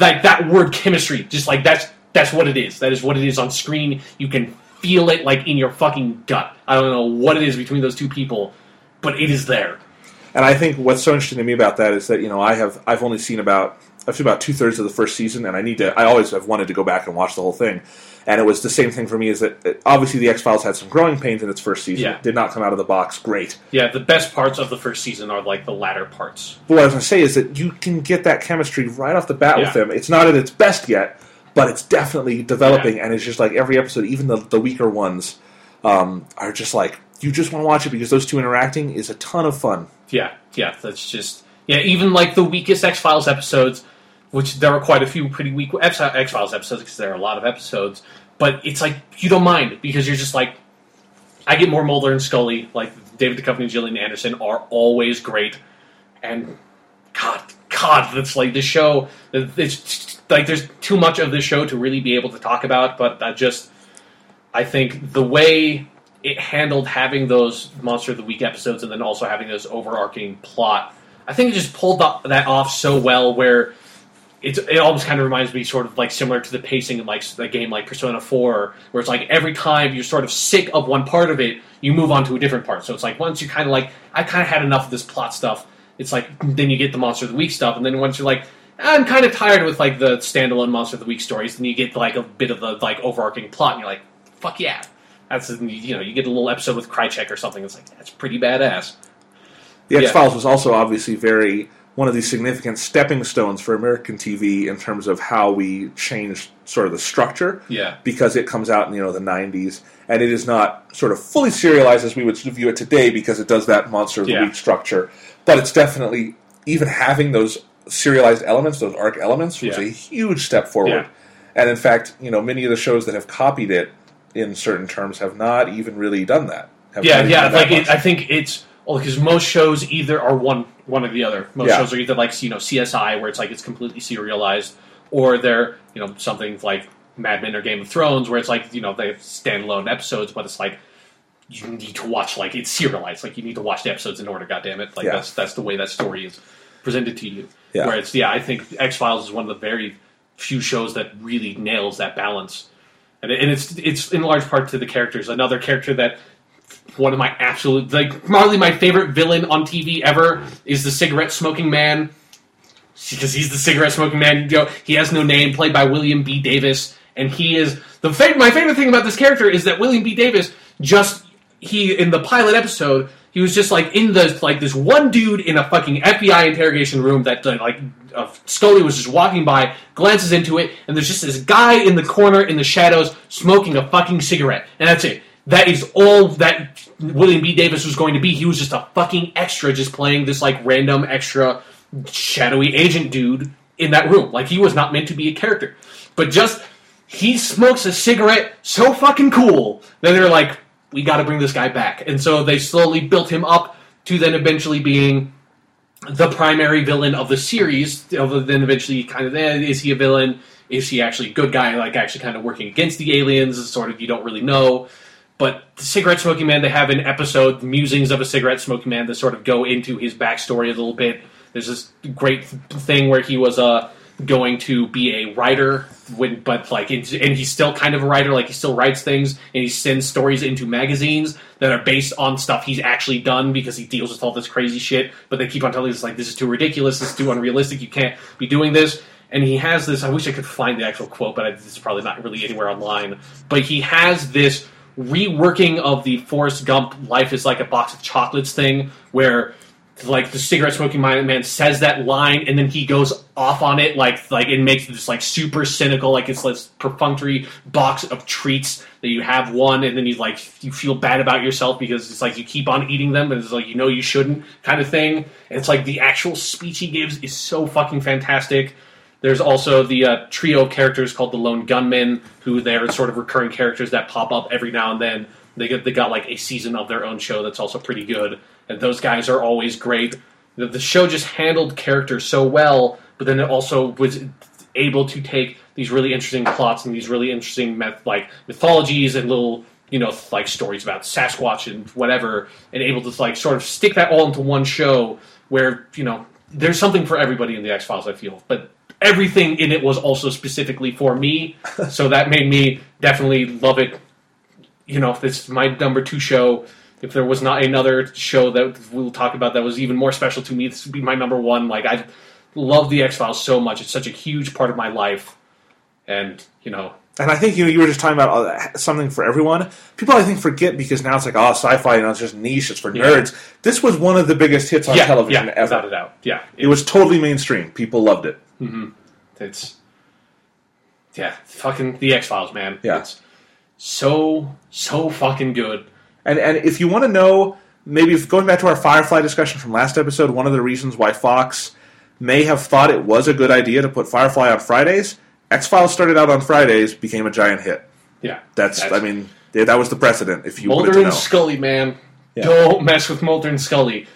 like that word chemistry just like that's that's what it is. That is what it is on screen. You can feel it like in your fucking gut. I don't know what it is between those two people, but it is there. And I think what's so interesting to me about that is that you know I have I've only seen about I've seen about two thirds of the first season, and I need to I always have wanted to go back and watch the whole thing. And it was the same thing for me. Is that uh, obviously the X Files had some growing pains in its first season. Yeah. It did not come out of the box great. Yeah, the best parts of the first season are like the latter parts. But what I was going to say is that you can get that chemistry right off the bat with them. It's not at its best yet, but it's definitely developing, and it's just like every episode, even the, the weaker ones, um, are just like you just want to watch it because those two interacting is a ton of fun. Yeah, yeah, that's just yeah. Even like the weakest X Files episodes, which there are quite a few pretty weak X Files episodes because there are a lot of episodes. But it's like you don't mind because you're just like, I get more Mulder and Scully. Like David Duchovny and Gillian Anderson are always great, and God, God, that's like the show. It's like there's too much of the show to really be able to talk about. But I just, I think the way it handled having those Monster of the Week episodes and then also having this overarching plot. I think it just pulled that off so well where it's, it almost kind of reminds me sort of like similar to the pacing in like a game like Persona 4 where it's like every time you're sort of sick of one part of it you move on to a different part so it's like once you kind of like I kind of had enough of this plot stuff it's like then you get the Monster of the Week stuff and then once you're like I'm kind of tired with like the standalone Monster of the Week stories then you get like a bit of the like overarching plot and you're like fuck yeah that's you know you get a little episode with Krycek or something. It's like that's pretty badass. The X Files was also obviously very one of these significant stepping stones for American TV in terms of how we changed sort of the structure. Yeah. Because it comes out in you know the '90s, and it is not sort of fully serialized as we would view it today because it does that monster of the Yeah. week structure. But it's definitely even having those serialized elements, those arc elements, was Yeah. a huge step forward. Yeah. And in fact, you know, many of the shows that have copied it in certain terms have not even really done that. Yeah, yeah. Like it. I think it's because most shows either are one one or the other. Most Yeah. shows are either like you know CSI where it's like it's completely serialized, or they're you know something like Mad Men or Game of Thrones where it's like you know they have standalone episodes, but it's like you need to watch like it's serialized. Like you need to watch the episodes in order. God damn it! Like Yeah. that's that's the way that story is presented to you. Yeah. Where it's yeah, I think X Files is one of the very few shows that really nails that balance, and, it- and it's it's in large part to the characters. Another character that one of my absolute like probably my favorite villain on TV ever is the cigarette smoking man because he's the cigarette smoking man. You know, he has no name, played by William B. Davis, and he is the fa- my favorite thing about this character is that William B. Davis just he in the pilot episode he was just like in the like this one dude in a fucking FBI interrogation room that uh, like uh, Scully was just walking by, glances into it, and there's just this guy in the corner in the shadows smoking a fucking cigarette, and that's it. That is all that William B. Davis was going to be. He was just a fucking extra, just playing this like random extra shadowy agent dude in that room. Like he was not meant to be a character, but just he smokes a cigarette so fucking cool that they're like, we got to bring this guy back, and so they slowly built him up to then eventually being the primary villain of the series. Than eventually, kind of, eh, is he a villain? Is he actually a good guy? Like actually, kind of working against the aliens? Sort of, you don't really know. But the cigarette smoking man, they have an episode, musings of a cigarette smoking man, that sort of go into his backstory a little bit. There's this great thing where he was uh, going to be a writer, when, but like, and he's still kind of a writer. Like he still writes things, and he sends stories into magazines that are based on stuff he's actually done because he deals with all this crazy shit. But they keep on telling us like, this is too ridiculous, this is too unrealistic. You can't be doing this. And he has this. I wish I could find the actual quote, but it's probably not really anywhere online. But he has this reworking of the Forrest Gump "Life is like a box of chocolates" thing, where like the cigarette smoking man says that line and then he goes off on it like like it makes this like super cynical like it's this perfunctory box of treats that you have one and then you like you feel bad about yourself because it's like you keep on eating them and it's like you know you shouldn't kind of thing. And it's like the actual speech he gives is so fucking fantastic there's also the uh, trio of characters called the Lone Gunmen, who they're sort of recurring characters that pop up every now and then. They get they got like a season of their own show that's also pretty good, and those guys are always great. The, the show just handled characters so well, but then it also was able to take these really interesting plots and these really interesting like mythologies and little you know like stories about Sasquatch and whatever, and able to like sort of stick that all into one show where you know there's something for everybody in the X Files. I feel, but everything in it was also specifically for me, so that made me definitely love it. You know, if is my number two show. If there was not another show that we'll talk about that was even more special to me, this would be my number one. Like I love the X Files so much; it's such a huge part of my life, and you know. And I think you you were just talking about uh, something for everyone. People, I think, forget because now it's like, oh, sci-fi, you know, it's just niche, it's for Yeah. nerds. This was one of the biggest hits on yeah, television yeah, ever. without a doubt. Yeah, It was totally mainstream. People loved it. Mm-hmm. It's yeah, fucking the X Files, man. Yeah. it's so so fucking good. And and if you want to know, maybe if going back to our Firefly discussion from last episode, one of the reasons why Fox may have thought it was a good idea to put Firefly on Fridays, X Files started out on Fridays, became a giant hit. Yeah, That's, I mean, that was the precedent. If you wanted Mulder to know, and Scully, man. Yeah. Don't mess with Mulder and Scully.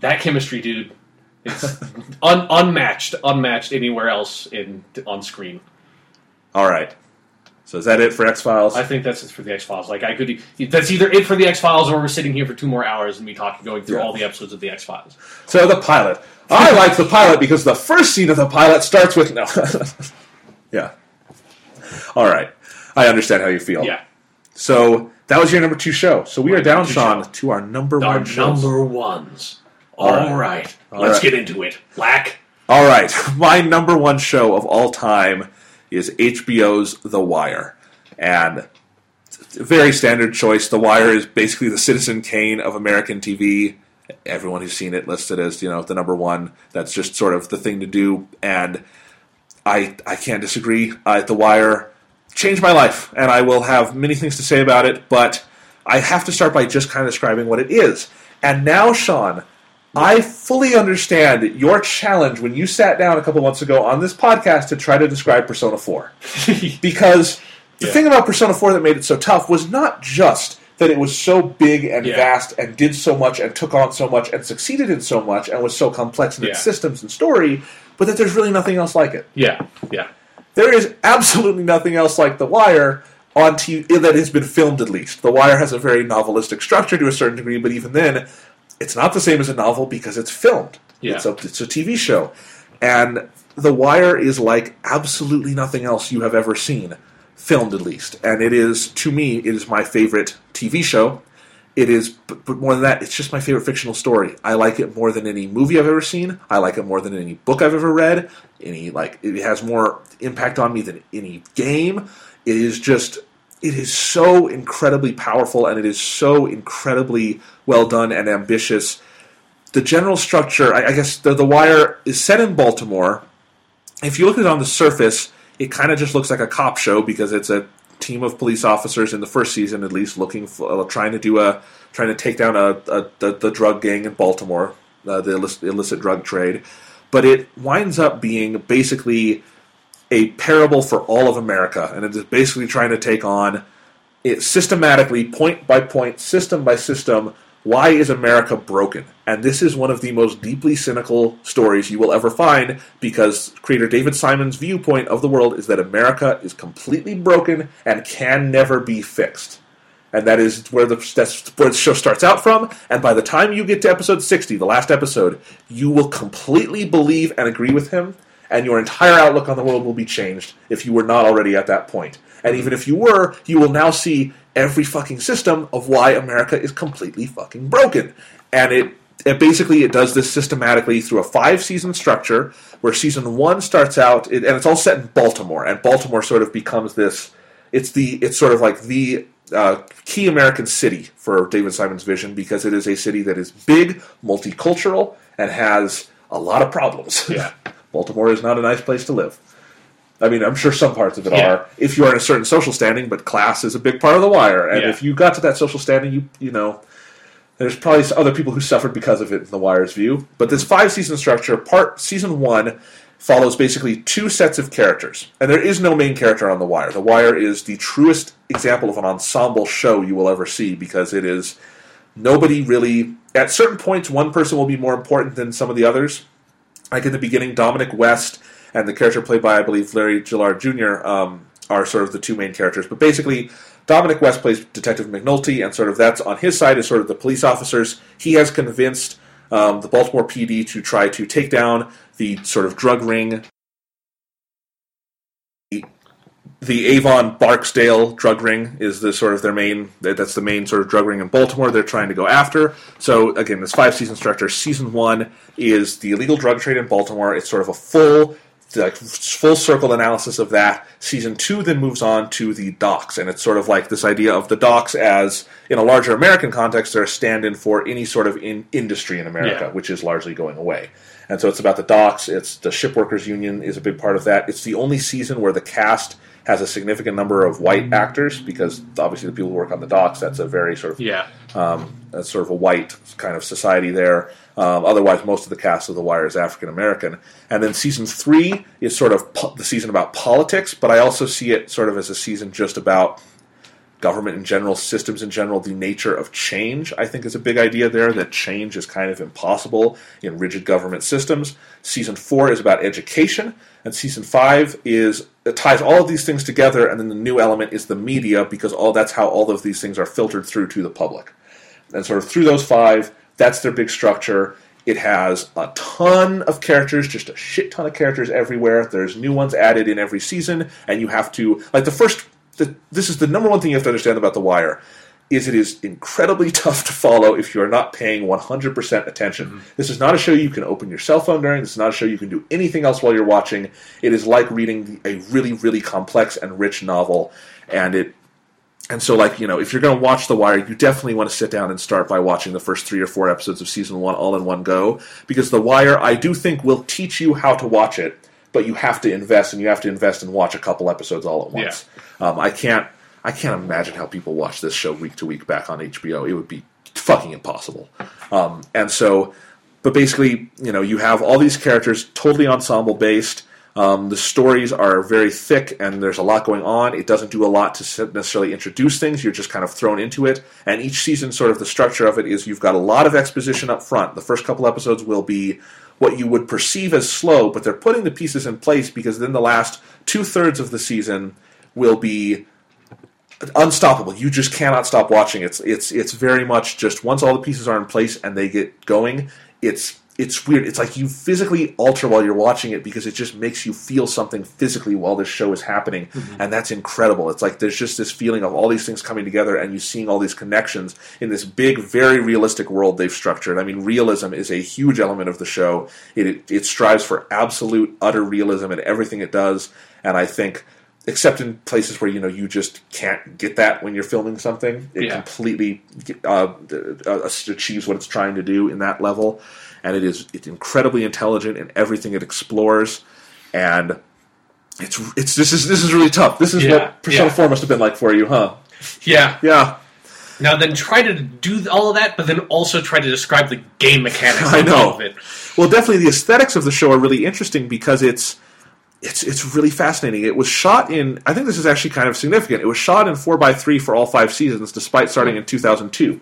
That chemistry, dude. It's un- unmatched, unmatched anywhere else in on screen. all right. So is that it for X Files? I think that's it for the X Files. Like I could, that's either it for the X Files, or we're sitting here for two more hours and me talking, going through Yeah. all the episodes of the X Files. So the pilot. I like the pilot because the first scene of the pilot starts with no. yeah. All right. I understand how you feel. Yeah, So that was your number two show. So we My are down, Sean, show. to our number our one shows. number ones. All right. right, All let's right. get into it. Lack. All right. My number one show of all time is HBO's The Wire. And very standard choice. The Wire is basically the Citizen Kane of American TV. Everyone who's seen it listed as, you know, the number one. That's just sort of the thing to do. And I I can't disagree. Uh, the Wire changed my life, and I will have many things to say about it. But I have to start by just kind of describing what it is. And now, Sean, I fully understand your challenge when you sat down a couple months ago on this podcast to try to describe Persona Four, because the Yeah. thing about Persona Four that made it so tough was not just that it was so big and Yeah. vast and did so much and took on so much and succeeded in so much and was so complex in its systems and story, but that there's really nothing else like it. yeah, yeah, There is absolutely nothing else like The Wire on TV that has been filmed, at least. The Wire has a very novelistic structure to a certain degree, but even then, it's not the same as a novel because it's filmed. Yeah. It's, a, it's a TV show. And The Wire is like absolutely nothing else you have ever seen, filmed at least. And it is, to me, it is my favorite TV show. It is, but, but more than that, it's just my favorite fictional story. I like it more than any movie I've ever seen. I like it more than any book I've ever read. Any like, it has more impact on me than any game. It is just it is so incredibly powerful and it is so incredibly well done and ambitious. The general structure, I, I guess, the, the Wire is set in Baltimore. If you look at it on the surface, it kind of just looks like a cop show because it's a team of police officers in the first season, at least, looking for, uh, trying to do a trying to take down a, a the, the drug gang in Baltimore, uh, the illicit, illicit drug trade. But it winds up being basically a parable for all of America, and it is basically trying to take on it systematically, point by point, system by system. Why is America broken? And this is one of the most deeply cynical stories you will ever find because creator David Simon's viewpoint of the world is that America is completely broken and can never be fixed. And that is where the that's where the show starts out from. And by the time you get to episode 60, the last episode, you will completely believe and agree with him and your entire outlook on the world will be changed if you were not already at that point. And even if you were, you will now see every fucking system of why America is completely fucking broken. And it, it basically it does this systematically through a five season structure where season one starts out and it's all set in Baltimore, and Baltimore sort of becomes this. It's the it's sort of like the uh, key American city for David Simon's vision because it is a city that is big, multicultural, and has a lot of problems. Yeah. Baltimore is not a nice place to live. I mean, I'm sure some parts of it Yeah. are if you are in a certain social standing, but class is a big part of the wire. And Yeah. if you got to that social standing, you you know, there's probably other people who suffered because of it in the wire's view. But this five season structure, part season one follows basically two sets of characters, and there is no main character on the wire. The wire is the truest example of an ensemble show you will ever see because it is nobody really. At certain points, one person will be more important than some of the others like in the beginning, Dominic West and the character played by, I believe, Larry Gilliard Jr. Um, are sort of the two main characters. But basically, Dominic West plays Detective McNulty, and sort of that's on his side is sort of the police officers. He has convinced um, the Baltimore PD to try to take down the sort of drug ring. The Avon Barksdale drug ring is the sort of their main. That's the main sort of drug ring in Baltimore. They're trying to go after. So again, this five season structure. Season one is the illegal drug trade in Baltimore. It's sort of a full like full circle analysis of that. Season two then moves on to the docks, and it's sort of like this idea of the docks as, in a larger American context, they're a stand-in for any sort of in industry in America, Yeah. which is largely going away. And so it's about the docks. It's the shipworkers union is a big part of that. It's the only season where the cast has a significant number of white actors because obviously the people who work on the docks that's a very sort of Yeah. um, that's sort of a white kind of society there. Um, otherwise, most of the cast of The Wire is African American. And then season three is sort of po- the season about politics, but I also see it sort of as a season just about government in general, systems in general, the nature of change, I think is a big idea there, that change is kind of impossible in rigid government systems. Season four is about education, and season five is it ties all of these things together, and then the new element is the media, because all that's how all of these things are filtered through to the public. And sort of through those five, that's their big structure. It has a ton of characters, just a shit ton of characters everywhere. There's new ones added in every season, and you have to like the first. The, this is the number one thing you have to understand about The Wire is it is incredibly tough to follow if you are not paying 100% attention. Mm-hmm. This is not a show you can open your cell phone during. This is not a show you can do anything else while you're watching. It is like reading a really, really complex and rich novel, and it and so, like, you know, if you're going to watch The Wire, you definitely want to sit down and start by watching the first three or four episodes of season one all in one go. Because The Wire, I do think, will teach you how to watch it, but you have to invest, and you have to invest and watch a couple episodes all at once. Um, I can't, I can't imagine how people watch this show week to week back on HBO. It would be fucking impossible. Um, and so, but basically, you know, you have all these characters totally ensemble based. Um, the stories are very thick and there's a lot going on. It doesn't do a lot to necessarily introduce things. You're just kind of thrown into it. And each season, sort of the structure of it is you've got a lot of exposition up front. The first couple episodes will be what you would perceive as slow, but they're putting the pieces in place because then the last two thirds of the season will be unstoppable. You just cannot stop watching. It's it's it's very much just once all the pieces are in place and they get going, it's it's weird. It's like you physically alter while you're watching it because it just makes you feel something physically while this show is happening, and that's incredible. It's like there's just this feeling of all these things coming together and you seeing all these connections in this big, very realistic world they've structured. I mean, realism is a huge element of the show. It it, it strives for absolute, utter realism in everything it does, and I think except in places where you know you just can't get that when you're filming something. It Yeah. completely uh, uh, achieves what it's trying to do in that level, and it is it's incredibly intelligent in everything it explores, and it's it's this is this is really tough. This is Yeah, what Persona yeah. Four must have been like for you, huh? Yeah. Yeah, Now then, try to do all of that, but then also try to describe the game mechanics I know. of it. Well, definitely the aesthetics of the show are really interesting because it's it's it's really fascinating. It was shot in I think this is actually kind of significant. It was shot in 4 by 3 for all 5 seasons despite starting in 2002.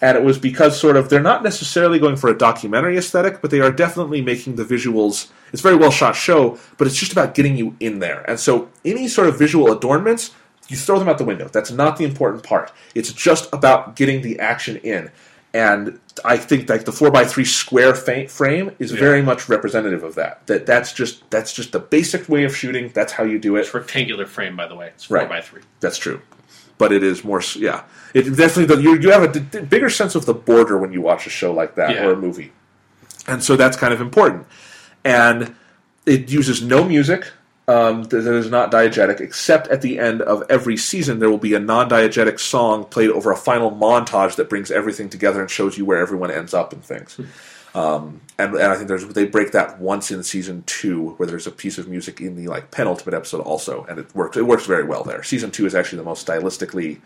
And it was because sort of they're not necessarily going for a documentary aesthetic, but they are definitely making the visuals it's a very well shot show, but it's just about getting you in there. And so any sort of visual adornments you throw them out the window. That's not the important part. It's just about getting the action in. And I think like the four by three square fa- frame is Yeah. very much representative of that. That that's just that's just the basic way of shooting. That's how you do it. It's rectangular frame, by the way. It's four Right. by three. That's true. But it is more yeah. It definitely the, you you have a d- bigger sense of the border when you watch a show like that Yeah. or a movie, and so that's kind of important. And it uses no music. Um, that is not diegetic, except at the end of every season, there will be a non-diegetic song played over a final montage that brings everything together and shows you where everyone ends up and things. Um, and, and I think there's they break that once in season two, where there's a piece of music in the like penultimate episode also, and it works. It works very well there. Season two is actually the most stylistically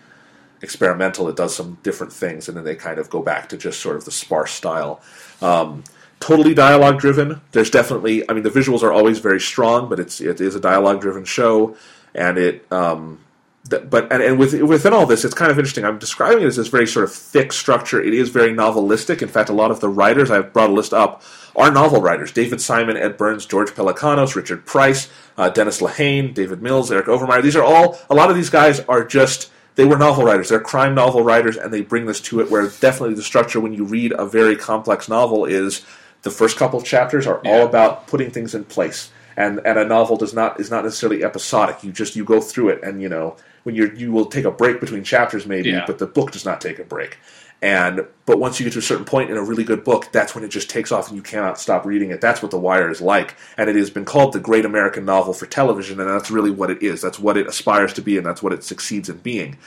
experimental. It does some different things, and then they kind of go back to just sort of the sparse style. Um, totally dialogue driven. There's definitely, I mean, the visuals are always very strong, but it's it is a dialogue driven show, and it. Um, but and, and with, within all this, it's kind of interesting. I'm describing it as this very sort of thick structure. It is very novelistic. In fact, a lot of the writers I've brought a list up are novel writers: David Simon, Ed Burns, George Pelecanos, Richard Price, uh, Dennis Lehane, David Mills, Eric Overmyer. These are all. A lot of these guys are just they were novel writers. They're crime novel writers, and they bring this to it where definitely the structure when you read a very complex novel is the first couple of chapters are all about putting things in place. And and a novel does not is not necessarily episodic. You just you go through it, and you know when you're you will take a break between chapters maybe, Yeah. but the book does not take a break. And but once you get to a certain point in a really good book, that's when it just takes off and you cannot stop reading it. That's what The Wire is like, and it has been called the great American novel for television, and that's really what it is. That's what it aspires to be, and that's what it succeeds in being.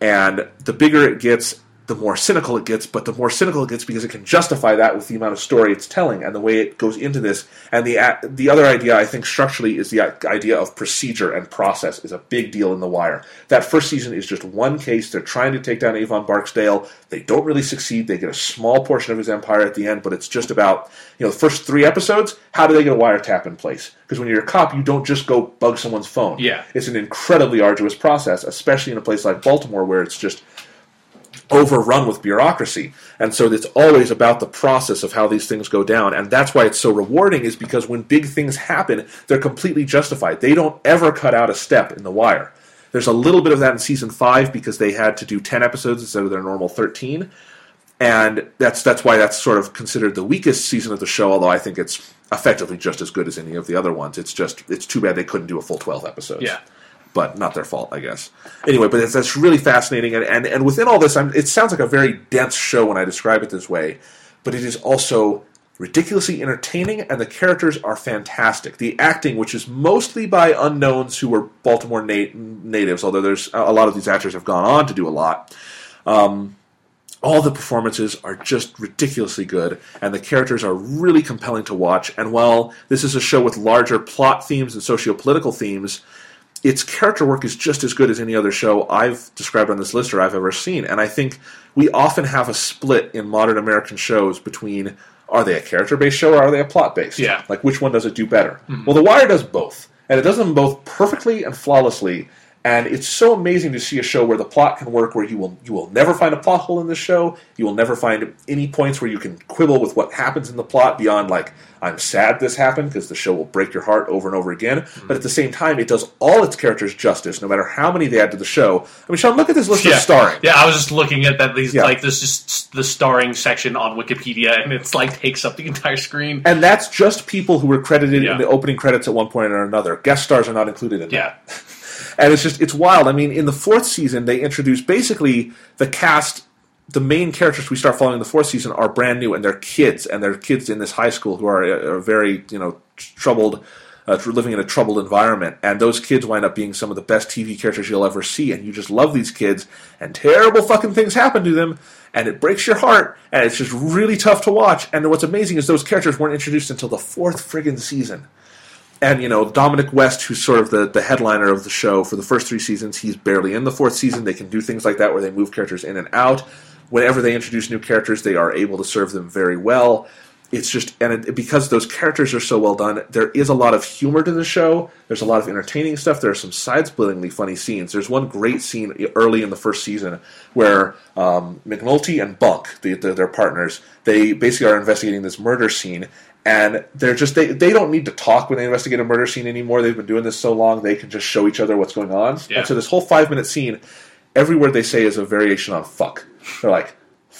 And the bigger it gets, the more cynical it gets, but the more cynical it gets because it can justify that with the amount of story it's telling and the way it goes into this. And the the other idea I think structurally is the idea of procedure and process is a big deal in The Wire. That first season is just one case. They're trying to take down Avon Barksdale. They don't really succeed. They get a small portion of his empire at the end, but it's just about you know the first three episodes. How do they get a wiretap in place? Because when you're a cop, you don't just go bug someone's phone. Yeah. It's an incredibly arduous process, especially in a place like Baltimore where it's just overrun with bureaucracy. And so it's always about the process of how these things go down. And that's why it's so rewarding is because when big things happen, they're completely justified. They don't ever cut out a step in the wire. There's a little bit of that in season 5 because they had to do 10 episodes instead of their normal 13. And that's that's why that's sort of considered the weakest season of the show, although I think it's effectively just as good as any of the other ones. It's just it's too bad they couldn't do a full 12 episodes Yeah. But not their fault, I guess. Anyway, but that's really fascinating, and, and, and within all this, I'm, it sounds like a very dense show when I describe it this way, but it is also ridiculously entertaining, and the characters are fantastic. The acting, which is mostly by unknowns who were Baltimore na- natives, although there's a lot of these actors have gone on to do a lot. Um, all the performances are just ridiculously good, and the characters are really compelling to watch. And while this is a show with larger plot themes and socio-political themes, its character work is just as good as any other show I've described on this list or I've ever seen. And I think we often have a split in modern American shows between are they a character based show or are they a plot based? Yeah. Like which one does it do better? Hmm. Well, The Wire does both, and it does them both perfectly and flawlessly. And it's so amazing to see a show where the plot can work, where you will you will never find a plot hole in the show. You will never find any points where you can quibble with what happens in the plot beyond like I'm sad this happened because the show will break your heart over and over again. Hmm. But at the same time, it does all its characters justice, no matter how many they add to the show. I mean, Sean, look at this list Yeah. of starring. Yeah, I was just looking at that. These Yeah. like this is the starring section on Wikipedia, and it's like takes up the entire screen. And that's just people who were credited Yeah. in the opening credits at one point or another. Guest stars are not included in that. And it's just it's wild. I mean, in the fourth season, they introduce basically the cast. The main characters we start following in the fourth season are brand new, and they're kids, and they're kids in this high school who are, are very you know troubled uh, living in a troubled environment, and those kids wind up being some of the best TV characters you'll ever see, and you just love these kids, and terrible fucking things happen to them, and it breaks your heart, and it's just really tough to watch. And what's amazing is those characters weren't introduced until the fourth friggin' season. And you know Dominic West, who's sort of the, the headliner of the show for the first three seasons, he's barely in the fourth season. They can do things like that where they move characters in and out. Whenever they introduce new characters, they are able to serve them very well it's just and it, because those characters are so well done there is a lot of humor to the show there's a lot of entertaining stuff there are some side-splittingly funny scenes there's one great scene early in the first season where um, mcnulty and bunk the, the, their partners they basically are investigating this murder scene and they're just they, they don't need to talk when they investigate a murder scene anymore they've been doing this so long they can just show each other what's going on Yeah. and so this whole five minute scene every word they say is a variation on fuck they're like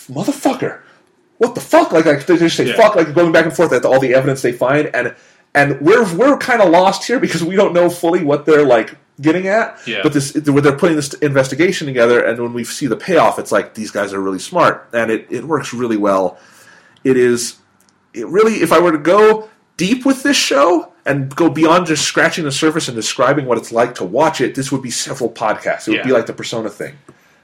motherfucker what the fuck? Like, like they just say Yeah. fuck, like going back and forth at all the evidence they find, and and we're we're kind of lost here because we don't know fully what they're like getting at. Yeah. But this, where they're putting this investigation together, and when we see the payoff, it's like these guys are really smart, and it it works really well. It is, it really. If I were to go deep with this show and go beyond just scratching the surface and describing what it's like to watch it, this would be several podcasts. It would Yeah. be like the Persona thing.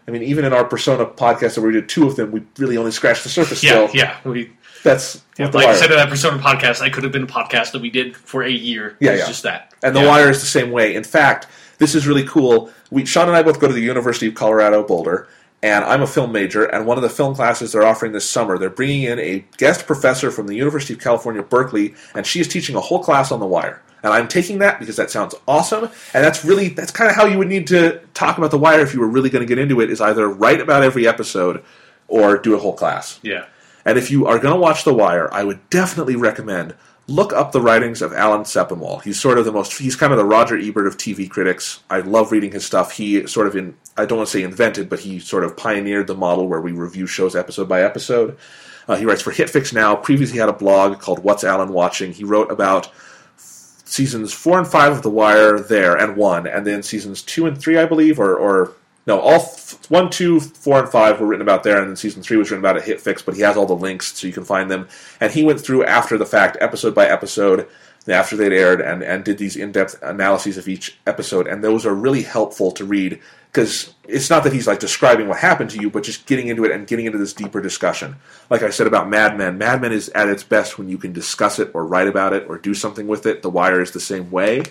I mean, even in our Persona podcast where we did two of them, we really only scratched the surface. Yeah, still. yeah. We, That's the like I said in that Persona podcast, I could have been a podcast that we did for a year. Yeah, it's yeah. just that. And The Yeah. Wire is the same way. In fact, this is really cool. We Sean and I both go to the University of Colorado Boulder, and I'm a film major. And one of the film classes they're offering this summer, they're bringing in a guest professor from the University of California, Berkeley, and she is teaching a whole class on The Wire. And I'm taking that because that sounds awesome, and that's really that's kind of how you would need to talk about The Wire if you were really going to get into it. Is either write about every episode or do a whole class. Yeah. And if you are going to watch The Wire, I would definitely recommend look up the writings of Alan Sepinwall. He's sort of the most, he's kind of the Roger Ebert of TV critics. I love reading his stuff. He sort of, in, I don't want to say invented, but he sort of pioneered the model where we review shows episode by episode. Uh, he writes for HitFix now. Previously had a blog called What's Alan Watching. He wrote about seasons four and five of The Wire there and one, and then seasons two and three, I believe, or, or no, all f- one, two, four, and five were written about there, and then season three was written about at HitFix. But he has all the links so you can find them, and he went through after the fact, episode by episode, after they'd aired, and and did these in depth analyses of each episode, and those are really helpful to read because it's not that he's like describing what happened to you, but just getting into it and getting into this deeper discussion. Like I said about Mad Men, Mad Men is at its best when you can discuss it or write about it or do something with it. The Wire is the same way,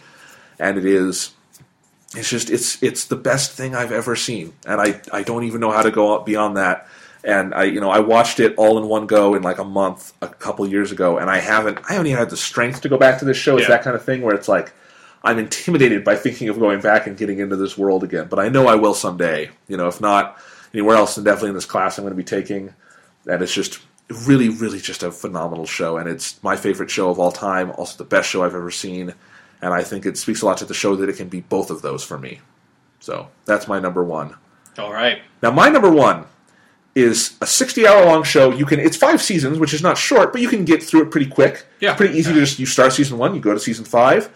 and it is. It's just it's it's the best thing I've ever seen, and I I don't even know how to go beyond that. And I you know I watched it all in one go in like a month a couple years ago, and I haven't I haven't even had the strength to go back to this show. It's Yeah. that kind of thing where it's like I'm intimidated by thinking of going back and getting into this world again, but I know I will someday. You know, if not anywhere else, then definitely in this class I'm going to be taking. And it's just really, really just a phenomenal show, and it's my favorite show of all time. Also, the best show I've ever seen, and I think it speaks a lot to the show that it can be both of those for me. So that's my number one. All right. Now, my number one is a 60 hour long show. You can it's five seasons, which is not short, but you can get through it pretty quick. Yeah. It's pretty easy to just you start season one, you go to season five.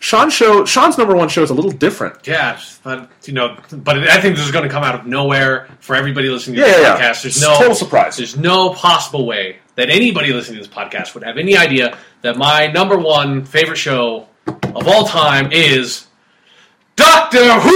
Sean's show Sean's number one show is a little different. Yeah, but you know, but I think this is going to come out of nowhere for everybody listening to Yeah, this yeah, yeah. podcast. There's It's no total surprise. There's no possible way that anybody listening to this podcast would have any idea that my number one favorite show of all time is Doctor Who.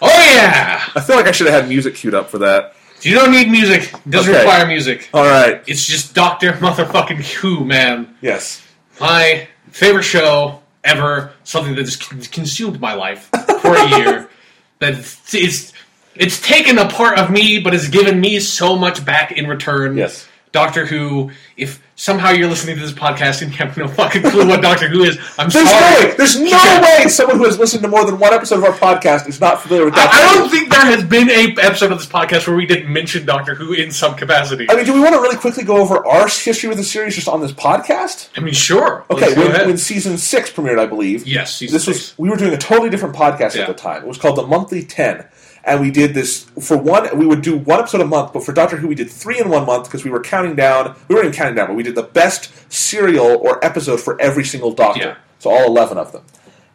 Oh yeah, I feel like I should have had music queued up for that. you don't need music. It doesn't Okay. require music. All right. It's just Doctor Motherfucking Who, man. Yes. my favorite show ever, something that just consumed my life for a year. That it's it's taken a part of me, but has given me so much back in return. Yes. Doctor Who. If somehow you're listening to this podcast and you have no fucking clue what Doctor Who is, I'm There's sorry. no way. There's no Yeah. way someone who has listened to more than one episode of our podcast is not familiar with Doctor I, I don't think there has been a episode of this podcast where we didn't mention Doctor Who in some capacity. I mean, do we want to really quickly go over our history with the series just on this podcast? I mean, sure. Okay, when, when season six premiered, I believe. yes, season this six. was we were doing a totally different podcast Yeah. at the time. It was called the Monthly Ten, and we did this for one. We would do one episode a month, but for Doctor Who, we did three in one month because we were counting down. We weren't even counting down, but we did the best serial or episode for every single Doctor. Yeah. So all eleven of them.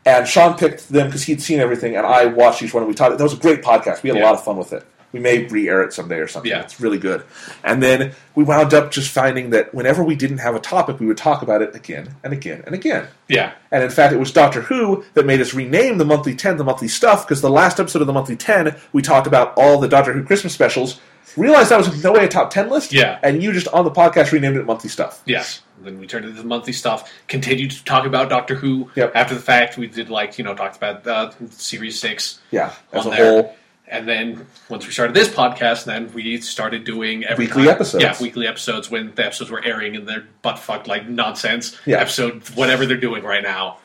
And Sean picked them because he'd seen everything, and I watched each one. and We it. That was a great podcast. We had a lot of fun with it. We may re-air it someday or something. Yeah. It's really good. And then we wound up just finding that whenever we didn't have a topic, we would talk about it again and again and again. Yeah. And in fact, it was Doctor Who that made us rename the monthly 10 the monthly stuff because the last episode of the monthly 10, we talked about all the Doctor Who Christmas specials. Realized that was in no way a top 10 list. Yeah. And you just on the podcast renamed it monthly stuff. Yes. Then we turned it into the monthly stuff. Continued to talk about Doctor Who. Yep. After the fact, we did like you know talked about uh, series six. Yeah. As a there. whole. And then once we started this podcast, then we started doing every Weekly time- episodes. Yeah, weekly episodes when the episodes were airing and they're butt fucked like nonsense. Yeah. Episode whatever they're doing right now.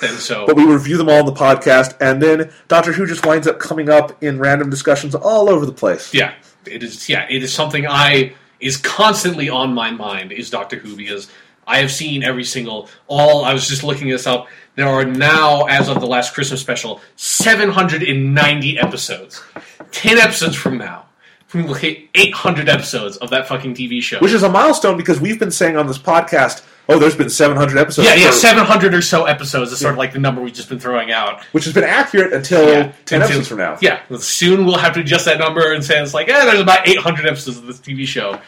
Then so But we review them all in the podcast, and then Doctor Who just winds up coming up in random discussions all over the place. yeah, it is. Yeah, it is something I is constantly on my mind is Doctor Who because I have seen every single all. I was just looking this up. There are now, as of the last Christmas special, 790 episodes. Ten episodes from now, we will hit 800 episodes of that fucking TV show. Which is a milestone because we've been saying on this podcast, oh, there's been 700 episodes. yeah, yeah, for- 700 or so episodes is sort of like the number we've just been throwing out. Which has been accurate until Yeah, 10 until- episodes from now. Yeah, soon we'll have to adjust that number and say it's like, eh, there's about 800 episodes of this TV show.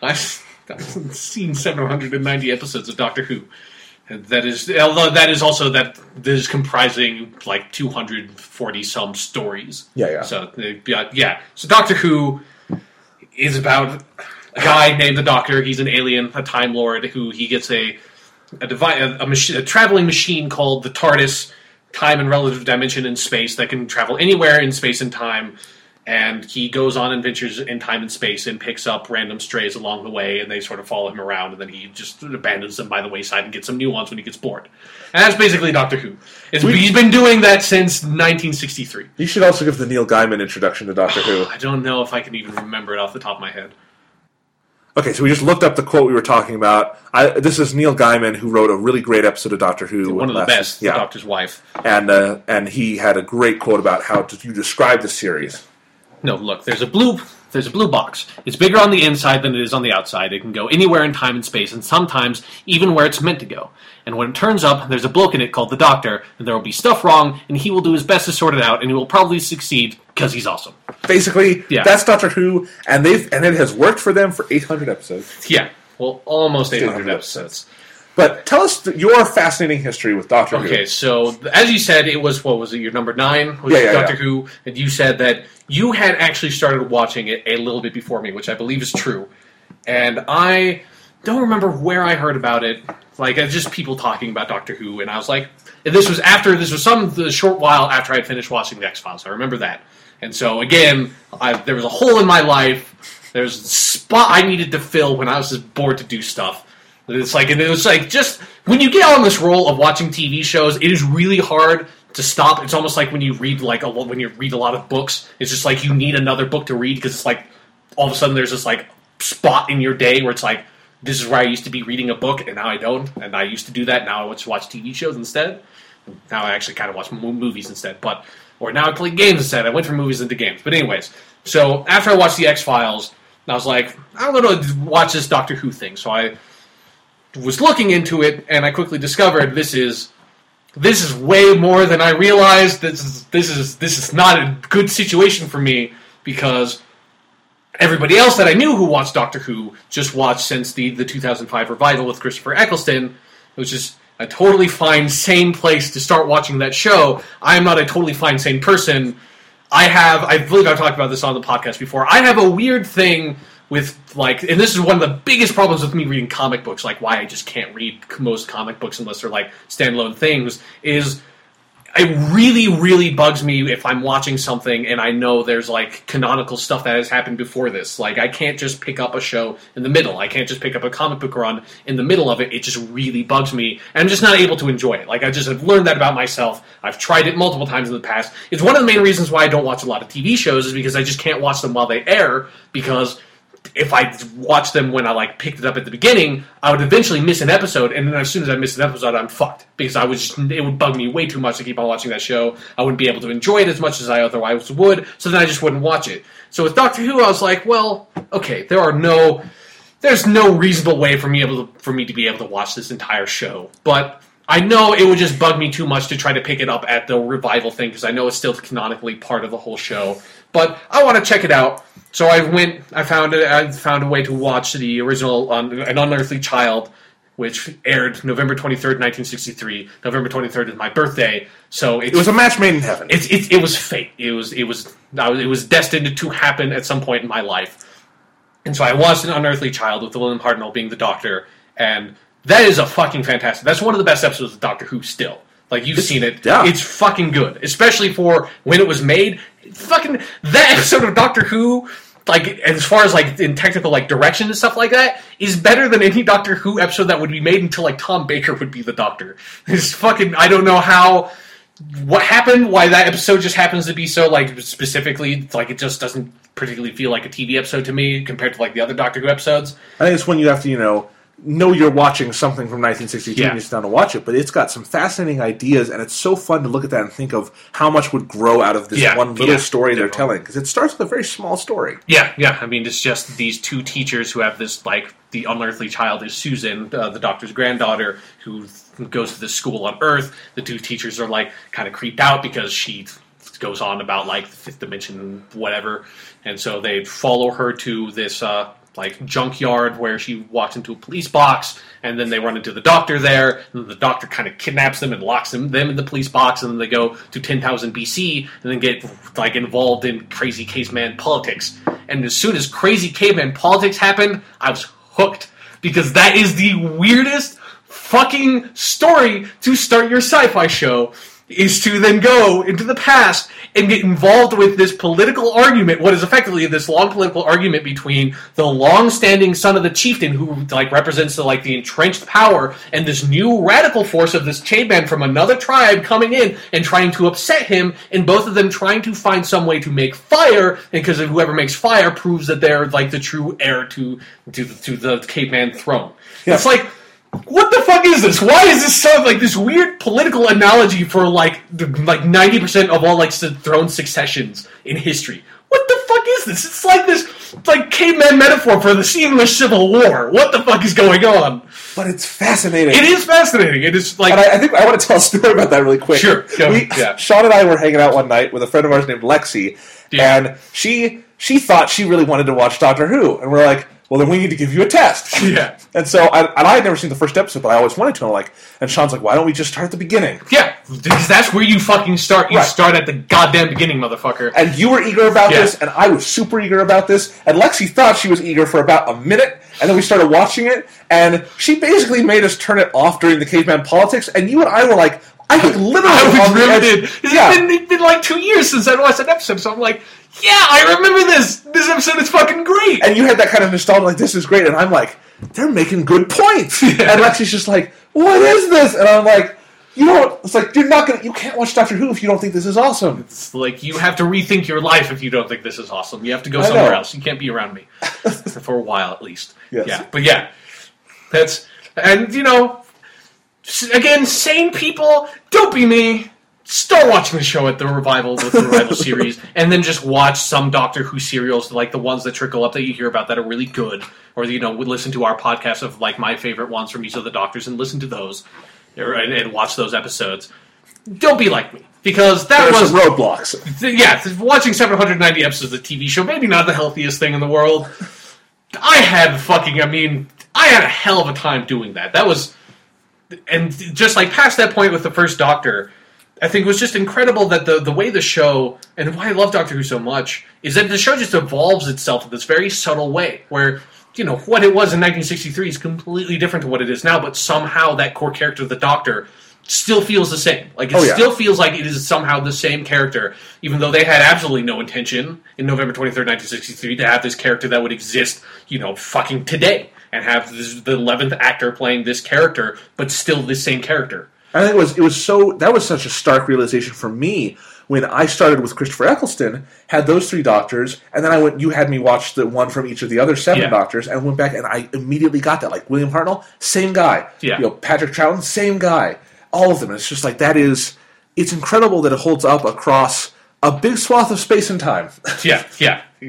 I've, I've seen 790 episodes of Doctor Who. That is, although that is also that that is comprising like 240 some stories. Yeah, yeah. So uh, yeah, yeah. So Doctor Who is about a guy named the Doctor. He's an alien, a Time Lord, who he gets a a, devi- a, a, machi- a traveling machine called the TARDIS, time and relative dimension in space that can travel anywhere in space and time. And he goes on adventures in time and space and picks up random strays along the way, and they sort of follow him around, and then he just abandons them by the wayside and gets some new ones when he gets bored. And that's basically Doctor Who. It's, We- he's been doing that since 1963. You should also give the Neil Gaiman introduction to Doctor Who. I don't know if I can even remember it off the top of my head. Okay, so we just looked up the quote we were talking about. I, this is Neil Gaiman who wrote a really great episode of Doctor Who. One of the last- best, Yeah, The Doctor's Wife. and uh, and he had a great quote about how to, you describe the series. No, look, there's a blue there's a blue box. It's bigger on the inside than it is on the outside. It can go anywhere in time and space, and sometimes even where it's meant to go. And when it turns up, there's a bloke in it called the Doctor, and there will be stuff wrong, and he will do his best to sort it out, and he will probably succeed because he's awesome. Basically, Yeah. that's Doctor Who, and they've and it has worked for them for 800 episodes. Yeah, well, almost 800 800 episodes. But tell us th- your fascinating history with Doctor Who. Okay, so as you said, it was what was it? Your number nine was Yeah, yeah, Doctor yeah. Who, and you said that you had actually started watching it a little bit before me, which I believe is true. And I don't remember where I heard about it. Like it's just people talking about Doctor Who, and I was like, and this was after this was some the short while after I had finished watching the X Files. I remember that, and so again, I, there was a hole in my life. There's a spot I needed to fill when I was just bored to do stuff. It's like, and it was like, just when you get on this role of watching TV shows, it is really hard to stop. It's almost like when you read like a, lo- when you read a lot of books. It's just like you need another book to read because it's like all of a sudden there's this like spot in your day where it's like this is where I used to be reading a book and now I don't, and I used to do that. Now I watch TV shows instead. Now I actually kind of watch movies instead, but or now I play games instead. I went from movies into games, but anyways. So after I watched the X Files, I was like, I'm going to watch this Doctor Who thing. So I was looking into it, and I quickly discovered this is this is way more than I realized. This is this is this is not a good situation for me because everybody else that I knew who watched Doctor Who just watched since the the 2005 revival with Christopher Eccleston, which is a totally fine, sane place to start watching that show. I am not a totally fine, sane person. I have, I believe I've talked about this on the podcast before. I have a weird thing with like, and this is one of the biggest problems with me reading comic books, like why I just can't read most comic books unless they're like standalone things, is it really, really bugs me if I'm watching something and I know there's like canonical stuff that has happened before this. Like I can't just pick up a show in the middle. I can't just pick up a comic book run in the middle of it. It just really bugs me, and I'm just not able to enjoy it. Like I just have learned that about myself. I've tried it multiple times in the past. It's one of the main reasons why I don't watch a lot of TV shows is because I just can't watch them while they air because if I watched them when I like picked it up at the beginning, I would eventually miss an episode, and then as soon as I miss an episode, I'm fucked because I was just, it would bug me way too much to keep on watching that show. I wouldn't be able to enjoy it as much as I otherwise would, so then I just wouldn't watch it. So with Doctor Who, I was like, well, okay, there are no, there's no reasonable way for me able to, for me to be able to watch this entire show, but I know it would just bug me too much to try to pick it up at the revival thing because I know it's still canonically part of the whole show. But I want to check it out. So I went. I found it. I found a way to watch the original um, "An Unearthly Child," which aired November twenty third, nineteen sixty three. November twenty third is my birthday, so it's, It was a match made in heaven. it's, it's it was fate. It was it was I was- it was destined to happen at some point in my life. And so I watched an unearthly child with William Hartnell being the Doctor, and that is a fucking fantastic. That's one of the best episodes of Doctor Who. Still, like you've seen it, yeah. it's fucking good, especially for when it was made. Fucking that episode of Doctor Who. Like as far as like in technical like direction and stuff like that is better than any Doctor Who episode that would be made until like Tom Baker would be the Doctor. It's fucking I don't know how what happened why that episode just happens to be so like specifically like it just doesn't particularly feel like a tv episode to me compared to like the other doctor who episodes I think it's when you have to, you know, know you're watching something from 1962 Yeah. and you sit down to watch it. But it's got some fascinating ideas, and it's so fun to look at that and think of how much would grow out of this Yeah, one little yeah, story they're telling. Because it starts with a very small story. yeah yeah i mean it's just these two teachers who have this like the unearthly child is susan uh, the doctor's granddaughter who goes to this school on earth the two teachers are like kind of creeped out because she goes on about like the fifth dimension whatever and so they follow her to this uh like junkyard where she walks into a police box and then they run into the doctor there and the doctor kind of kidnaps them and locks them, them in the police box and then they go to 10,000 BC and then get like involved in crazy caveman politics. And as soon as crazy caveman politics happened I was hooked because that is the weirdest fucking story to start your sci-fi show is to then go into the past and get involved with this political argument, what is effectively this long political argument between the long-standing son of the chieftain, who like represents the like the entrenched power, and this new radical force of this chainman from another tribe coming in and trying to upset him, and both of them trying to find some way to make fire, because whoever makes fire proves that they're like the true heir to to the, to the caveman throne. Yeah. It's like what the fuck is this? Why is this so like this weird political analogy for like the, like ninety percent of all like throne successions in history? What the fuck is this? It's like this it's like caveman metaphor for the seamless civil war. What the fuck is going on? But it's fascinating. It is fascinating. It is like And I, I think I want to tell a story about that really quick. Sure, go, We, yeah. Sean and I were hanging out one night with a friend of ours named Lexi, Yeah. and she she thought she really wanted to watch Doctor Who, and we're like, well, then we need to give you a test. Yeah. And so, I, and I had never seen the first episode, but I always wanted to. And I'm like, and Sean's like, why don't we just start at the beginning? yeah, because that's where you fucking start. You Right. start at the goddamn beginning, motherfucker. And you were eager about Yeah. this, and I was super eager about this. And Lexi thought she was eager for about a minute, and then we started watching it, and she basically made us turn it off during the caveman politics. And you and I were like, I think literally I was on the edge- riveted. It's Yeah. been, it's been like two years since I watched that episode, so I'm like, yeah, I remember this. This episode is fucking great. and you had that kind of nostalgia, like this is great, and I'm like, they're making good points. And Lexi's just like, what is this? And I'm like, you don't. It's like you're not gonna, you can't watch Doctor Who if you don't think this is awesome. It's like you have to rethink your life if you don't think this is awesome. You have to go somewhere else. You can't be around me for a while at least. Yes. Yeah, but yeah, that's and you know, again, sane people don't be me. Start watching the show at the revival with the revival series, and then just watch some Doctor Who serials, like the ones that trickle up that you hear about that are really good, or you know, would listen to our podcast of like my favorite ones from each of the Doctors and listen to those, or, and, and watch those episodes. Don't be like me because that There's was roadblocks. Th- yeah, watching 790 episodes of the TV show, maybe not the healthiest thing in the world. I had fucking, I mean, I had a hell of a time doing that. That was, and just like past that point with the first Doctor, I think it was just incredible that the the way the show and why I love Doctor Who so much is that the show just evolves itself in this very subtle way where. You know what it was in 1963 is completely different to what it is now, but somehow that core character, the Doctor, still feels the same. Like it Oh, yeah. still feels like it is somehow the same character, even though they had absolutely no intention in November 23rd, 1963, to have this character that would exist, you know, fucking today, and have this, the 11th actor playing this character, but still the same character. I think it was it was so that was such a stark realization for me when I started with Christopher Eccleston, had those three doctors, and then I went. You had me watch the one from each of the other seven Yeah. doctors, and went back and I immediately got that. Like William Hartnell, same guy. Yeah. You know Patrick Troughton, same guy. All of them. It's just like that is. It's incredible that it holds up across a big swath of space and time. Yeah, yeah.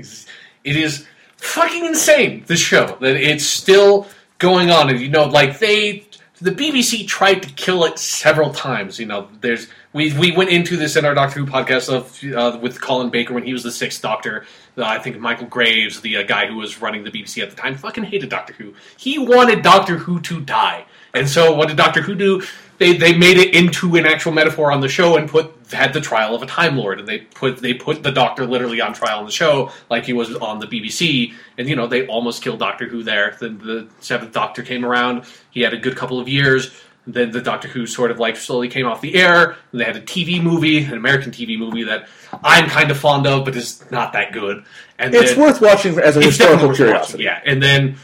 It is fucking insane, this show, that it's still going on. And, you know, like, they. the BBC tried to kill it several times. You know, there's we we went into this in our Doctor Who podcast of uh, with Colin Baker when he was the Sixth Doctor. Uh, I think Michael Grade, the uh, guy who was running the BBC at the time, fucking hated Doctor Who. He wanted Doctor Who to die, and so what did Doctor Who do? They, they made it into an actual metaphor on the show and put had the trial of a Time Lord and they put they put the Doctor literally on trial on the show like he was on the BBC and you know they almost killed Doctor Who there. Then the seventh Doctor came around. He had a good couple of years. Then the Doctor Who sort of like slowly came off the air. They had a TV movie, an American TV movie that I'm kind of fond of, but is not that good. And It's then- worth watching as a historical curiosity. watching, Yeah, and then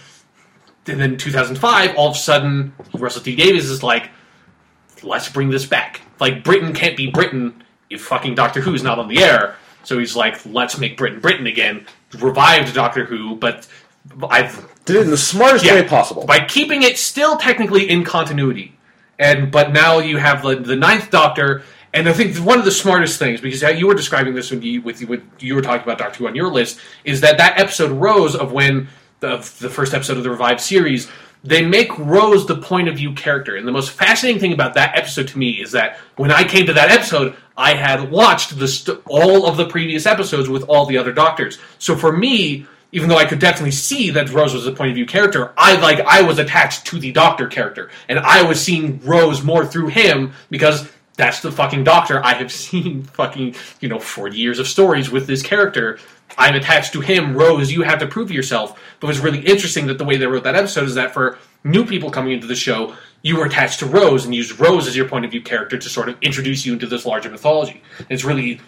and then 2005, all of a sudden, Russell T Davies is like, let's bring this back. Like Britain can't be Britain if fucking Doctor Who's not on the air. So he's like, let's make Britain Britain again. Revived Doctor Who, but I've Did it in the smartest Yeah. way possible. by keeping it still technically in continuity. And but now you have the, the ninth Doctor, and I think one of the smartest things because you were describing this when you with what you were talking about Doctor Who on your list is that that episode Rose of when the, the first episode of the revived series they make Rose the point of view character, and the most fascinating thing about that episode to me is that when I came to that episode, I had watched st- all of the previous episodes with all the other Doctors. So for me, even though I could definitely see that Rose was a point of view character, I like I was attached to the Doctor character, and I was seeing Rose more through him because that's the fucking Doctor. I have seen fucking you know forty years of stories with this character. I'm attached to him. Rose, you have to prove yourself. But what's really interesting that the way they wrote that episode is that for new people coming into the show, you were attached to Rose and used Rose as your point of view character to sort of introduce you into this larger mythology. It's really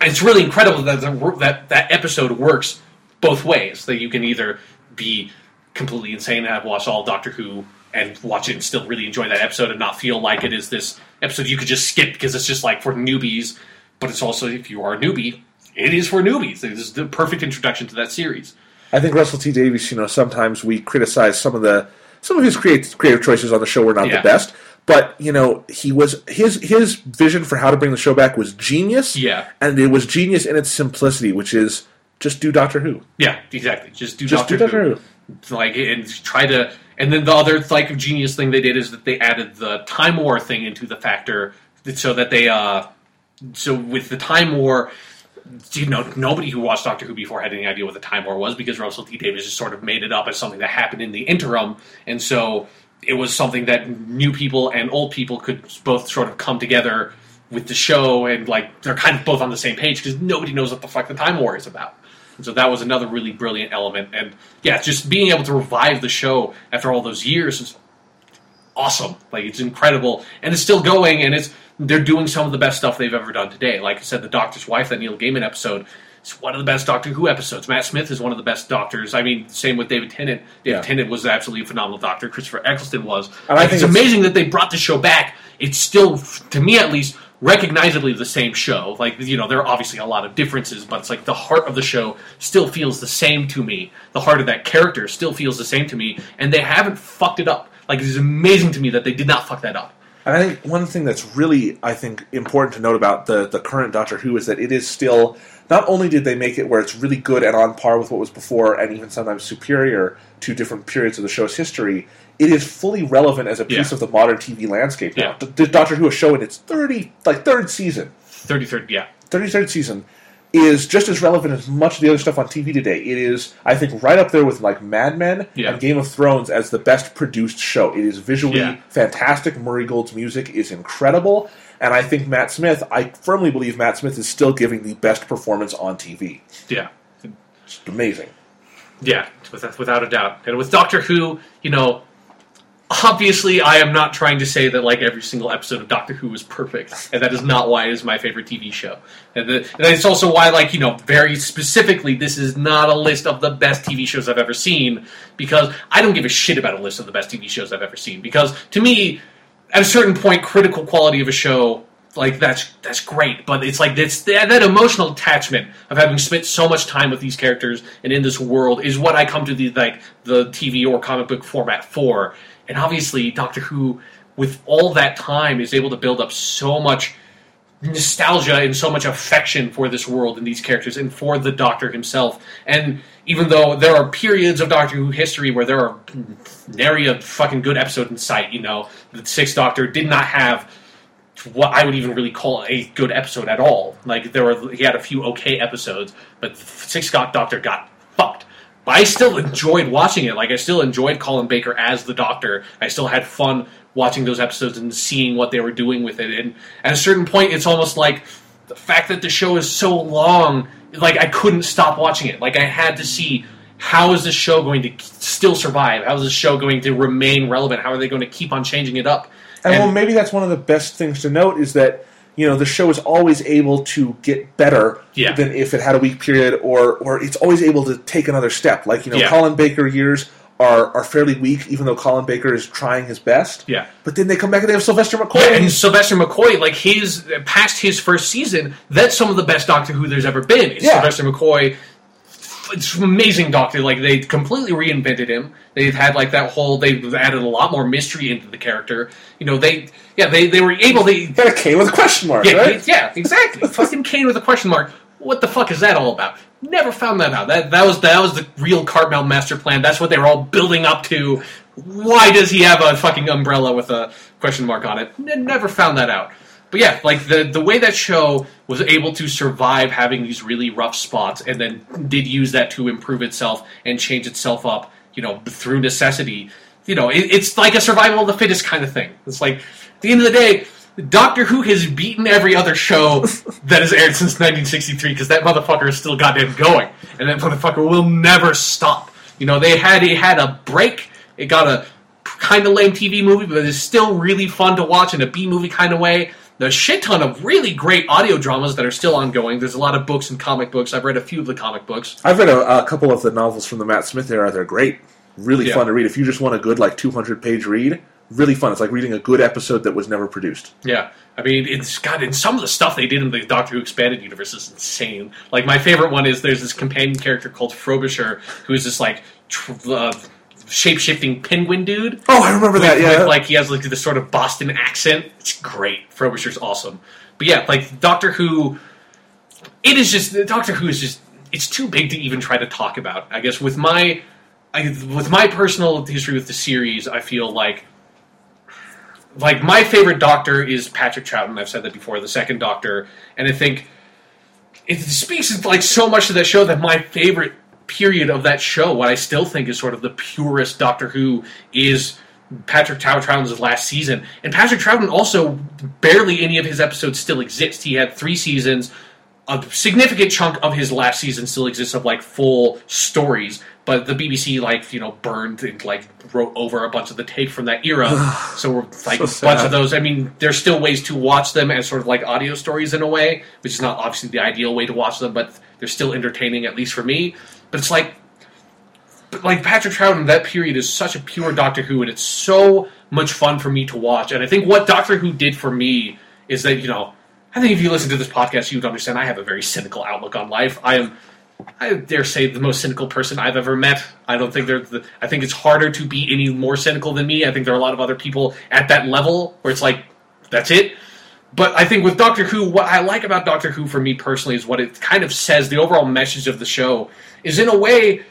it's really incredible that the, that that episode works both ways. That you can either be completely insane and have watched all Doctor Who and watch it and still really enjoy that episode and not feel like it is this episode you could just skip because it's just like for newbies. But it's also if you are a newbie, it is for newbies. This is the perfect introduction to that series. I think Russell T Davies, you know, sometimes we criticize some of the some of his creative creative choices on the show were not Yeah. the best. But you know, he was his his vision for how to bring the show back was genius. Yeah. and it was genius in its simplicity, which is just do Doctor Who. Yeah, exactly. Just do Just Doctor, do Doctor Who. Who. like and try to and then the other like genius thing they did is that they added the time war thing into the factor so that they uh so with the time war you know nobody who watched Doctor Who before had any idea what the time war was because Russell T Davies just sort of made it up as something that happened in the interim. And so it was something that new people and old people could both sort of come together with the show and like they're kind of both on the same page because nobody knows what the fuck the time war is about and so that was another really brilliant element. And yeah, just being able to revive the show after all those years is awesome. Like it's incredible, and it's still going. And it's they're doing some of the best stuff they've ever done today. Like I said, the Doctor's Wife, that Neil Gaiman episode. is one of the best Doctor Who episodes. Matt Smith is one of the best doctors. I mean, same with David Tennant. David Yeah. Tennant was absolutely a phenomenal doctor. Christopher Eccleston was. And I think it's it's- amazing that they brought the show back. It's still, to me at least, recognizably the same show. Like, you know, there are obviously a lot of differences, but it's like the heart of the show still feels the same to me. The heart of that character still feels the same to me, and they haven't fucked it up. Like, it's amazing to me that they did not fuck that up. And I think one thing that's really, I think, important to note about the the current Doctor Who is that it is still not only did they make it where it's really good and on par with what was before, and even sometimes superior to different periods of the show's history, it is fully relevant as a piece Yeah. of the modern TV landscape. Now, Yeah. the, Doctor Who show in its thirty like third season, 33rd, yeah. 33rd season is just as relevant as much of the other stuff on TV today. It is, I think, right up there with like Mad Men Yeah. and Game of Thrones as the best produced show. It is visually Yeah. fantastic. Murray Gold's music is incredible. And I think Matt Smith, I firmly believe Matt Smith is still giving the best performance on TV. Yeah. It's amazing. Yeah, without, without a doubt. And with Doctor Who, you know, obviously I am not trying to say that like every single episode of Doctor Who is perfect, and that is not why it is my favorite TV show. And, the, and it's also why, like you know, very specifically, this is not a list of the best TV shows I've ever seen because I don't give a shit about a list of the best TV shows I've ever seen because to me, at a certain point, critical quality of a show. Like that's that's great, but it's like that, that emotional attachment of having spent so much time with these characters and in this world is what I come to the like the TV or comic book format for. And obviously, Doctor Who, with all that time, is able to build up so much nostalgia and so much affection for this world and these characters and for the Doctor himself. And even though there are periods of Doctor Who history where there are nary a fucking good episode in sight, you know, the Sixth Doctor did not have what I would even really call a good episode at all. Like there were, he had a few okay episodes, but Sixth Doctor got fucked. But I still enjoyed watching it. Like I still enjoyed Colin Baker as the Doctor. I still had fun watching those episodes and seeing what they were doing with it. And at a certain point, it's almost like the fact that the show is so long. Like I couldn't stop watching it. Like I had to see how is this show going to still survive? How is this show going to remain relevant? How are they going to keep on changing it up? And, and well, maybe that's one of the best things to note is that you know the show is always able to get better yeah. than if it had a weak period, or or it's always able to take another step. Like you know, Yeah. Colin Baker years are are fairly weak, even though Colin Baker is trying his best. Yeah. But then they come back and they have Sylvester McCoy. Yeah, and Sylvester McCoy, like his past his first season, that's some of the best Doctor Who there's ever been. Is Yeah. Sylvester McCoy. It's amazing Doctor. Like they completely reinvented him. They've had like that whole. They've added a lot more mystery into the character. You know, they yeah they they were able. They got a K with a question mark, yeah right? yeah exactly. Fucking cane with a question mark. What the fuck is that all about? Never found that out. That that was that was the real Cartmel master plan. That's what they were all building up to. Why does he have a fucking umbrella with a question mark on it? Never found that out. But yeah, like the the way that show was able to survive having these really rough spots, and then did use that to improve itself and change itself up, you know, through necessity. You know, it, it's like a survival of the fittest kind of thing. It's like at the end of the day, Doctor Who has beaten every other show that has aired since 1963 because that motherfucker is still goddamn going, and that motherfucker will never stop. You know, they had it had a break. It got a kind of lame TV movie, but it's still really fun to watch in a B movie kind of way. There's a shit ton of really great audio dramas that are still ongoing. There's a lot of books and comic books. I've read a few of the comic books. I've read a, a couple of the novels from the Matt Smith era. They're great, really Yeah. fun to read. If you just want a good like 200 page read, really fun. It's like reading a good episode that was never produced. Yeah, I mean, it's got in some of the stuff they did in the Doctor Who expanded universe is insane. Like my favorite one is there's this companion character called Frobisher who is this like tr- uh, shape shifting penguin dude. Oh, I remember that. With, Yeah, like he has like this sort of Boston accent. It's great. Frobisher's awesome. But yeah, like Doctor Who, it is just Doctor Who is just it's too big to even try to talk about. I guess with my I, with my personal history with the series, I feel like like my favorite Doctor is Patrick Troughton. I've said that before, the second Doctor, and I think it speaks like so much to that show that my favorite period of that show, what I still think is sort of the purest Doctor Who, is Patrick Troughton's last season. And Patrick Troughton also barely any of his episodes still exist. He had three seasons. A significant chunk of his last season still exists of like full stories, but the BBC like you know burned and like wrote over a bunch of the tape from that era. so we're like So a bunch of those. I mean, there's still ways to watch them as sort of like audio stories in a way, which is not obviously the ideal way to watch them, but they're still entertaining at least for me. But it's like but like Patrick Troughton, that period is such a pure Doctor Who, and it's so much fun for me to watch. And I think what Doctor Who did for me is that you know, I think if you listen to this podcast, you would understand I have a very cynical outlook on life. I am, I dare say, the most cynical person I've ever met. I don't think there's, the, I think it's harder to be any more cynical than me. I think there are a lot of other people at that level where it's like, that's it. But I think with Doctor Who, what I like about Doctor Who for me personally is what it kind of says. The overall message of the show is, in a way,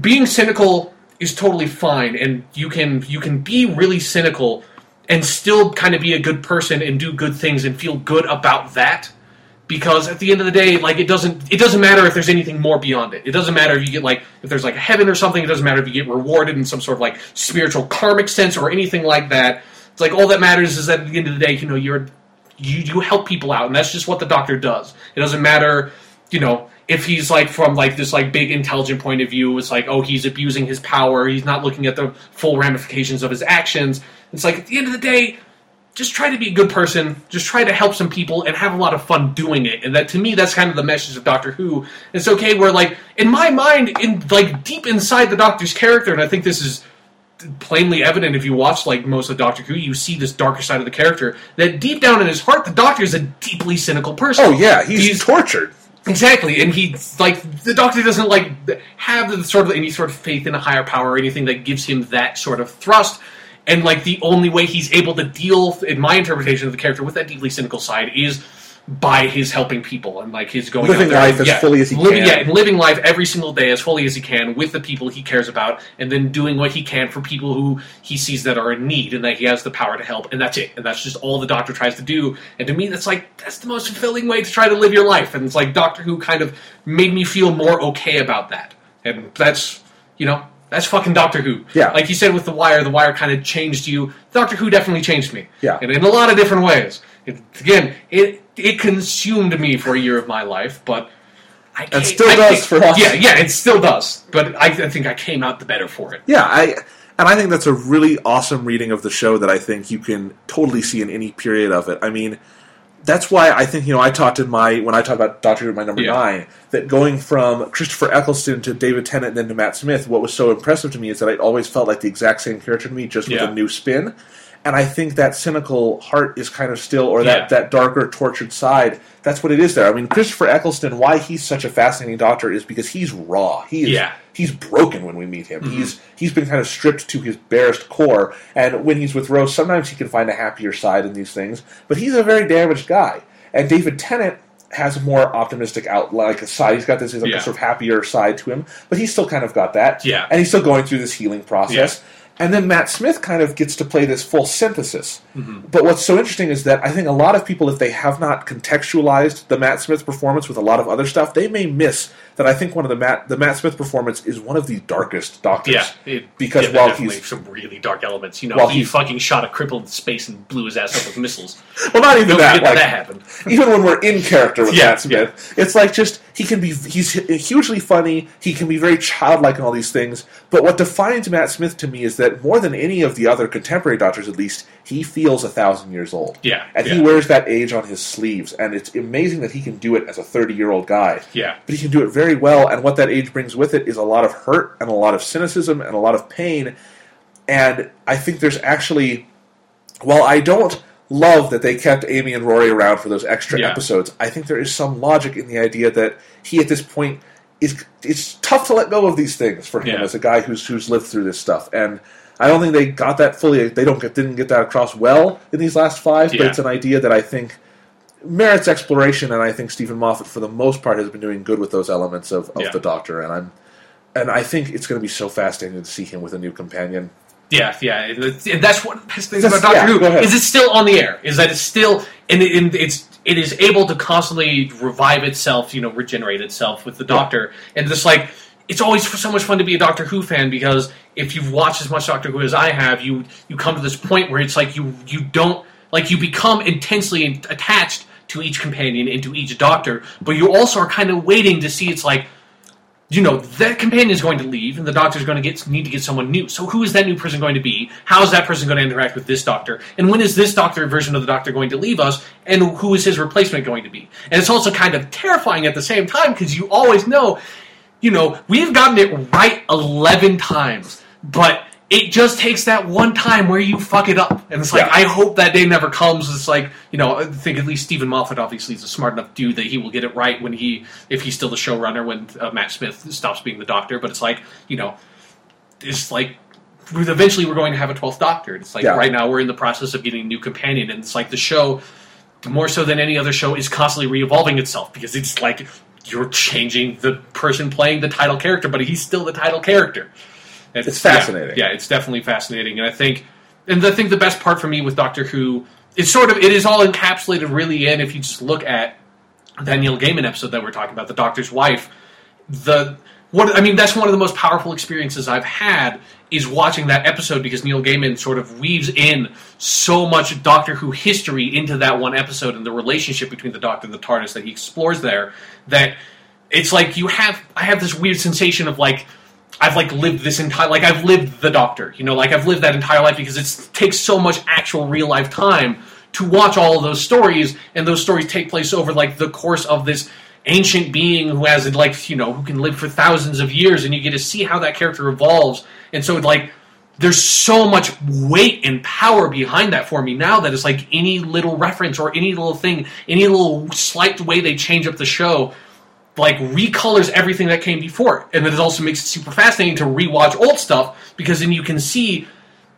being cynical is totally fine, and you can you can be really cynical and still kind of be a good person and do good things and feel good about that. Because at the end of the day, like it doesn't it doesn't matter if there's anything more beyond it. It doesn't matter if you get like if there's like a heaven or something. It doesn't matter if you get rewarded in some sort of like spiritual karmic sense or anything like that. It's like all that matters is that at the end of the day, you know, you're you you help people out, and that's just what the doctor does. It doesn't matter, you know, if he's like from like this like big intelligent point of view. It's like oh he's abusing his power. He's not looking at the full ramifications of his actions. It's like at the end of the day, just try to be a good person. Just try to help some people and have a lot of fun doing it. And that to me, that's kind of the message of Doctor Who. It's okay where like in my mind, in like deep inside the Doctor's character, and I think this is plainly evident if you watch like most of Doctor Who, you see this darker side of the character. That deep down in his heart, the Doctor is a deeply cynical person. Oh yeah, he's, tortured. Exactly, and he like the Doctor doesn't like have the sort of any sort of faith in a higher power or anything that gives him that sort of thrust. And like the only way he's able to deal, in my interpretation of the character, with that deeply cynical side is by his helping people and like his going Living out there, life as yeah, fully as he living, can. Yeah, and living life every single day as fully as he can with the people he cares about, and then doing what he can for people who he sees that are in need and that he has the power to help, and that's it. And that's just all the Doctor tries to do. And to me, that's like that's the most fulfilling way to try to live your life. And it's like Doctor Who kind of made me feel more okay about that. And that's you know that's fucking Doctor Who. Yeah. Like you said with The Wire, The Wire kind of changed you. Doctor Who definitely changed me. Yeah. And in a lot of different ways. It, again, it it consumed me for a year of my life, but I came, still I does came- for us. Yeah, yeah, it still does. But I, I think I came out the better for it. Yeah, I and I think that's a really awesome reading of the show that I think you can totally see in any period of it. I mean, that's why I think you know I talked in my when I talked about Doctor Who my number Yeah. nine that going from Christopher Eccleston to David Tennant and then to Matt Smith, what was so impressive to me is that I always felt like the exact same character to me, just with Yeah. a new spin. And I think that cynical heart is kind of still, or that, Yeah. that darker, tortured side. That's what it is there. I mean, Christopher Eccleston, why he's such a fascinating doctor is because he's raw. He is Yeah. he's broken when we meet him. Mm-hmm. He's he's been kind of stripped to his barest core, and when he's with Rose, sometimes he can find a happier side in these things. But he's a very damaged guy. And David Tennant has a more optimistic out like a side. He's got this like, Yeah. sort of happier side to him, but he's still kind of got that. Yeah. and he's still going through this healing process. And then Matt Smith kind of gets to play this full synthesis. Mm-hmm. But what's so interesting is that I think a lot of people, if they have not contextualized the Matt Smith performance with a lot of other stuff, they may miss that. I think one of the Matt the Matt Smith performance is one of the darkest Doctors. Yeah, it, because yeah, while he's some really dark elements, you know, while he fucking shot a cripple into space and blew his ass up with missiles. well, not even that. Like, that happened. even when we're in character with Yeah, Matt Smith, it's like just he can be he's hugely funny. He can be very childlike and all these things. But what defines Matt Smith to me is that more than any of the other contemporary Doctors, at least, he feels a thousand years old. Yeah, and he wears that age on his sleeves, and it's amazing that he can do it as a thirty-year-old guy. Yeah. but he can do it very well. And what that age brings with it is a lot of hurt and a lot of cynicism and a lot of pain. And I think there's actually while I don't love that they kept Amy and Rory around for those extra Yeah. episodes, I think there is some logic in the idea that he at this point is it's tough to let go of these things for him Yeah. as a guy who's who's lived through this stuff. And I don't think they got that fully they don't get didn't get that across well in these last five, but it's an idea that I think merits exploration and I think Steven Moffat for the most part has been doing good with those elements of, of Yeah. the Doctor and I'm and I think it's going to be so fascinating to see him with a new companion. Yeah, yeah, and that's one of the best things That's- about Doctor yeah, Who is it's still on the air. Is that it's still and, it, and it's it is able to constantly revive itself, you know, regenerate itself with the Doctor, and just like it's always so much fun to be a Doctor Who fan because if you've watched as much Doctor Who as I have, you you come to this point where it's like you you don't like you become intensely attached to each companion and to each Doctor, but you also are kind of waiting to see it's like you know that companion is going to leave and the Doctor is going to get need to get someone new. So who is that new person going to be? How is that person going to interact with this doctor? And when is this doctor version of the doctor going to leave us? And who is his replacement going to be? And it's also kind of terrifying at the same time because you always know you know we've gotten it right 11 times but it just takes that one time where you fuck it up. And it's like Yeah. i hope that day never comes. It's like you know i think at least steven moffat obviously is a smart enough dude that he will get it right when he if he's still the showrunner when uh, matt smith stops being the doctor. But it's like you know it's like eventually we're going to have a 12th doctor. It's like Yeah. right now we're in the process of getting a new companion. And it's like the show more so than any other show is constantly re-evolving itself because it's like you're changing the person playing the title character but he's still the title character It's fascinating. yeah, yeah, it's definitely fascinating, and I think, and I think the best part for me with Doctor Who, it's sort of it is all encapsulated really in if you just look at that Neil Gaiman episode that we're talking about, the Doctor's wife. The what I mean, that's one of the most powerful experiences I've had is watching that episode because Neil Gaiman sort of weaves in so much Doctor Who history into that one episode and the relationship between the Doctor and the TARDIS that he explores there. That it's like you have I have this weird sensation of like I've like lived this entire like I've lived the Doctor, you know, like I've lived that entire life because it takes so much actual real life time to watch all those stories, and those stories take place over like the course of this ancient being who has like you know who can live for thousands of years, and you get to see how that character evolves, and so like there's so much weight and power behind that for me now that it's like any little reference or any little thing, any little slight way they change up the show like recolors everything that came before, and then it also makes it super fascinating to rewatch old stuff because then you can see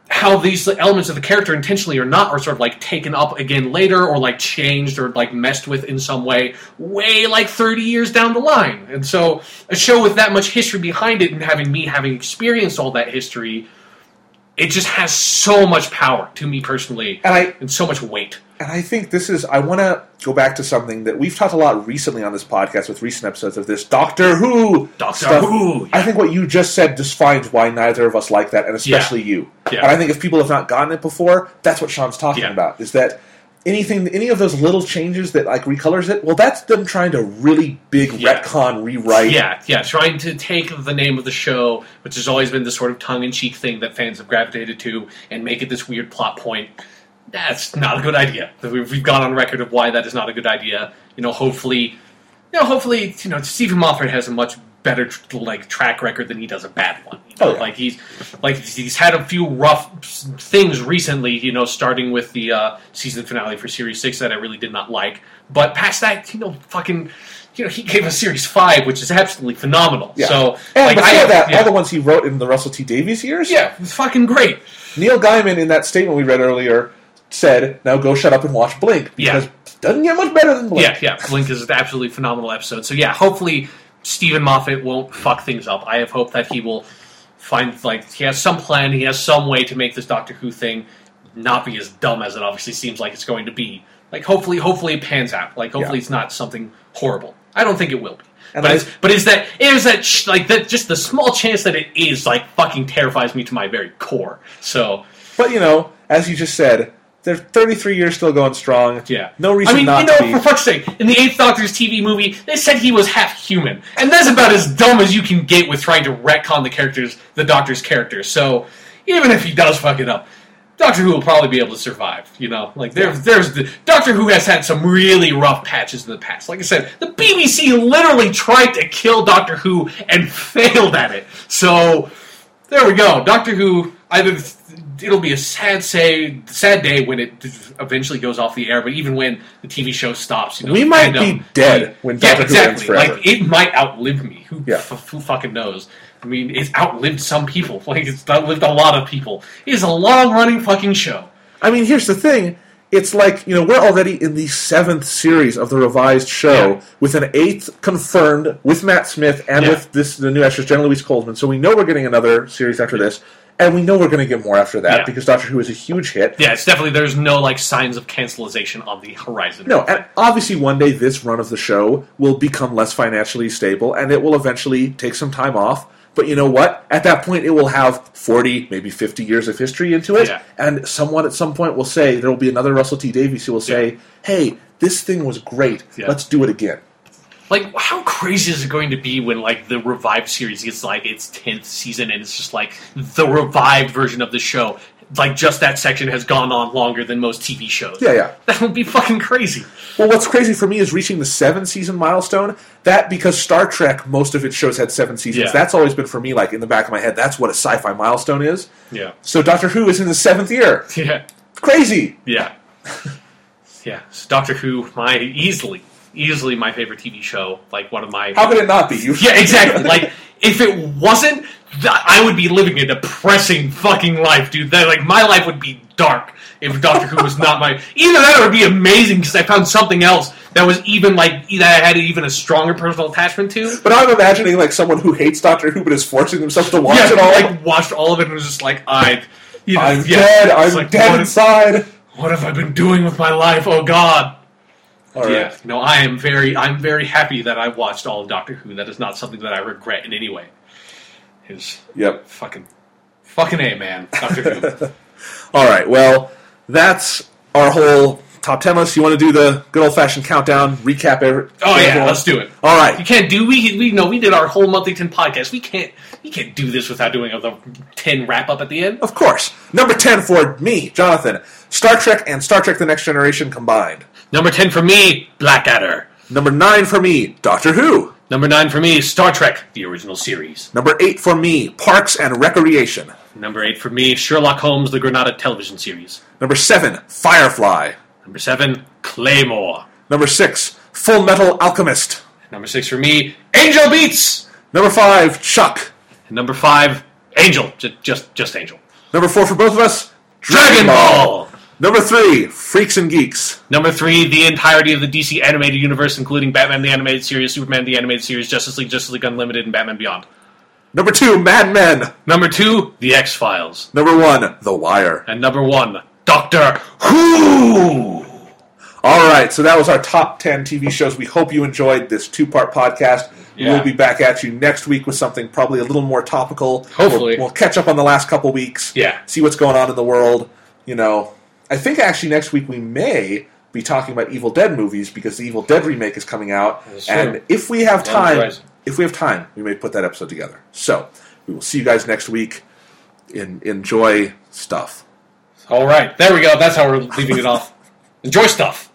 how these elements of the character intentionally or not are sort of like taken up again later or like changed or like messed with in some way way like 30 years down the line. And so a show with that much history behind it and having me having experienced all that history it just has so much power to me personally And I and so much weight and I think this is I want to go back to something that we've talked a lot recently on this podcast with recent episodes of this Doctor Who. Doctor stuff. Who, I think what you just said defines why neither of us like that, and especially you. Yeah. And I think if people have not gotten it before, that's what Sean's talking Yeah. about. Is that anything, any of those little changes that like recolors it? Well, that's them trying to really big Yeah. retcon rewrite. Yeah, yeah, trying to take the name of the show, which has always been the sort of tongue in cheek thing that fans have gravitated to, and make it this weird plot point. That's not a good idea. We've, we've gone on record of why that is not a good idea. You know, hopefully, you know, hopefully, you know, Steven Moffat has a much better like track record than he does a bad one. You know? Oh, yeah. Like he's like he's had a few rough things recently. You know, starting with the uh, season finale for series six that I really did not like. But past that, you know, fucking. You know, he gave us series five, which is absolutely phenomenal. Yeah. So, and like, before I, that, yeah, all the ones he wrote in the Russell T Davies years. yeah, it was fucking great. Neil Gaiman in that statement we read earlier said, "Now go shut up and watch Blink because Yeah. it doesn't get much better than Blink." Yeah, yeah. Blink is an absolutely phenomenal episode. So yeah, hopefully Steven Moffat won't fuck things up. I have hope that he will find like he has some plan, he has some way to make this Doctor Who thing not be as dumb as it obviously seems like it's going to be. Like hopefully, hopefully it pans out. Like hopefully Yeah. it's not something horrible. I don't think it will be. And but I- it's, but is that is that sh- like that just the small chance that it is like fucking terrifies me to my very core. So But you know, as you just said, they're 33 years still going strong. Yeah. no reason I mean, not you know, to be. for fuck's sake, in the Eighth Doctor's TV movie, they said he was half human, and that's about as dumb as you can get with trying to retcon the characters, the Doctor's character. So even if he does fuck it up, Doctor Who will probably be able to survive. You know, like there's there's the Doctor Who has had some really rough patches in the past. Like I said, the BBC literally tried to kill Doctor Who and failed at it. So there we go. Doctor Who. Either it'll be a sad say, sad day when it eventually goes off the air. But even when the TV show stops, you know, We might be dead when yeah, Doctor Who ends forever. Like it might outlive me. Who Yeah. f- who fucking knows? I mean, it's outlived some people. Like it's outlived a lot of people. It is a long running fucking show. I mean, here's the thing. It's like, you know, we're already in the seventh series of the revised show Yeah. with an eighth confirmed with Matt Smith and with this the new actress, Jenna Louise Coleman. So we know we're getting another series after this, and we know we're going to get more after that Yeah. because Doctor Who is a huge hit. Yeah, it's definitely there's no like signs of cancelization on the horizon. No, and obviously one day this run of the show will become less financially stable and it will eventually take some time off. But you know what? At that point, it will have 40, maybe 50 years of history into it. Yeah. And someone at some point will say, there will be another Russell T Davies who will say, hey, this thing was great. Yeah. Let's do it again. Like, how crazy is it going to be when like the revived series gets like its tenth season and it's just like the revived version of the show? Like, just that section has gone on longer than most TV shows. Yeah, yeah. That would be fucking crazy. Well, what's crazy for me is reaching the seven season milestone. That because Star Trek, most of its shows had seven seasons. Yeah. That's always been for me, like in the back of my head, that's what a sci fi milestone is. Yeah. So Doctor Who is in the seventh year. Yeah. Crazy. Yeah. yeah. So Doctor Who, my easily, easily my favorite TV show. Like one of my. How could it not be? You Yeah, exactly. like if it wasn't, th- I would be living a depressing fucking life, dude. That like my life would be dark if Doctor Who was not my. Either that would be amazing because I found something else that was even like that I had even a stronger personal attachment to. But I'm imagining like someone who hates Doctor Who but is forcing themselves to watch yeah, it all. like watched all of it and was just like I. You know, I'm yeah, dead. I'm like, dead what, inside. what have I been doing with my life? Oh God. All right. Yeah, no, I am very, I'm very happy that I watched all of Doctor Who. That is not something that I regret in any way. His Yep. fucking, fucking a man, Doctor Who. All right. Well, that's our whole top ten list. You want to do the good old fashioned countdown recap? Every, Oh yeah, everyone? let's do it. All right, You can't do we we know we did our whole monthly ten podcast. We can't we can't do this without doing a the ten wrap up at the end. Of course. Number ten for me, Jonathan. Star Trek and Star Trek: The Next Generation combined. Number ten for me, Blackadder. Number nine for me, Doctor Who. Number nine for me, Star Trek: The Original Series. Number eight for me, Parks and Recreation. Number eight for me, Sherlock Holmes: The Granada Television Series. Number seven, Firefly. Number seven, Claymore. Number six, Full Metal Alchemist. Number six for me, Angel Beats. Number five, Chuck. Number five, Angel. Just just, just Angel. Number four for both of us, Dragon Ball. Number three, Freaks and Geeks. Number three, the entirety of the DC animated universe, including Batman the Animated Series, Superman the Animated Series, Justice League, Justice League Unlimited, and Batman Beyond. Number two, Mad Men. Number two, The X Files. Number one, The Wire. And number one, Doctor Who. All right, so that was our top 10 TV shows. We hope you enjoyed this two part podcast. Yeah. We'll be back at you next week with something probably a little more topical. Hopefully. We'll, we'll catch up on the last couple weeks. Yeah. See what's going on in the world. You know, I think actually next week we may be talking about Evil Dead movies because the Evil Dead remake is coming out. That's true. And if we have time, right. if we have time, we may put that episode together. So we will see you guys next week. In, enjoy stuff. All right, there we go. That's how we're leaving it off. Enjoy stuff.